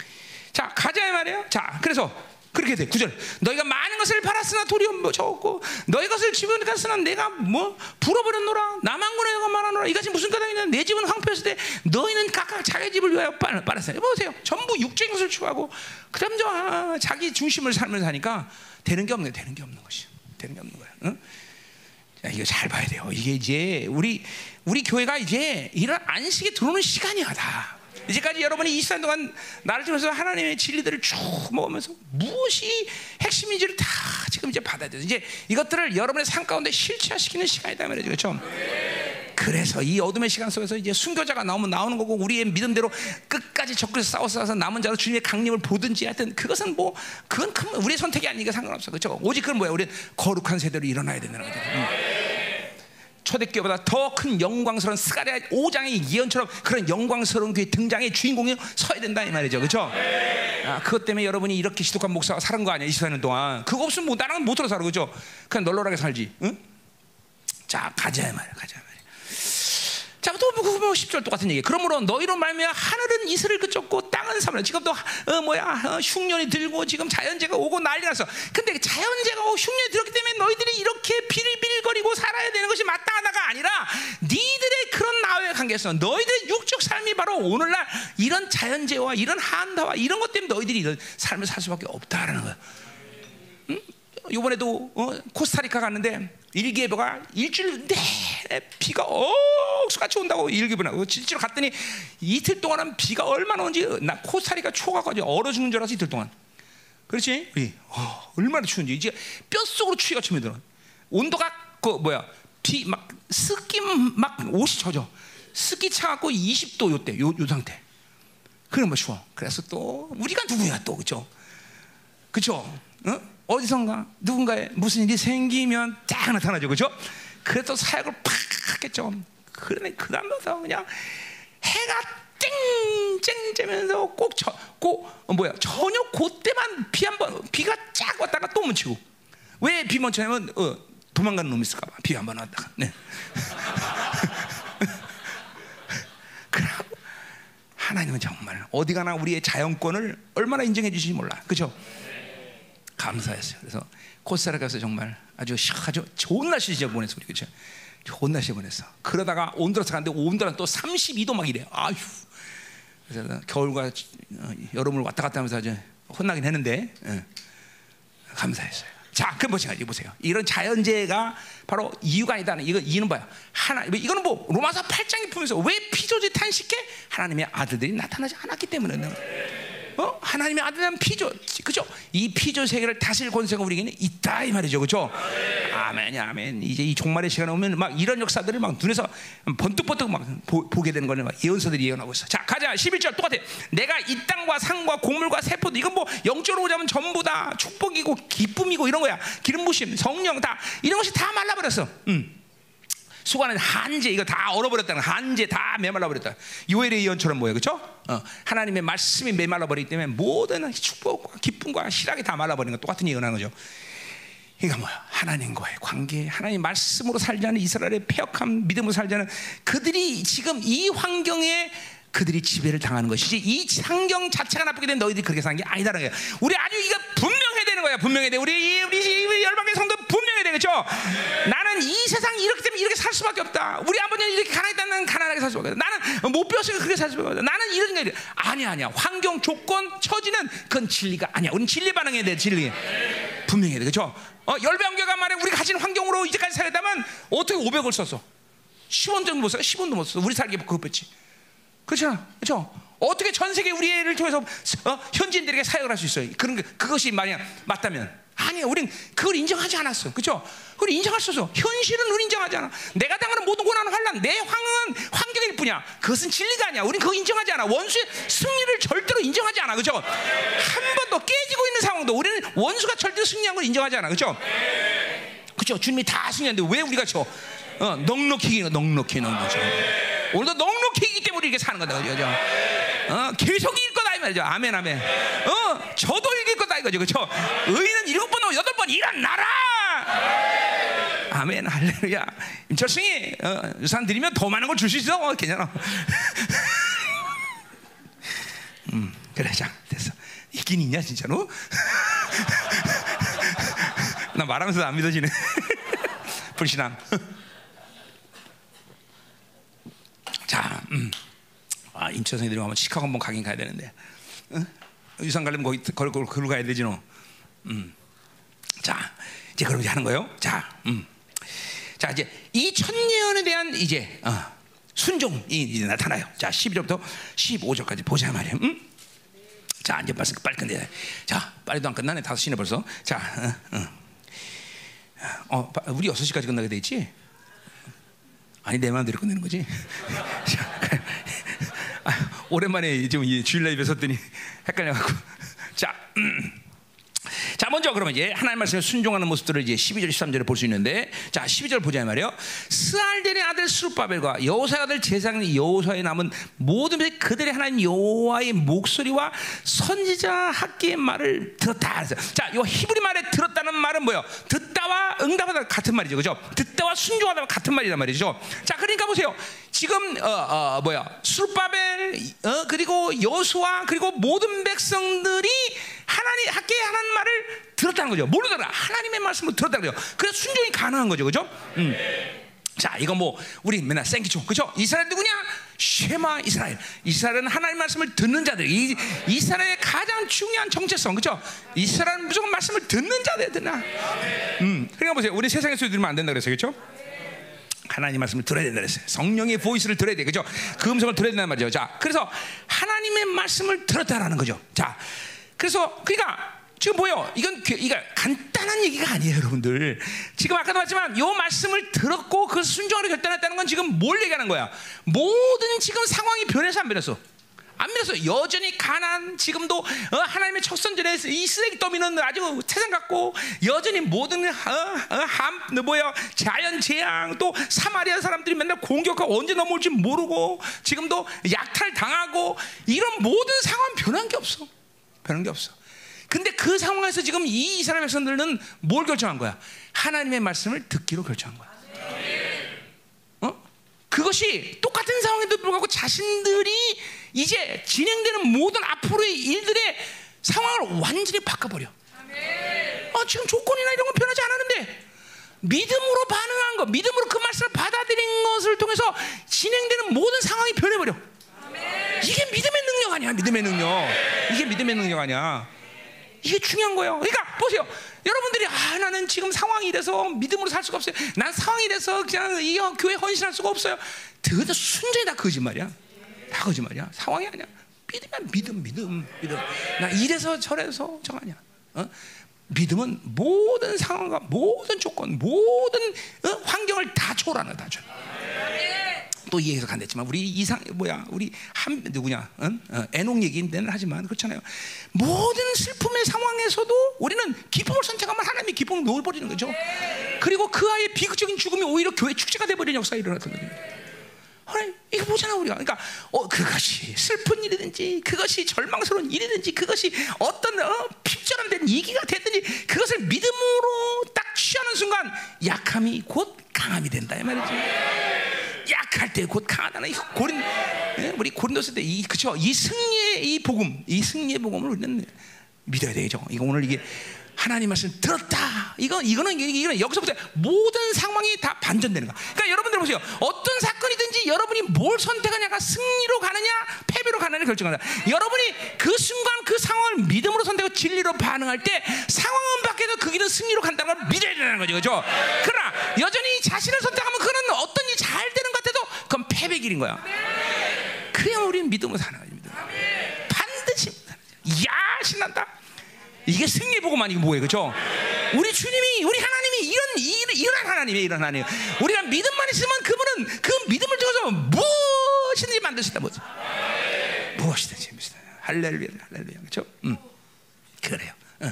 자 가자 말이에요. 자 그래서 그렇게 돼. 구절. 너희가 많은 것을 팔았으나 돌이 뭐 적었고 너희 것을 집은 갔으나 내가 뭐 불어버렸노라. 나만군의 여가 말하노라. 이것이 무슨 까닭이냐? 내 집은 황폐했을 때 너희는 각각 자기 집을 위하여 빨, 빨았어요. 보세요. 전부 육적인 것을 추구하고 그럼 저 아, 자기 중심을 살면서 사니까 되는 게 없네. 되는 게 없는 것이. 되는 게 없는 거야. 응? 자, 이거 잘 봐야 돼요. 이게 이제 우리 우리 교회가 이제 이런 안식에 들어오는 시간이야 다. 이제까지 여러분이 24년 동안 나를 통해서 하나님의 진리들을 쭉 먹으면서 무엇이 핵심인지를 다 지금 이제 받아야 돼. 이제 이것들을 여러분의 삶 가운데 실체화시키는 시간이다 말이죠. 그렇죠? 그래서 이 어둠의 시간 속에서 이제 순교자가 나오면 나오는 거고 우리의 믿음대로 끝까지 적그리스도 싸워 싸워서 남은 자로 주님의 강림을 보든지 하여튼 그것은 뭐 그건 큰 우리의 선택이 아니니까 상관없어. 그렇죠? 오직 그건 뭐야? 우리 거룩한 세대로 일어나야 된다는 거죠. 응. 초대교회보다 더 큰 영광스러운 스가랴 5장의 예언처럼 그런 영광스러운 교회 등장의 주인공이 서야 된다 이 말이죠, 그렇죠? 아, 그것 때문에 여러분이 이렇게 지독한 목사가 살은 거 아니야 24년 동안 그거 없으면 뭐 나랑 못 살아, 그렇죠? 그냥 널널하게 살지, 응? 자 가자 이 말이야, 가자. 자, 또 보면 10절 똑같은 얘기. 그러므로 너희로 말미암아 하늘은 이슬을 그쳤고 땅은 사물. 지금 또 어, 뭐야 어, 흉년이 들고 지금 자연재가 오고 난리 났어. 근데 자연재가 오고 흉년이 들었기 때문에 너희들이 이렇게 비릴비릴거리고 살아야 되는 것이 마땅하다가 아니라 니들의 그런 나와의 관계에서 너희들의 육적 삶이 바로 오늘날 이런 자연재와 이런 한다와 이런 것 때문에 너희들이 이런 삶을 살 수밖에 없다라는 거야. 이번에도 어, 코스타리카 갔는데 일기예보가 일주일 내내 비가 억수같이 온다고 일기예보나 실제로 갔더니 이틀 동안은 비가 얼마나 오는지 나 코스타리카 초가까지 얼어 죽는 줄 알았어 이틀 동안 그렇지? 예. 어, 얼마나 추운지 이제 뼛속으로 추위가 치밀더라 온도가 그 뭐야 비 막 습기 막 옷이 젖어 습기 차갖고 20도 요때 요, 요 상태 그러면 추워 그래서 또 우리가 누구야 또 그죠 그죠? 어? 어디선가 누군가에 무슨 일이 생기면 딱 나타나죠, 그죠? 그래서 사역을 팍 하겠죠. 그러네 그 다음부터 그냥 해가 쨍쨍 쬐면서 꼭꼭 어, 뭐야 저녁 그때만 비 한 번 비가 쫙 왔다가 또 묻히고 왜 비 멈춰냐면 어, 도망가는 놈 있을까 봐 비 한 번 왔다가 네. 하나님은 정말 어디 가나 우리의 자연권을 얼마나 인정해 주시지 몰라, 그죠? 감사했어요. 그래서 코스타리카 가서 정말 아주 아주 좋은 날씨죠 보냈어 우리 그죠? 좋은 날씨 보냈어. 그러다가 온도라스 갔는데 온도는 또 32도 막 이래. 아휴. 그래서 겨울과 어, 여름을 왔다 갔다 하면서 아주 혼나긴 했는데 예. 감사했어요. 자, 그 보세요, 이 보세요. 이런 자연재해가 바로 이유가 아니다는 이거 이는 뭐야? 하나 이거는 뭐 로마서 8장이 보면서 왜 피조지 탄식해? 하나님의 아들들이 나타나지 않았기 때문에. 어? 하나님의 아들은 피조, 그죠? 이 피조 세계를 다스릴 권세가 우리에게는 있다 이 말이죠, 그죠? 아멘, 아멘. 이제 이 종말의 시간 오면 막 이런 역사들을 막 눈에서 번뜩번뜩 막 보, 게 되는 막 예언서들이 예언하고 있어. 자, 가자. 11절 똑같아. 내가 이 땅과 산과 곡물과 세포도 이건 뭐 영적으로 보자면 전부 다 축복이고 기쁨이고 이런 거야. 기름 부심, 성령 다 이런 것이 다 말라버렸어. 음. 수관은 한재 이거 다 얼어버렸다는 한재 다 메말라 버렸다. 요엘의 예언처럼 뭐예요, 그렇죠? 어, 하나님의 말씀이 메말라 버리기 때문에 모든 축복과 기쁨과 실학이 다 말라버리는 거 똑같은 예언하는 거죠. 이거 뭐야? 하나님과의 관계, 하나님 말씀으로 살지 않는 이스라엘의 폐역한 믿음으로 살지 않는 그들이 지금 이 환경에 그들이 지배를 당하는 것이지 이 환경 자체가 나쁘게 된 너희들이 그렇게 사는 게 아니다는 거야. 우리 아주 이거 분명해야 되는 거야. 분명해야 돼. 우리 우리, 열방의 성도 분명해야 되겠죠. 나는 이 세상이 이렇기 때문에 이렇게 살 수밖에 없다. 우리 아버지는 이렇게 가난했다는 가난하게 살 수밖에 없다. 나는 못 배웠으니까 그렇게 살 수밖에 없다. 나는 이런 게 아니야 아니야. 환경 조건 처지는 그건 진리가 아니야. 우리는 진리 반응해야 돼. 진리. 분명해야 돼. 그렇죠? 어, 열방교가 말에 우리가 가진 환경으로 이제까지 살았다면 어떻게 500을 썼어? 10원 정도 못 써? 10원도 못 써. 우리 살기 뺐지. 그렇잖아, 그렇죠? 어떻게 전 세계 우리 애를 통해서 어? 현지인들에게 사역을 할 수 있어요? 그런 게 그것이 만약 맞다면 아니야, 우린 그걸 인정하지 않았어, 그렇죠? 그걸 인정할 수 없어. 현실은 우리 인정하지 않아. 내가 당하는 모든 고난은 환란, 내 황은 환경일 뿐이야. 그것은 진리가 아니야. 우린 그거 인정하지 않아. 원수의 승리를 절대로 인정하지 않아, 그렇죠? 한 번도 깨지고 있는 상황도 우리는 원수가 절대로 승리한 걸 인정하지 않아, 그렇죠? 그렇죠? 주님이 다 승리했는데 왜 우리가 저 어, 넉넉히 넉넉히 넉넉히 오늘도 넉넉히 이기 때문에 이렇게 사는 거다 그죠? 어, 계속 이길 거다 이 말이죠. 아멘 아멘. 어, 저도 이길 거다 이거죠. 그렇죠? 의인은 일곱 번 여덟 번 일어나라. 아멘 할렐루야. 임철승이 어, 유산 드리면 더 많은 걸 줄 수 있어. 어, 괜찮아. 음, 그래 자 됐어. 있긴 있냐 진짜로? 나 말하면서 안 믿어지네. 불신앙. 자, 음. 아, 임철성이 들어가면 시카고 한번 가긴 가야 되는데. 응? 유산 가려면 거기 걸 걸 걸로 가야 되지 너. 음. 자, 이제 그럼 이제 하는 거예요. 자, 음. 자 이제 이 천년에 대한 이제 어, 순종이 이제 나타나요. 자, 12절부터 15절까지 보자 말이에요. 음? 자, 이제 말씀 빨리 끝내야 자, 빨리도 안 끝나네. 5시네 벌써. 자, 어, 어. 어, 우리 6시까지 끝나게 돼 있지? 아니 내 마음대로 끝내는 거지. 아, 오랜만에 지금 이 주일날 입에 섰더니 헷갈려갖고. 자, 음. 자 자, 먼저 그러면 이제 하나님 말씀에 순종하는 모습들을 이제 12절, 13절에 볼 수 있는데, 자, 12절 보자 이 말이요. 스알델의 아들 수르바벨과 여호사의 아들 제사장 여호사의 남은 모든 것이 그들의 하나님 여호와의 목소리와 선지자 학계의 말을 들었다. 그래서 자, 이 히브리 말에 들었다는 말은 뭐요? 듣다와 응답하다 같은 말이죠, 그죠? 듣다와 순종하다 같은 말이란 말이죠. 자, 그러니까 보세요. 지금 어, 어 뭐야? 수르바벨 어, 그리고 여호수아 그리고 모든 백성들이 하나님 학계 하나님 말을 들었다는 거죠. 뭘로 들어? 하나님의 말씀을 들었다는 거죠. 그래서 순종이 가능한 거죠, 그죠? 음. 자, 이거 뭐 우리 맨날 생기죠, 그죠? 이스라엘 누구냐? 쉐마 이스라엘. 이스라엘은 하나님 말씀을 듣는 자들. 이 이스라엘의 가장 중요한 정체성, 그죠? 이스라엘은 무조건 말씀을 듣는 자들이나. 음, 그러니까 보세요, 우리 소리 들으면 안 된다 그랬어요, 그죠? 하나님 말씀을 들어야 된다 그랬어요. 성령의 보이스를 들어야 돼. 그죠? 그 음성을 들어야 된단 말이죠. 자, 그래서 하나님의 말씀을 들었다라는 거죠. 자, 그래서 그러니까 지금 뭐요? 이건 이거 간단한 얘기가 아니에요, 여러분들. 지금 아까도 말했지만 요 말씀을 들었고 그 순종으로 결단했다는 건 지금 뭘 얘기하는 거야? 모든 지금 상황이 변해서 안 변했어. 안 변했어. 여전히 가난 지금도 어, 하나님의 첫 선전에 이 쓰레기 더미는 아주 세상 같고 여전히 모든 어, 어, 함 뭐야 자연 재앙 또 사마리아 사람들이 맨날 공격하고 언제 넘어올지 모르고 지금도 약탈 당하고 이런 모든 상황 변한 게 없어. 변한 게 없어. 근데 그 상황에서 지금 이 이스라엘 백성들은 뭘 결정한 거야? 하나님의 말씀을 듣기로 결정한 거야. 어? 그것이 똑같은 상황에도 불구하고 자신들이 이제 진행되는 모든 앞으로의 일들의 상황을 완전히 바꿔버려. 어, 지금 조건이나 이런 건 변하지 않았는데 믿음으로 반응한 거, 믿음으로 그 말씀을 받아들인 것을 통해서 진행되는 모든 상황이 변해버려. 이게 믿음의 능력 아니야, 믿음의 능력. 이게 믿음의 능력 아니야. 이게 중요한 거예요. 그러니까 보세요. 여러분들이 아 나는 지금 상황이 돼서 믿음으로 살 수가 없어요. 난 상황이 돼서 그냥 이 교회 헌신할 수가 없어요. 그것도 순전히 다 거짓말이야. 다 거짓말이야. 상황이 아니야. 믿으면 믿음, 믿음, 믿음. 나 이래서 저래서 저 아니야. 어? 믿음은 모든 상황과 모든 조건, 모든 어? 환경을 다 초월하는 거다. 초. 또 이해해서 간댔지만 우리 이상 뭐야 우리 한 누구냐 응? 어, 애농 얘기는 하지만 그렇잖아요 모든 슬픔의 상황에서도 우리는 기쁨을 선택하면 하나님이 기쁨을 놓아버리는 거죠 그리고 그 아이의 비극적인 죽음이 오히려 교회 축제가 돼버리는 역사가 일어났던 거예요 하나님 이거 보잖아 우리가 그러니까 어, 그것이 슬픈 일이든지 그것이 절망스러운 일이든지 그것이 어떤 어, 핍절한 된 얘기가 됐든지 그것을 믿음으로 딱 취하는 순간 약함이 곧 강함이 된다 이 말이죠 약할 때 곧 강하다는 이 고린 예? 우리 고린도서 때이 그죠 이 승리의 이 복음 이 승리의 복음을 우리는 믿어야 되죠. 이거 오늘 이게 하나님 말씀 들었다. 이거 이거는 이거는 여기서부터 모든 상황이 다 반전되는 거야. 그러니까 여러분들 보세요. 어떤 사건이든지 여러분이 뭘 선택하냐가 승리로 가느냐 패배로 가느냐 결정한다. 여러분이 그 순간 그 상황을 믿음으로 선택하고 진리로 반응할 때 상황은 바뀌어도 그 길은 승리로 간다는 걸 믿어야 되는 거죠. 그죠? 그러나 여전히 자신을 선택하면 그는 어떤 일이 잘 되는 것 같아도 그건 패배 길인 거야. 그냥 우리는 믿음으로 사는 거지. 믿음. 반드시 야 신난다. 이게 승리 보고만 이게 뭐예요, 그렇죠? 우리 주님이, 우리 하나님이 이런 이런, 이런 하나님이 이런 하나님. 우리가 믿음만 있으면 그분은 그 믿음을 통해서 무엇이든지 있다 뭐지? 무엇이든지 합니다. 할렐루야, 할렐루야, 그렇죠? 음, 그래요. 어.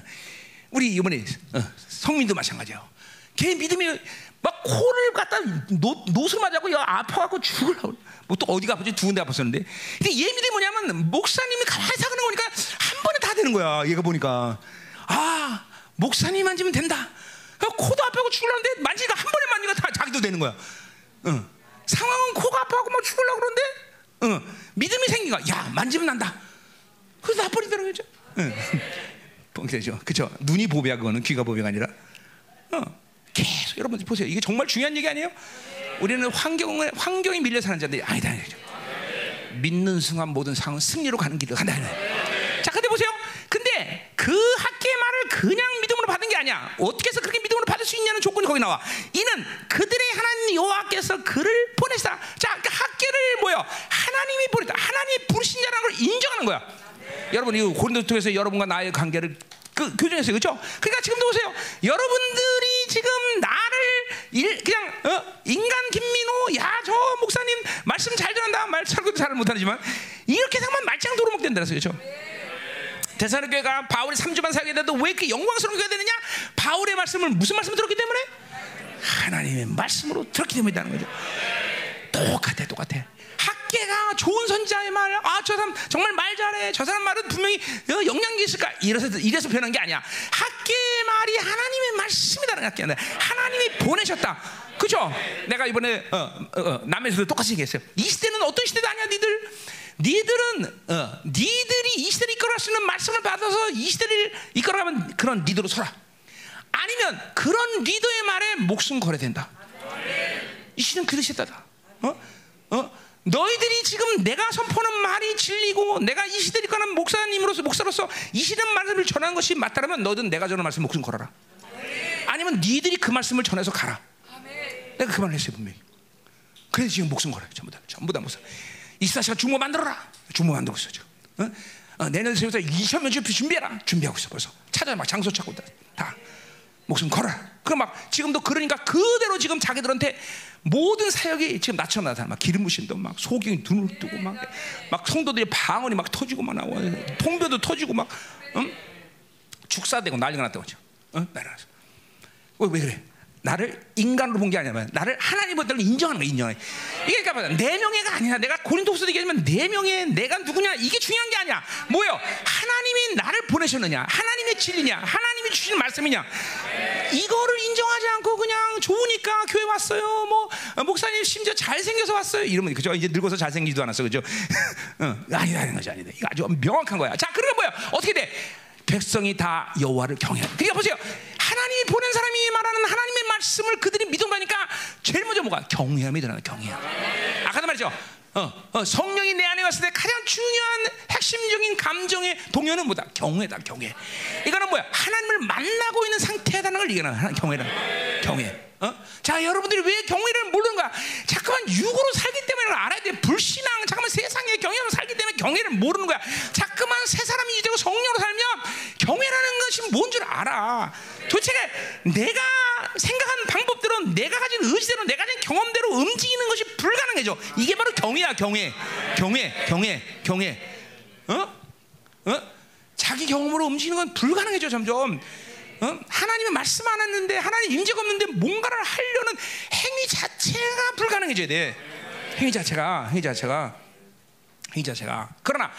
우리 이번에 어, 성민도 마찬가지예요. 걔 믿음이 막 코를 갖다 노, 노수 맞아고 아파갖고 죽으려고. 뭐 또 어디가 아프지? 두 군데 아팠었는데. 근데 얘 믿음이 뭐냐면 목사님이 가만히 사는 거니까 한 번에 다 되는 거야. 얘가 보니까. 아, 목사님 만지면 된다. 코도 아파고 죽으려는데 만지니까 한 번에 만지니까 다 자기도 되는 거야. 응. 상황은 코가 아파하고 막 죽으려고 그러는데 응. 믿음이 생기니까 야, 만지면 난다. 그래서 나버리더라고요. 응. 그죠? 그죠? 눈이 보배야 그거는 귀가 보배가 아니라. 어. 계속 여러분 보세요. 이게 정말 중요한 얘기 아니에요? 우리는 환경에 환경이 밀려 사는 자들이 아니다. 아니다. 믿는 순간 모든 상황은 승리로 가는 길을 간다. 자, 근데 보세요. 근데 그 학계의 말을 그냥 믿음으로 받은 게 아니야. 어떻게 해서 그렇게 믿음으로 받을 수 있냐는 조건이 거기 나와. 이는 그들의 하나님 여호와께서 그를 보내시다. 자, 그 학계를 뭐요? 하나님이 보냈다. 하나님이 부르신 자라는 걸 인정하는 거야. 여러분 이 고린도 통해서 여러분과 나의 관계를 그 교정했어요, 그렇죠? 그러니까 지금도 보세요. 여러분들이 지금 나를 일, 그냥 어, 인간 김민호, 야 저 목사님 말씀 잘 전한다, 말 설교도 잘 못하지만 이렇게 생각하면 말짱 도로목 된다 그랬어요, 그렇죠? 대사로 교회가 바울이 3주만 살게 돼도 왜 이렇게 영광스러운 교회가 되느냐? 바울의 말씀을 무슨 말씀을 들었기 때문에 하나님의 말씀으로 들었기 때문이라는 거죠. 똑같아, 똑같아. 학계가 좋은 선지자의 말, 아, 저 사람 정말 말 잘해. 저 사람 말은 분명히 어, 영향이 있을까? 이래서, 이래서 표현한 게 아니야. 학계의 말이 하나님의 말씀이다는 학계 아니라 하나님이 보내셨다. 그죠? 내가 이번에 어, 어, 어, 남에서도 똑같이 얘기했어요. 이 시대는 어떤 시대도 아니야, 니들. 니들은 어, 니들이 이 시대를 있는 말씀을 받아서 이 시대를 이끌어가면 그런 리더로 서라. 아니면 그런 리더의 말에 목숨 걸어야 된다. 이 시대는 그 뜻이다. 어? 어? 너희들이 지금 내가 선포하는 말이 진리고 내가 이 시대를 이끌어가는 목사님으로서 목사로서 이 시대 말씀을 전하는 것이 맞다면 너든 내가 전하는 말씀 목숨 걸어라. 아니면 니들이 그 말씀을 전해서 가라. 내가 그 말을 했어요 분명히. 그래서 지금 목숨 걸어요 전부 다 전부 다 목숨. 이스라엘가 주모 만들어라. 주모 만들고 있어 지금. 어? 어, 내년 세우서 2천 명 준비 준비해라. 준비하고 있어 벌써. 찾아 막 장소 찾고 다. 다. 목숨 걸어라. 그막 지금도 그러니까 그대로 지금 자기들한테 모든 사역이 지금 나처럼 나타나. 막 기름 부신도 막 소경이 눈을 뜨고 막, 막 성도들이 방언이 막 터지고 막 나와. 통뼈도 터지고 막, 응? 축사되고 난리가 났다고 하죠. 어? 나라. 왜, 왜 그래? 나를 인간으로 본 게 아니라 나를 하나님으로 인정하는 거야 인정해. 이게 그러니까 내 명예가 아니야. 내가 고린도후서 얘기하지만 내 명예 내가 누구냐 이게 중요한 게 아니야. 뭐요? 하나님이 나를 보내셨느냐? 하나님의 진리냐? 하나님이 주신 말씀이냐? 이거를 인정하지 않고 그냥 좋으니까 교회 왔어요. 뭐 어, 목사님 심지어 잘 생겨서 왔어요. 이러면 그죠? 이제 늙어서 잘 생기지도 않았어. 그죠? 어, 아니라는 것이 아니다. 이거 아주 명확한 거야. 자, 그러면 뭐야? 어떻게 돼? 백성이 다 여호와를 경외. 그러니까 보세요. 하나님이 보낸 사람이 말하는 하나님의 말씀을 그들이 믿음하니까 제일 먼저 뭐가 경외함이 드러나 경외함. 아까도 말했죠. 어, 어, 성령이 내 안에 왔을 때 가장 중요한 핵심적인 감정의 동요는 뭐다? 경외다, 경외. 이거는 뭐야? 하나님을 만나고 있는 상태라는 걸 얘기하는 경외라. 경외. 어? 자, 여러분들이 왜 경외를 모르는 거야? 자꾸만 육으로 살기 때문에 알아야 돼. 불신앙, 잠깐만 세상에 경외로 살기 때문에 경외를 모르는 거야. 자꾸만 새 사람이 되고 성령으로 살면 경외라는 것이 뭔 줄 알아. 도대체 내가 생각하는 방법대로 내가 가진 의지대로 내가 가진 경험대로 움직이는 것이 불가능해져. 이게 바로 경외야, 경외. 경외, 경외, 경외. 어? 어? 자기 경험으로 움직이는 건 불가능해져 점점. 어? 하나님의 말씀 안 했는데 하나님 임재가 없는데 뭔가를 하려는 행위 자체가 불가능해져야 돼. 행위 자체가 행위 자체가 행위 자체가 그러나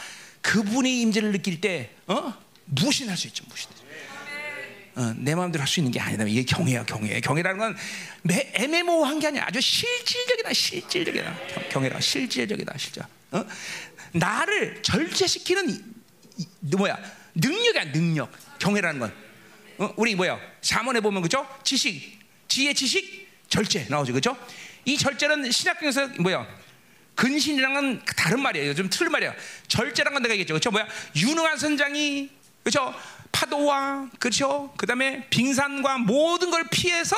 그분이 임재를 느낄 때 어? 무엇이나 할수 있죠. 무엇이나. 어, 내 마음대로 할 수 있는 게 아니다. 이게 경외야, 경외. 경외라는 건 매, 애매모호한 게 아니야. 아주 실질적이다, 실질적이다. 경, 경외라, 실질적이다, 실질. 어? 나를 절제시키는 이, 이, 뭐야? 능력이야, 능력. 경외라는 건. 어? 우리 뭐야? 사문에 보면 그죠? 지식, 지혜, 지식, 절제 나오죠, 그죠? 이 절제는 신약경에서 뭐야? 근신이랑은 다른 말이에요. 좀 틀린 말이야. 절제란 건 내가 얘기했죠. 그렇죠? 뭐야? 유능한 선장이 그렇죠? 파도와 그렇죠? 그다음에 빙산과 모든 걸 피해서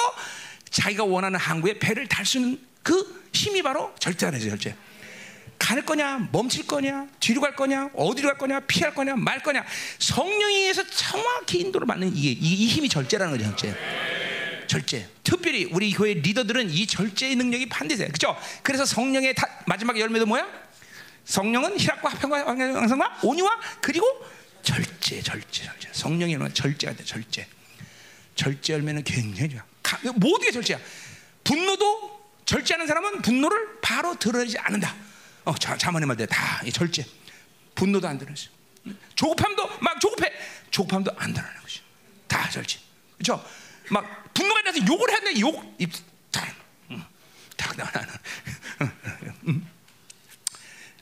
자기가 원하는 항구에 배를 달 수 있는 그 힘이 바로 절제라죠, 절제. 갈 거냐, 멈출 거냐, 뒤로 갈 거냐, 어디로 갈 거냐, 피할 거냐, 말 거냐. 성령에 의해서 정확히 인도를 받는 이게 이, 이 힘이 절제라는 거죠, 절제. 절제. 특별히 우리 교회 리더들은 이 절제의 능력이 반드시 돼. 그렇죠? 그래서 성령의 다, 마지막 열매도 뭐야? 성령은 희락과 화평과 왕성과 온유와 그리고 절제, 절제, 절제. 성령이 는 절제가 돼, 절제. 절제 열매는 굉장히 좋아. 가, 모든 게 절제야. 분노도 절제하는 사람은 분노를 바로 드러내지 않는다. 어, 자, 자만의 말대 다 절제. 분노도 안 드러내죠. 조급함도 막 조급해. 조급함도 안 드러내는 것이. 다 절제. 그렇죠? 막 분노가 나서 욕을 했는데 욕 입. 다, 음, 다 나는. 음.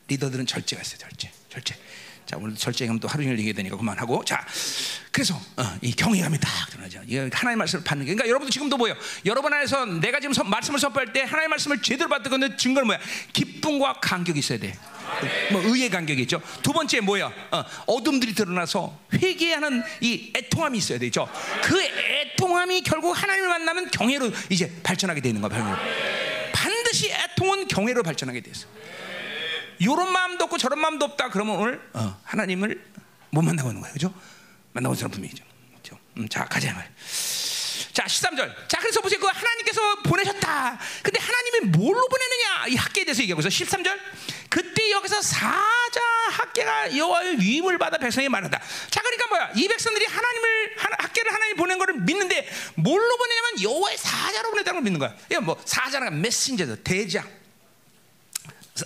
리더들은 절제가 있어요. 절제. 절제. 자 오늘 절제감 또 하루 종일 얘기해야 되니까 그만하고. 자 그래서 어, 이 경외감이 딱 드러나죠. 이게 하나님의 말씀을 받는 게. 그러니까 여러분도 지금도 뭐예요 여러분 안에서 내가 지금 선, 말씀을 선포할 때 하나님의 말씀을 제대로 받는 건데 증거는 뭐야? 기쁨과 간격이 있어야 돼 뭐 의의 간격이 있죠. 두 번째 뭐야? 어, 둠들이 드러나서 회개하는 이 애통함이 있어야 되죠. 그 애통함이 결국 하나님을 만나면 경외로 이제 발전하게 되는 경외로. 반드시 애통은 경외로 발전하게 돼있어 이런 마음도 없고 저런 마음도 없다. 그러면 오늘 어, 하나님을 못 만나고 있는 거예요. 그죠? 만나고 있는 사람 분명히죠. 그죠? 음, 자, 가자 말. 자, 13절. 자, 그래서 보세요. 그 하나님께서 보내셨다. 근데 하나님이 뭘로 보내느냐? 이 학계에 대해서 얘기하고 있어. 13절. 그때 여기서 사자 학계가 여호와의 위임을 받아 백성에게 말한다. 자, 그러니까 뭐야? 이 백성들이 하나님을 하나- 학계를 하나님 보낸 거를 믿는데 뭘로 보내냐면 여호와의 사자로 보냈다는 걸 믿는 거야. 이거 뭐 사자가 메신저도 대장.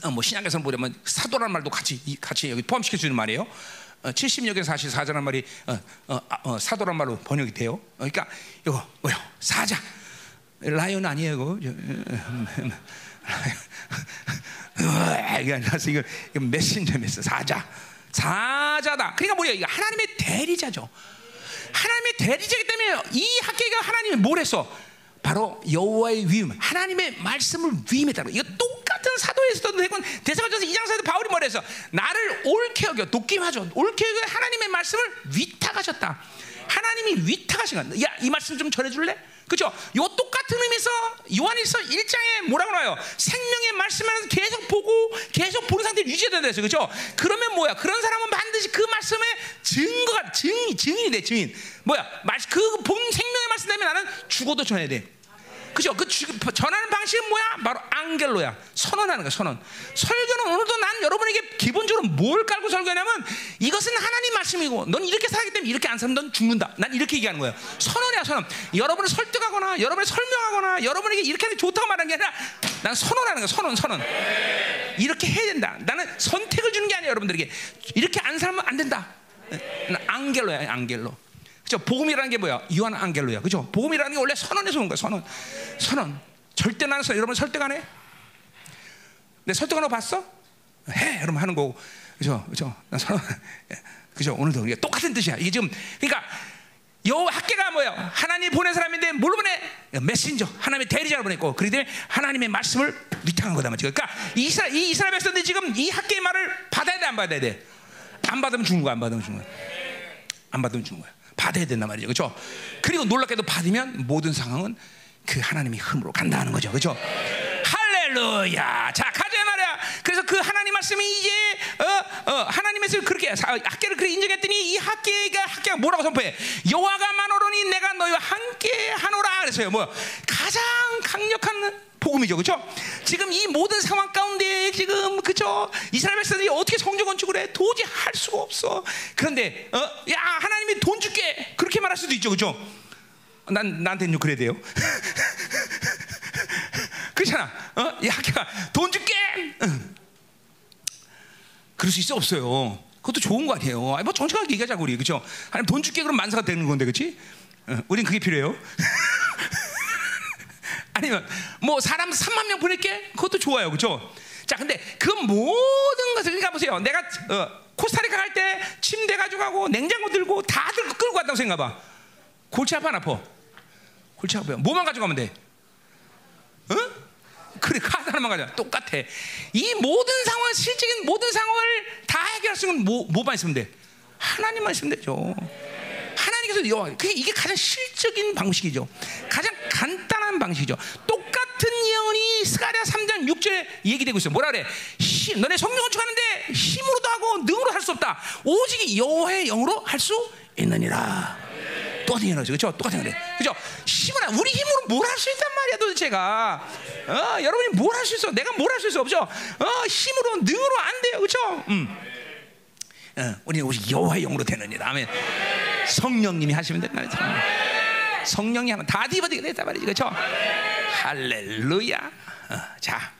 어, 뭐 신약에서 보려면 사도라는 말도 같이 이- 같이 여기 포함시킬 수 있는 말이에요. 어, 70역에서 사실 사자란 말이 어, 어, 아, 어, 사도란 말로 번역이 돼요. 어, 그러니까 이거 뭐요? 사자. 라이언 아니에요, 이거. 아니라 이거, 이거 메신저 메신 사자. 사자다. 그러니까 뭐야? 이거 하나님의 대리자죠. 하나님의 대리자이기 때문에 이 학계가 하나님이 뭘 했어? 바로 여호와의 위임, 하나님의 말씀을 위임했다는 거. 이거 똑같은 사도에서도 되고 대사가전서 2장 사도 바울이 뭐랬어? 나를 옳게 여겨 독김하죠. 옳게 여겨 하나님의 말씀을 위탁하셨다. 하나님이 위탁하신 거야. 야, 이 말씀 좀 전해줄래? 그죠? 요 똑같은 의미에서 요한일서 1장에 뭐라고 나와요? 생명의 말씀을 계속 보고 계속 보는 상태를 유지해야 했어요. 그죠? 그러면 뭐야? 그런 사람은 반드시 그 말씀의 증거가 증 증인이 돼. 증인. 뭐야? 그본 생명의 말씀 때문에 나는 죽어도 전해야 돼. 그죠? 그 주- 전하는 방식은 뭐야? 바로 앙겔로야. 선언하는 거야, 선언. 설교는 오늘도 난 여러분에게 기본적으로 뭘 깔고 설교하냐면 이것은 하나님 말씀이고 넌 이렇게 살기 때문에 이렇게 안 살면 넌 죽는다. 난 이렇게 얘기하는 거야. 선언이야, 선언. 여러분을 설득하거나 여러분을 설명하거나 여러분에게 이렇게 하는 게 좋다고 말하는 게 아니라 난 선언하는 거야, 선언, 선언. 이렇게 해야 된다. 나는 선택을 주는 게 아니야, 여러분들에게. 이렇게 안 살면 안 된다. 난 앙겔로야, 앙겔로. 그죠? 복음이라는 게 뭐야? 요한 앙겔로야. 그죠? 복음이라는 게 원래 선언에서 온 거야. 선언. 선언. 절대 나는 서- 여러분 설득 안 해? 내 설득하는 거 봤어? 해. 여러분 하는 거고. 그죠? 그죠? 난 선언. 예. 그죠? 오늘도 이게 똑같은 뜻이야. 이게 지금 그러니까 여 학계가 뭐야? 하나님 보낸 사람인데 뭘 보내? 메신저. 하나님의 대리자를 보냈고 그렇기 때문에 하나님의 말씀을 위탁한 거다 말이야. 그러니까 이 이스라엘 백성들이 지금 이 학계의 말을 받아야 돼, 안 받아야 돼? 안 받으면 죽는 거야, 안 받으면 죽는 거야. 안 받으면 죽는 거야. 받아야 된단 말이죠. 그렇죠? 그리고 놀랍게도 받으면 모든 상황은 그 하나님이 흠으로 간다는 거죠. 그렇죠? 할렐루야. 자, 가자 말이야. 그래서 그 하나님 말씀이 이제 어, 어, 하나님에서 그렇게 사- 학계를 그렇게 인정했더니 이 학계가 학계가 뭐라고 선포해? 여호와가 만오로니 내가 너희와 함께 하노라 그래서요. 뭐 가장 강력한 복음이죠, 그렇죠? 지금 이 모든 상황 가운데 지금 그렇죠? 이스라엘 백성들이 어떻게 성전 건축을 해? 도저히 할 수가 없어. 그런데 어? 야 하나님이 돈 줄게 그렇게 말할 수도 있죠, 그렇죠? 난 나한테는 좀 그래야 돼요. 그렇잖아. 어? 이 학교가 돈 줄게. 응. 그럴 수 있어 없어요. 그것도 좋은 거 아니에요. 아니, 뭐 정직하게 얘기하자고 우리 그렇죠? 하나님 돈 줄게 그럼 만사가 되는 건데 그렇지? 어, 우린 그게 필요해요. 아니면 뭐 사람 3만 명 보낼게? 그것도 좋아요. 그렇죠? 자 근데 그 모든 것을 그러니까 보세요. 내가 어, 코스타리카 갈 때 침대 가져가고 냉장고 들고 다 들고 끌고 갔다고 생각해 봐. 골치 아파 안 아파? 골치 아파요. 뭐만 가져가면 돼? 어? 그래 카드 하나만 가져 똑같아. 이 모든 상황 실적인 모든 상황을 다 해결할 수 있는 뭐, 뭐만 있으면 돼? 하나님만 있으면 되죠 하나님께서 여호와 그게 이게 가장 실적인 방식이죠. 가장 간단한 방식이죠. 똑같은 예언이 스가랴 3장 6절에 얘기되고 있어요. 뭐라 그래? 힘, 너네 성령 건축하는데 힘으로도 하고 능으로 할 수 없다. 오직 여호와의 영으로 할 수 있느니라. 똑같은 예언이죠. 그렇죠? 똑같은 예언. 그렇죠? 힘을 안- 우리 힘으로 뭘 할 수 있단 말이야, 도대체가. 어, 여러분이 뭘 할 수 있어? 내가 뭘 할 수 있어? 없죠? 어, 힘으로 능으로 안 돼요. 그렇죠? 음. 어, 우리는 오직 여호와의 영으로 되느니라. 아멘. 성령님이 하시면 된다. 말이죠. 성령이 하면 다 뒤집어지게 됐단 말이지. 그렇죠? 할렐루야. 어, 자.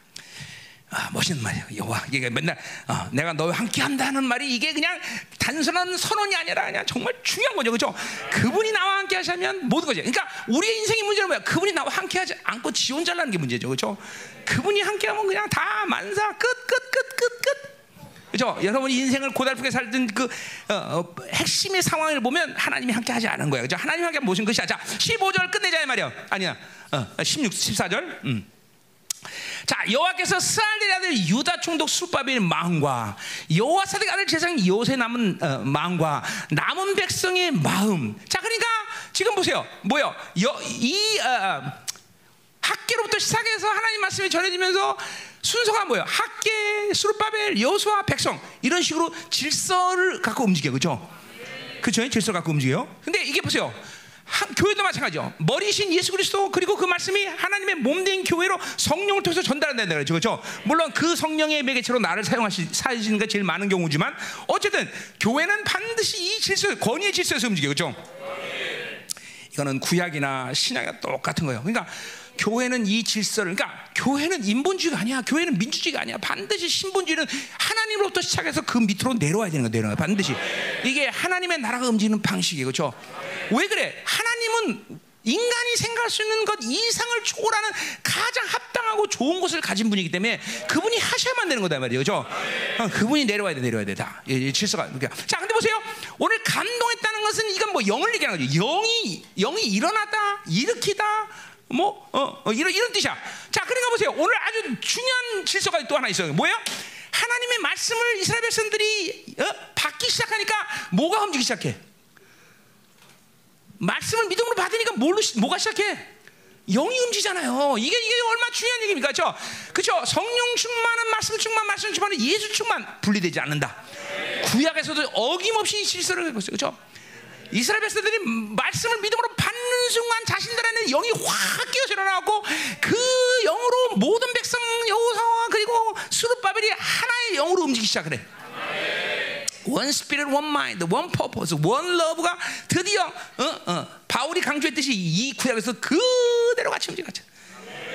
아, 멋있는 말이에요. 여호와 이게 맨날 어, 내가 너와 함께 한다는 말이 이게 그냥 단순한 선언이 아니라 그냥 정말 중요한 거죠. 그렇죠? 그분이 나와 함께 하시면 모든 거죠. 그러니까 우리의 인생의 문제는 뭐야? 그분이 나와 함께 하지 않고 지 혼자라는 게 문제죠. 그렇죠? 그분이 함께 하면 그냥 다 만사 끝 끝 끝 끝 끝. 그죠? 여러분이 인생을 고달프게 살던 그 어, 어, 핵심의 상황을 보면 하나님이 함께 하지 않은 거예요. 그죠? 하나님이 함께 모신 것이야. 자, 15절 끝내자 이 말이야. 아니야. 어, 16, 14절. 음. 자 여호와께서 스알리 아들 유다 총독 술바벨 마음과 여호와 사득 아들 제상 요새 남은 어, 마음과 남은 백성의 마음. 자 그러니까 지금 보세요. 뭐요? 여, 이 어, 학계로부터 시작해서 하나님 말씀이 전해지면서 순서가 뭐예요? 학계, 수르바벨, 여호수아, 백성 이런 식으로 질서를 갖고 움직여, 그죠? 그죠? 질서 갖고 움직여요. 근데 이게 보세요. 한- 교회도 마찬가지죠. 머리신 예수 그리스도 그리고 그 말씀이 하나님의 몸된 교회로 성령을 통해서 전달한다는 거죠. 그렇죠? 물론 그 성령의 매개체로 나를 사용하시 사시는 게 제일 많은 경우지만 어쨌든 교회는 반드시 이 질서, 권위의 질서에서 움직여 그렇죠? 이거는 구약이나 신약이 똑같은 거예요. 그러니까 교회는 이 질서를 그러니까 교회는 인본주의가 아니야. 교회는 민주주의가 아니야. 반드시 신본주의는 하나님으로부터 시작해서 그 밑으로 내려와야 되는 거야. 내려와 반드시. 이게 하나님의 나라가 움직이는 방식이에요. 그렇죠? 왜 그래? 하나님은 인간이 생각할 수 있는 것 이상을 초월하는 가장 합당하고 좋은 것을 가진 분이기 때문에 그분이 하셔야만 되는 거다 말이에요. 그죠? 어, 그분이 내려와야 돼, 내려와야 돼. 다. 이, 이 질서가. 그러니까. 자, 근데 보세요. 오늘 감동했다는 것은 이건 뭐 영을 얘기하는 거죠. 영이, 영이 일어나다, 일으키다, 뭐, 어, 어, 이런, 이런 뜻이야. 자, 그러니까 보세요. 오늘 아주 중요한 질서가 또 하나 있어요. 뭐예요? 하나님의 말씀을 이스라엘 백성들이 어? 받기 시작하니까 뭐가 움직이기 시작해? 말씀을 믿음으로 받으니까 뭘로 시- 뭐가 시작해? 영이 움직이잖아요. 이게 이게 얼마나 중요한 얘기입니까? 그렇죠? 그렇죠? 성령 충만은 말씀 충만, 말씀 충만은 예수 충만 분리되지 않는다. 구약에서도 어김없이 이 질서를 해고 있어요. 그렇죠? 이스라엘 백성들이 말씀을 믿음으로 받는 순간 자신들 안에 영이 확 끼어져 일어나고 그 영으로 모든 백성 여호사와 그리고 수르바벨이 하나의 영으로 움직이기 시작을 해. One spirit, one mind, one purpose, one love가 드디어 어, 어, 바울이 강조했듯이 이 구약에서 그대로 같이 움직였죠.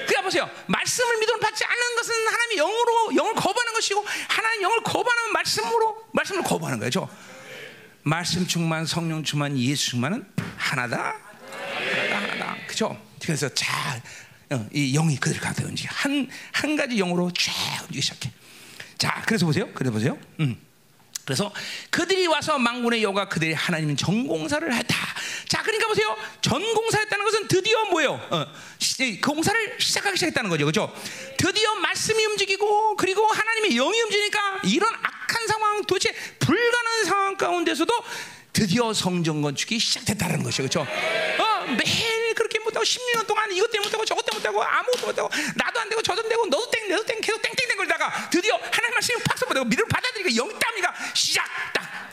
그러니까 보세요. 말씀을 믿음으로 받지 않는 것은 하나님의 영으로 영을 거부하는 것이고 하나님 영을 거부하는 말씀으로 말씀을 거부하는 거죠. 말씀 충만, 성령 충만, 예수 충만은 하나다, 하나다, 하나다. 그죠? 그래서 자, 어, 이 영이 그들 가운데 움직여 한 한 가지 영으로 쫙 움직이기 시작해. 자, 그래서 보세요. 그래서 보세요. 음. 그래서 그들이 와서 망군의 여호가 그들이 하나님 전공사를 했다. 자, 그러니까 보세요. 전공사했다는 것은 드디어 뭐예요? 어, 시, 그 공사를 시작하기 시작했다는 거죠, 그렇죠? 드디어 말씀이 움직이고 그리고 하나님의 영이 움직이니까 이런 악한 상황, 도대체 불가능한 상황 가운데서도 드디어 성전 건축이 시작됐다는 것이죠, 그렇죠? 어, 매일 그렇게 못하고 10년 동안 이것 때문에 못하고 저것 때문에 못하고 아무것도 못하고 나도 안 되고 저도 안 되고 너도 땡, 너도 땡, 계속 땡땡 땡 걸다가 드디어 하나님 말씀이 팍 쏘고 믿음을 받아들이고 영이 땀이가 시작 딱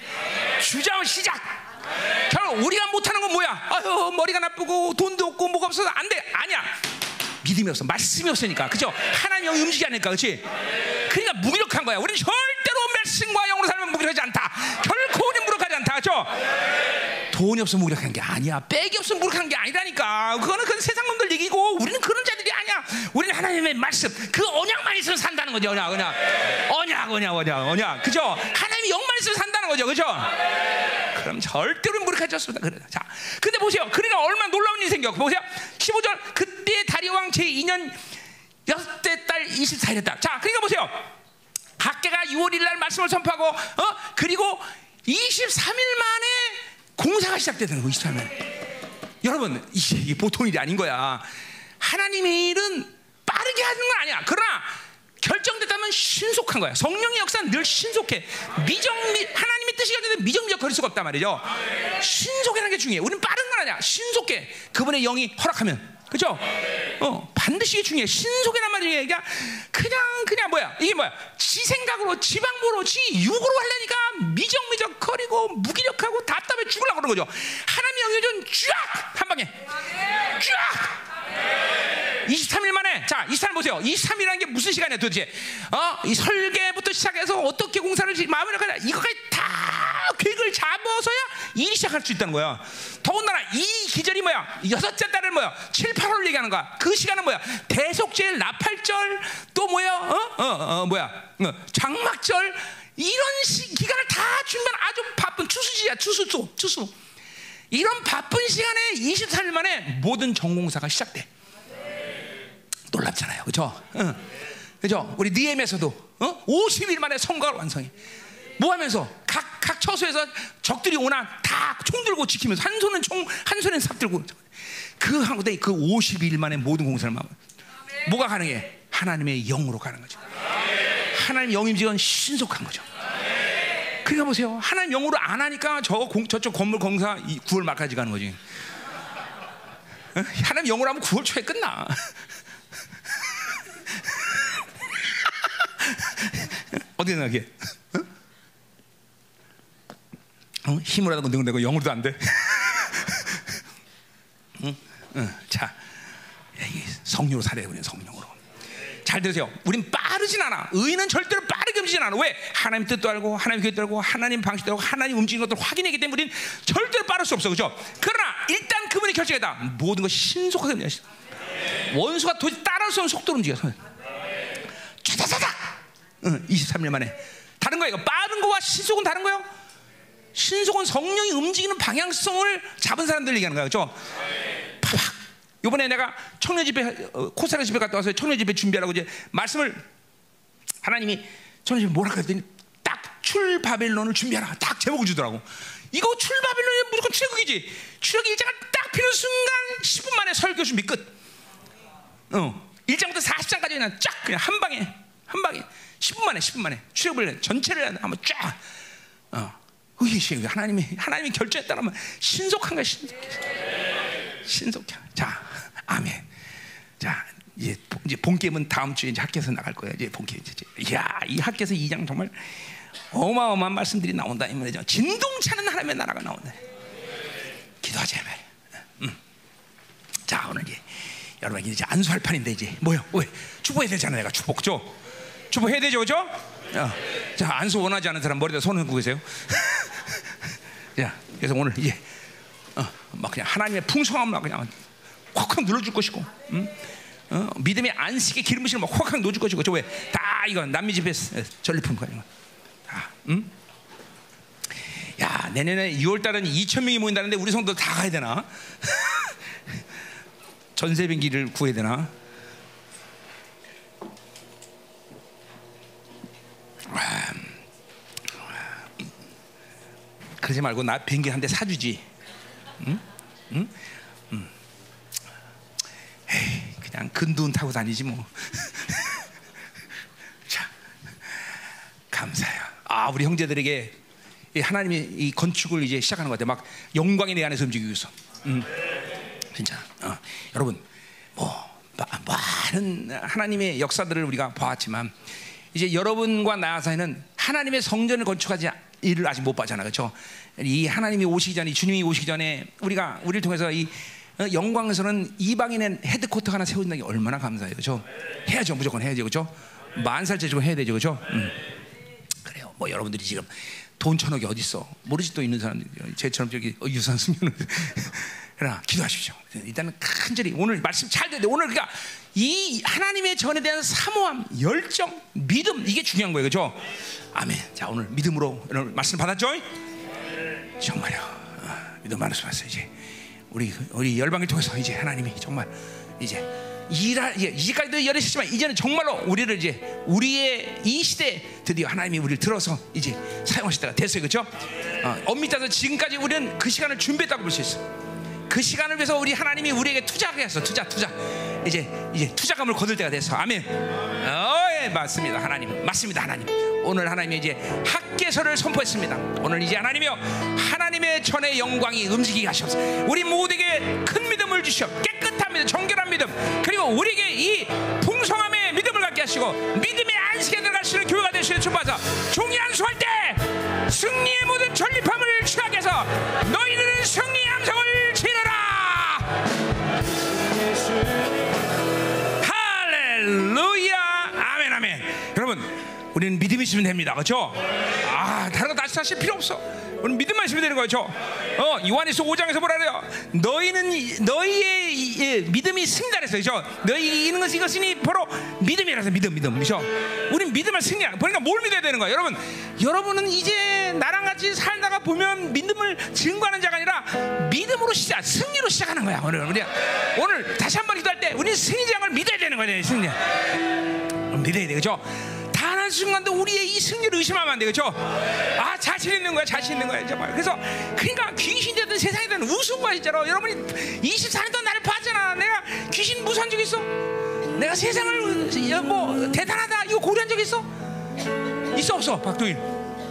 주장을 시작. 결국 우리가 못하는 건 뭐야? 아유 머리가 나쁘고 돈도 없고 뭐가 없어서 안 돼. 아니야. 믿음이 없어. 말씀이 없으니까. 그죠? 하나님 영이 움직이지 않으니까. 그렇지? 그러니까 무기력한 거야. 우리는 절대로 말씀과 영으로 살면 무기력하지 않다. 결코 우리는 무력하지 않다. 그죠? 돈이 없으면 무력한 게 아니야. 백이 없으면 무력한 게 아니라니까. 그거는 그 세상 놈들 얘기고 우리는 그런 자들이 아니야. 우리는 하나님의 말씀, 그 언약만 있으면 산다는 거죠. 언약, 언약, 언약, 언약, 언약, 언약. 그죠? 하나님의 영만 있으면 산다는 거죠. 그죠? 그럼 절대로 무력하지 않습니다. 그래. 자, 근데 보세요. 그러니까 얼마나 놀라운 일이 생겨. 보세요. 15절 그때 다리왕 제2년 여섯째 달 24일에 달. 자, 그러니까 보세요. 학계가 6월 1일 날 말씀을 선포하고 어? 그리고 23일 만에 공사가 시작되는 거예요. 23일 만에. 여러분, 이게, 보통 일이 아닌 거야. 하나님의 일은 빠르게 하는 건 아니야. 그러나 결정됐다면 신속한 거야. 성령의 역사는 늘 신속해. 미정 미 하나님의 뜻이 결정되면 미정미적 거릴 수가 없단 말이죠. 신속이라는 게 중요해. 우리는 빠른 건 아니야. 신속해. 그분의 영이 허락하면. 그죠? 어, 반드시 이게 중요해. 신속이란 말이 그냥, 그냥, 그냥 뭐야? 이게 뭐야? 지 생각으로, 지 방법으로, 지 육으로 하려니까 미정미적 거리고 무기력하고 답답해 죽으려고 그러는 거죠. 하나님의 좀 쫙! 한 방에. 쫙! 23일 만에 자 23일 보세요. 23일이라는 게 무슨 시간이야 도대체? 어? 이 설계부터 시작해서 어떻게 공사를 마무리하냐 이거까지 다 계획을 잡아서야 일이 시작할 수 있다는 거야. 더군다나 이 기절이 뭐야? 여섯째 달은 뭐야? 7, 8월 얘기하는 거야. 그 시간은 뭐야? 대속절 나팔절 또 뭐야? 어? 어, 어 뭐야? 어, 장막절. 이런 시, 기간을 다 준비한 아주 바쁜 추수지야. 추수조 추수 이런 바쁜 시간에 23일 만에 모든 전공사가 시작돼 놀랍잖아요. 그죠? 응. 그죠? 우리 니엠에서도 어? 50일 만에 성과를 완성해. 뭐 하면서 각, 각 처소에서 적들이 오나 다 총 들고 지키면서 한 손은 총, 한 손은 삽 들고 그 한국에 그 50일 만에 모든 공사를 마무 뭐가 가능해? 하나님의 영으로 가는 거죠. 하나님 영임직은 신속한 거죠. 그러니까 보세요. 하나님 영으로 안 하니까 저 공, 저쪽 건물 공사 9월 말까지 가는 거지. 어? 하나님 영으로 하면 9월 초에 끝나. 어디 나게? 어? 어? 힘을 하고 능력되고 영으로도 안 돼. 응? 응. 자, 성령으로 살아야 우리는 성령으로. 잘 들으세요. 우린 빠르진 않아. 의인은 절대로 빠르게 움직이진 않아. 왜? 하나님 뜻도 알고, 하나님 계획도 알고, 하나님 방식도 알고, 하나님 움직이는 것들을 확인하기 때문에 우린 절대로 빠를 수 없어. 그죠? 그러나 일단 그분이 결정했다. 모든 것이 신속하게 움직여. 원수가 도저히 따라올 수 없는 속도로 움직여. 차차차차. 응, 23일 만에. 다른 거예요. 빠른 거와 신속은 다른 거예요. 신속은 성령이 움직이는 방향성을 잡은 사람들 얘기하는 거야. 그죠? 팍 팍. 요번에 내가 청년 집회 어, 코스타 집회 갔다 와서 청년 집회 준비하라고 이제 말씀을 하나님이 청년 집회 뭐라 그랬더니 딱 출바빌론을 준비하라. 딱 제목을 주더라고. 이거 출바빌론이 무조건 출애굽이지. 출애굽 일자가 딱 피는 순간 10분 만에 설교 준비 끝. 어. 1장부터 40장까지 그냥 쫙 그냥 한 방에 한 방에 10분 만에 10분 만에 출애굽을 전체를 한번 쫙 어. 하나님이 하나님이 결정했다면 신속한 거야 신속. 신속해. 자, 아멘. 자, 이제 이제 본 게임은 다음 주에 이제 학교에서 나갈 거예요. 이제 본 게임 이제. 야, 이 학교에서 2장 정말 어마어마한 말씀들이 나온다 이 말이죠. 진동차는 하나님의 나라가 나온다. 기도하자 이 말이야. 음. 자, 오늘 이제 여러분 이제 안수할 판인데 이제 뭐요? 왜? 축복해야 되잖아 내가 축복죠. 축복해야 되죠, 그죠? 어. 자, 안수 원하지 않는 사람 머리에다 손을 얹고 계세요. 자, 그래서 오늘 이제 어, 막 그냥 하나님의 풍성함을 그냥 콱콱 눌러줄 것이고, 음? 어, 믿음의 안식의 기름 부심을 막 콱콱 넣어줄 것이고, 저 왜? 다 이거 남미 집에 전리품 거야. 다, 음? 야, 내년에 6월 달은 2천 명이 모인다는데 우리 성도 다 가야 되나? 전세 비행기를 구해야 되나? 그러지 말고 나 비행기 한 대 사주지. 응? 응? 그냥 근두운 타고 다니지 뭐. 자, 감사해요. 아, 우리 형제들에게 이 하나님이 이 건축을 이제 시작하는 것 같아. 막 영광이 내 안에서 움직이고 있어. 응. 진짜. 어. 여러분, 뭐 많은 하나님의 역사들을 우리가 봐왔지만 이제 여러분과 나 사이는 하나님의 성전을 건축하지 일을 아직 못 봤잖아, 그렇죠? 이 하나님이 오시기 전에 주님이 오시기 전에 우리가 우리를 통해서 이 어, 영광에서는 이방인의 헤드코터 하나 세운다는 게 얼마나 감사해요, 그렇죠? 해야죠, 무조건 해야죠, 그렇죠? 만살째 주고 해야 되죠, 그렇죠? 음. 그래요. 뭐 여러분들이 지금 돈 천억이 어디 있어? 모르지 또 있는 사람들 제처럼 저기 어, 유산 숨겨놓은 그러나 기도하십시오. 일단은 간절히 오늘 말씀 잘 되는데 오늘 그러니까 이 하나님의 전에 대한 사모함, 열정, 믿음 이게 중요한 거예요, 그렇죠? 아멘. 자 오늘 믿음으로 여러분 말씀 받았죠? 정말요. 어, 믿음 말씀 받았어요. 이제 우리 우리 열방을 통해서 이제 하나님이 정말 이제 이라 이제까지도 열으셨지만 이제는 정말로 우리를 이제 우리의 이 시대 드디어 하나님이 우리를 들어서 이제 사용하실 때가 됐어요, 그렇죠? 어, 엄밀히 따서 지금까지 우리는 그 시간을 준비했다고 볼 수 있어. 그 시간을 위해서 우리 하나님이 우리에게 투자하게 했어. 투자, 투자. 이제 이제 투자감을 거둘 때가 됐어. 아멘. 어, 예, 맞습니다. 하나님. 맞습니다. 하나님. 오늘 하나님이 이제 학계서를 선포했습니다. 오늘 이제 하나님이여 하나님의 전의 영광이 움직이게 하셔서 우리 모두에게 큰 믿음을 주시오. 깨끗한 믿음, 정결한 믿음. 그리고 우리에게 이 풍성함의 믿음을 갖게 하시고 믿음의 안식에 있는 교회가 되시는 축복하사 종이 안수할 때 승리의 모든 전립함을 취하게 해서 너희들은 승리의 함성을. 할렐루야. 아멘 아멘. 여러분 우리는 믿음이 있으면 됩니다. 그렇죠? 아 다른 거 다시 사실 필요 없어 우리는 믿음만 있으면 되는 거죠? 어 요한일서 5장에서 뭐라 그래요? 너희는 이- 너희의 이- 이 믿음이 그렇죠? 너희 이는 것이 이것이니 바로 믿음이라서 믿음 믿음. 그렇죠? 우린 믿음을 승리 그러니까 뭘 믿어야 되는 거야 여러분 여러분은 이제 나랑 같이 살다가 보면 믿음을 증거하는 자가 아니라 믿음으로 시작 승리로 시작하는 거야 오늘. 우리 오늘 다시 한 번 기도할 때 우리는 승리장을 믿어야 되는 거야 승리. 믿어야 돼 그죠? 단한 순간도 우리의 이 승리를 의심하면 안 돼, 그죠? 아, 자신 있는 거야, 자신 있는 거야, 정말. 그래서, 그러니까 귀신 되든 세상에 되든 우스운 거야, 진짜로. 여러분이 24년 동안 나를 봤잖아. 내가 귀신 무서운 적 있어? 내가 세상을, 야, 뭐, 대단하다, 이거 고려한 적 있어? 있어, 없어, 박도인?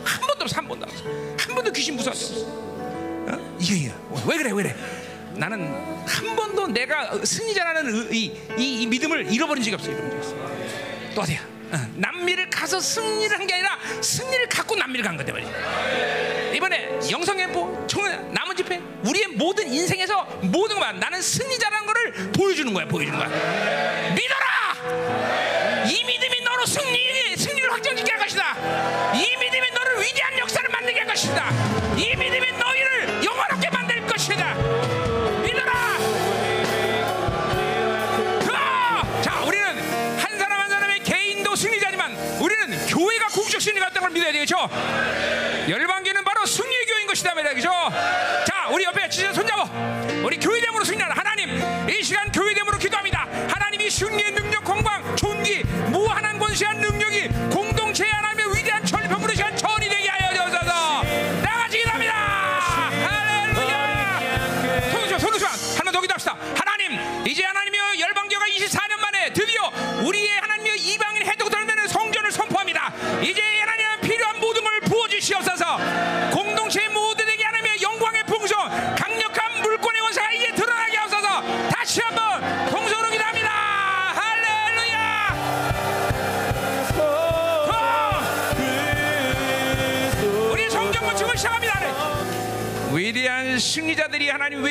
한 번도 없어, 한 번도 없어. 한 번도 귀신 무서운 적 없어. 어? 이게, 이게. 왜 그래, 왜 그래? 나는 한 번도 내가 승리자라는 이, 이, 이 믿음을 잃어버린 적이 없어, 잃어버린 적이 없어. 또 어디야? 어, 남미를 가서 승리를 한 게 아니라 승리를 갖고 남미를 간 거다 말이야. 이번에 영성예보 총 남은 집회 우리의 모든 인생에서 모든 것만 나는 승리자라는 것을 보여주는 거야 보여주는 거야. 믿어라! 이 믿음이 너로 승리 승리를 확정짓게 할 것이다. 이 믿음이 너를 위대한 역사를 만들게 할 것이다. 이 믿음이 너희를 열방교는 바로 승리의 교회인 것이다 말이죠? 자 우리 옆에 진짜 손잡아. 우리 교회됨으로 승리하는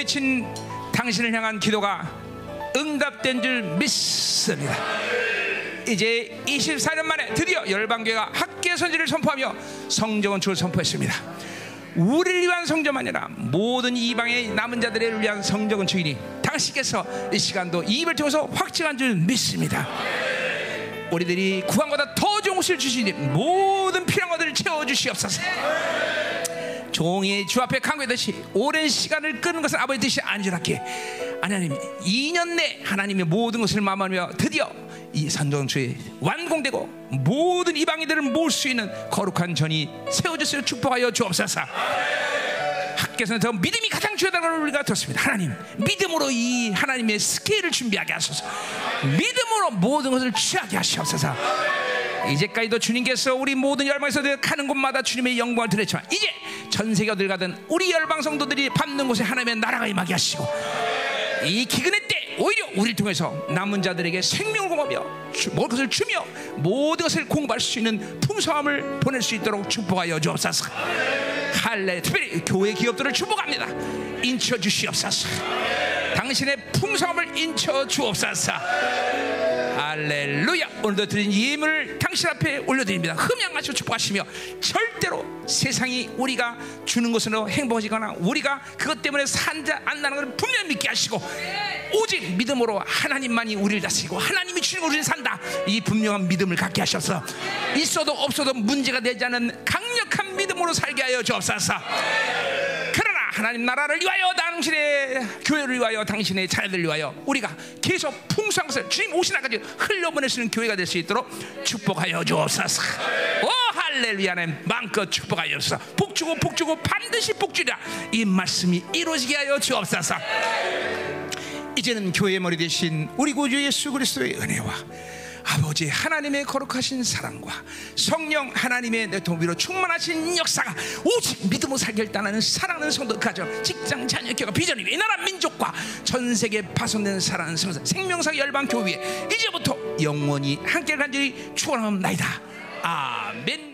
외친 당신을 향한 기도가 응답된 줄 믿습니다. 이제 24년 만에 드디어 열방교회가 학계 선지를 선포하며 성정원축을 선포했습니다. 우리를 위한 성전만 아니라 모든 이방의 남은 자들을 위한 성정원축이니 당신께서 이 시간도 이 입을 통해서 확증한 줄 믿습니다. 우리들이 구한 것보다 더 좋은 것을 주시니 모든 필요한 것들을 채워 주시옵소서. 종이 주 앞에 강구했듯이 오랜 시간을 끄는 것은 아버지 뜻이 아니라게. 하나님 2년 내 하나님의 모든 것을 마음하며 드디어 이 산정초에 완공되고 모든 이방인들을 모을 수 있는 거룩한 전이 세워졌으여 축복하여 주옵소서. 학교에서는 더 믿음이 가장 중요하다는 걸 우리가 들었습니다. 하나님 믿음으로 이 하나님의 스케일을 준비하게 하소서. 믿음으로 모든 것을 취하게 하시옵소서 이제까지도 주님께서 우리 모든 열방에서 가는 곳마다 주님의 영광을 드렸지만 이제 전 세계 어딜 가든 우리 열방 성도들이 밟는 곳에 하나님의 나라가 임하게 하시고 이 기근의 때 오히려 우리를 통해서 남은 자들에게 생명을 공하며 주- 모든 것을 주며 모든 것을 공부할 수 있는 풍성함을 보낼 수 있도록 축복하여 주옵소서. 할래 특별히 교회 기업들을 축복합니다. 인쳐 주시옵소서. 당신의 풍성함을 인쳐 주옵소서 할렐루야. 오늘도 드린 예물을 당신 앞에 올려드립니다. 흠양하시고 축복하시며 절대로 세상이 우리가 주는 것으로 행복해지거나 우리가 그것 때문에 안 나는 걸 분명히 믿게 하시고 오직 믿음으로 하나님만이 우리를 다스리고 하나님이 주는 우리는 산다. 이 분명한 믿음을 갖게 하셔서 있어도 없어도 문제가 되지 않은 강력한 믿음으로 살게 하여 주옵소서 하나님 나라를 위하여 당신의 교회를 위하여 당신의 자녀들을 위하여 우리가 계속 풍성한 것을 주님 수 있는 교회가 될 수 있도록 축복하여 주옵소서. 오 할렐루야. 하나님 마음껏 축복하여 주옵소서. 복주고 복주고 반드시 복주리라. 이 말씀이 이루어지게 하여 주옵소서. 이제는 교회의 머리 대신 우리 구주 예수 그리스도의 은혜와 아버지 하나님의 거룩하신 사랑과 성령 하나님의 내 동비로 충만하신 역사가 오직 믿음으로 살게 일단하는 사랑하는 성도 가정 직장 자녀 교가 비전이 이 나라 민족과 전 세계 파손된 사랑하는 성도 생명사 열방 교회 이제부터 영원히 함께 간절히 축원하옵나이다 아멘.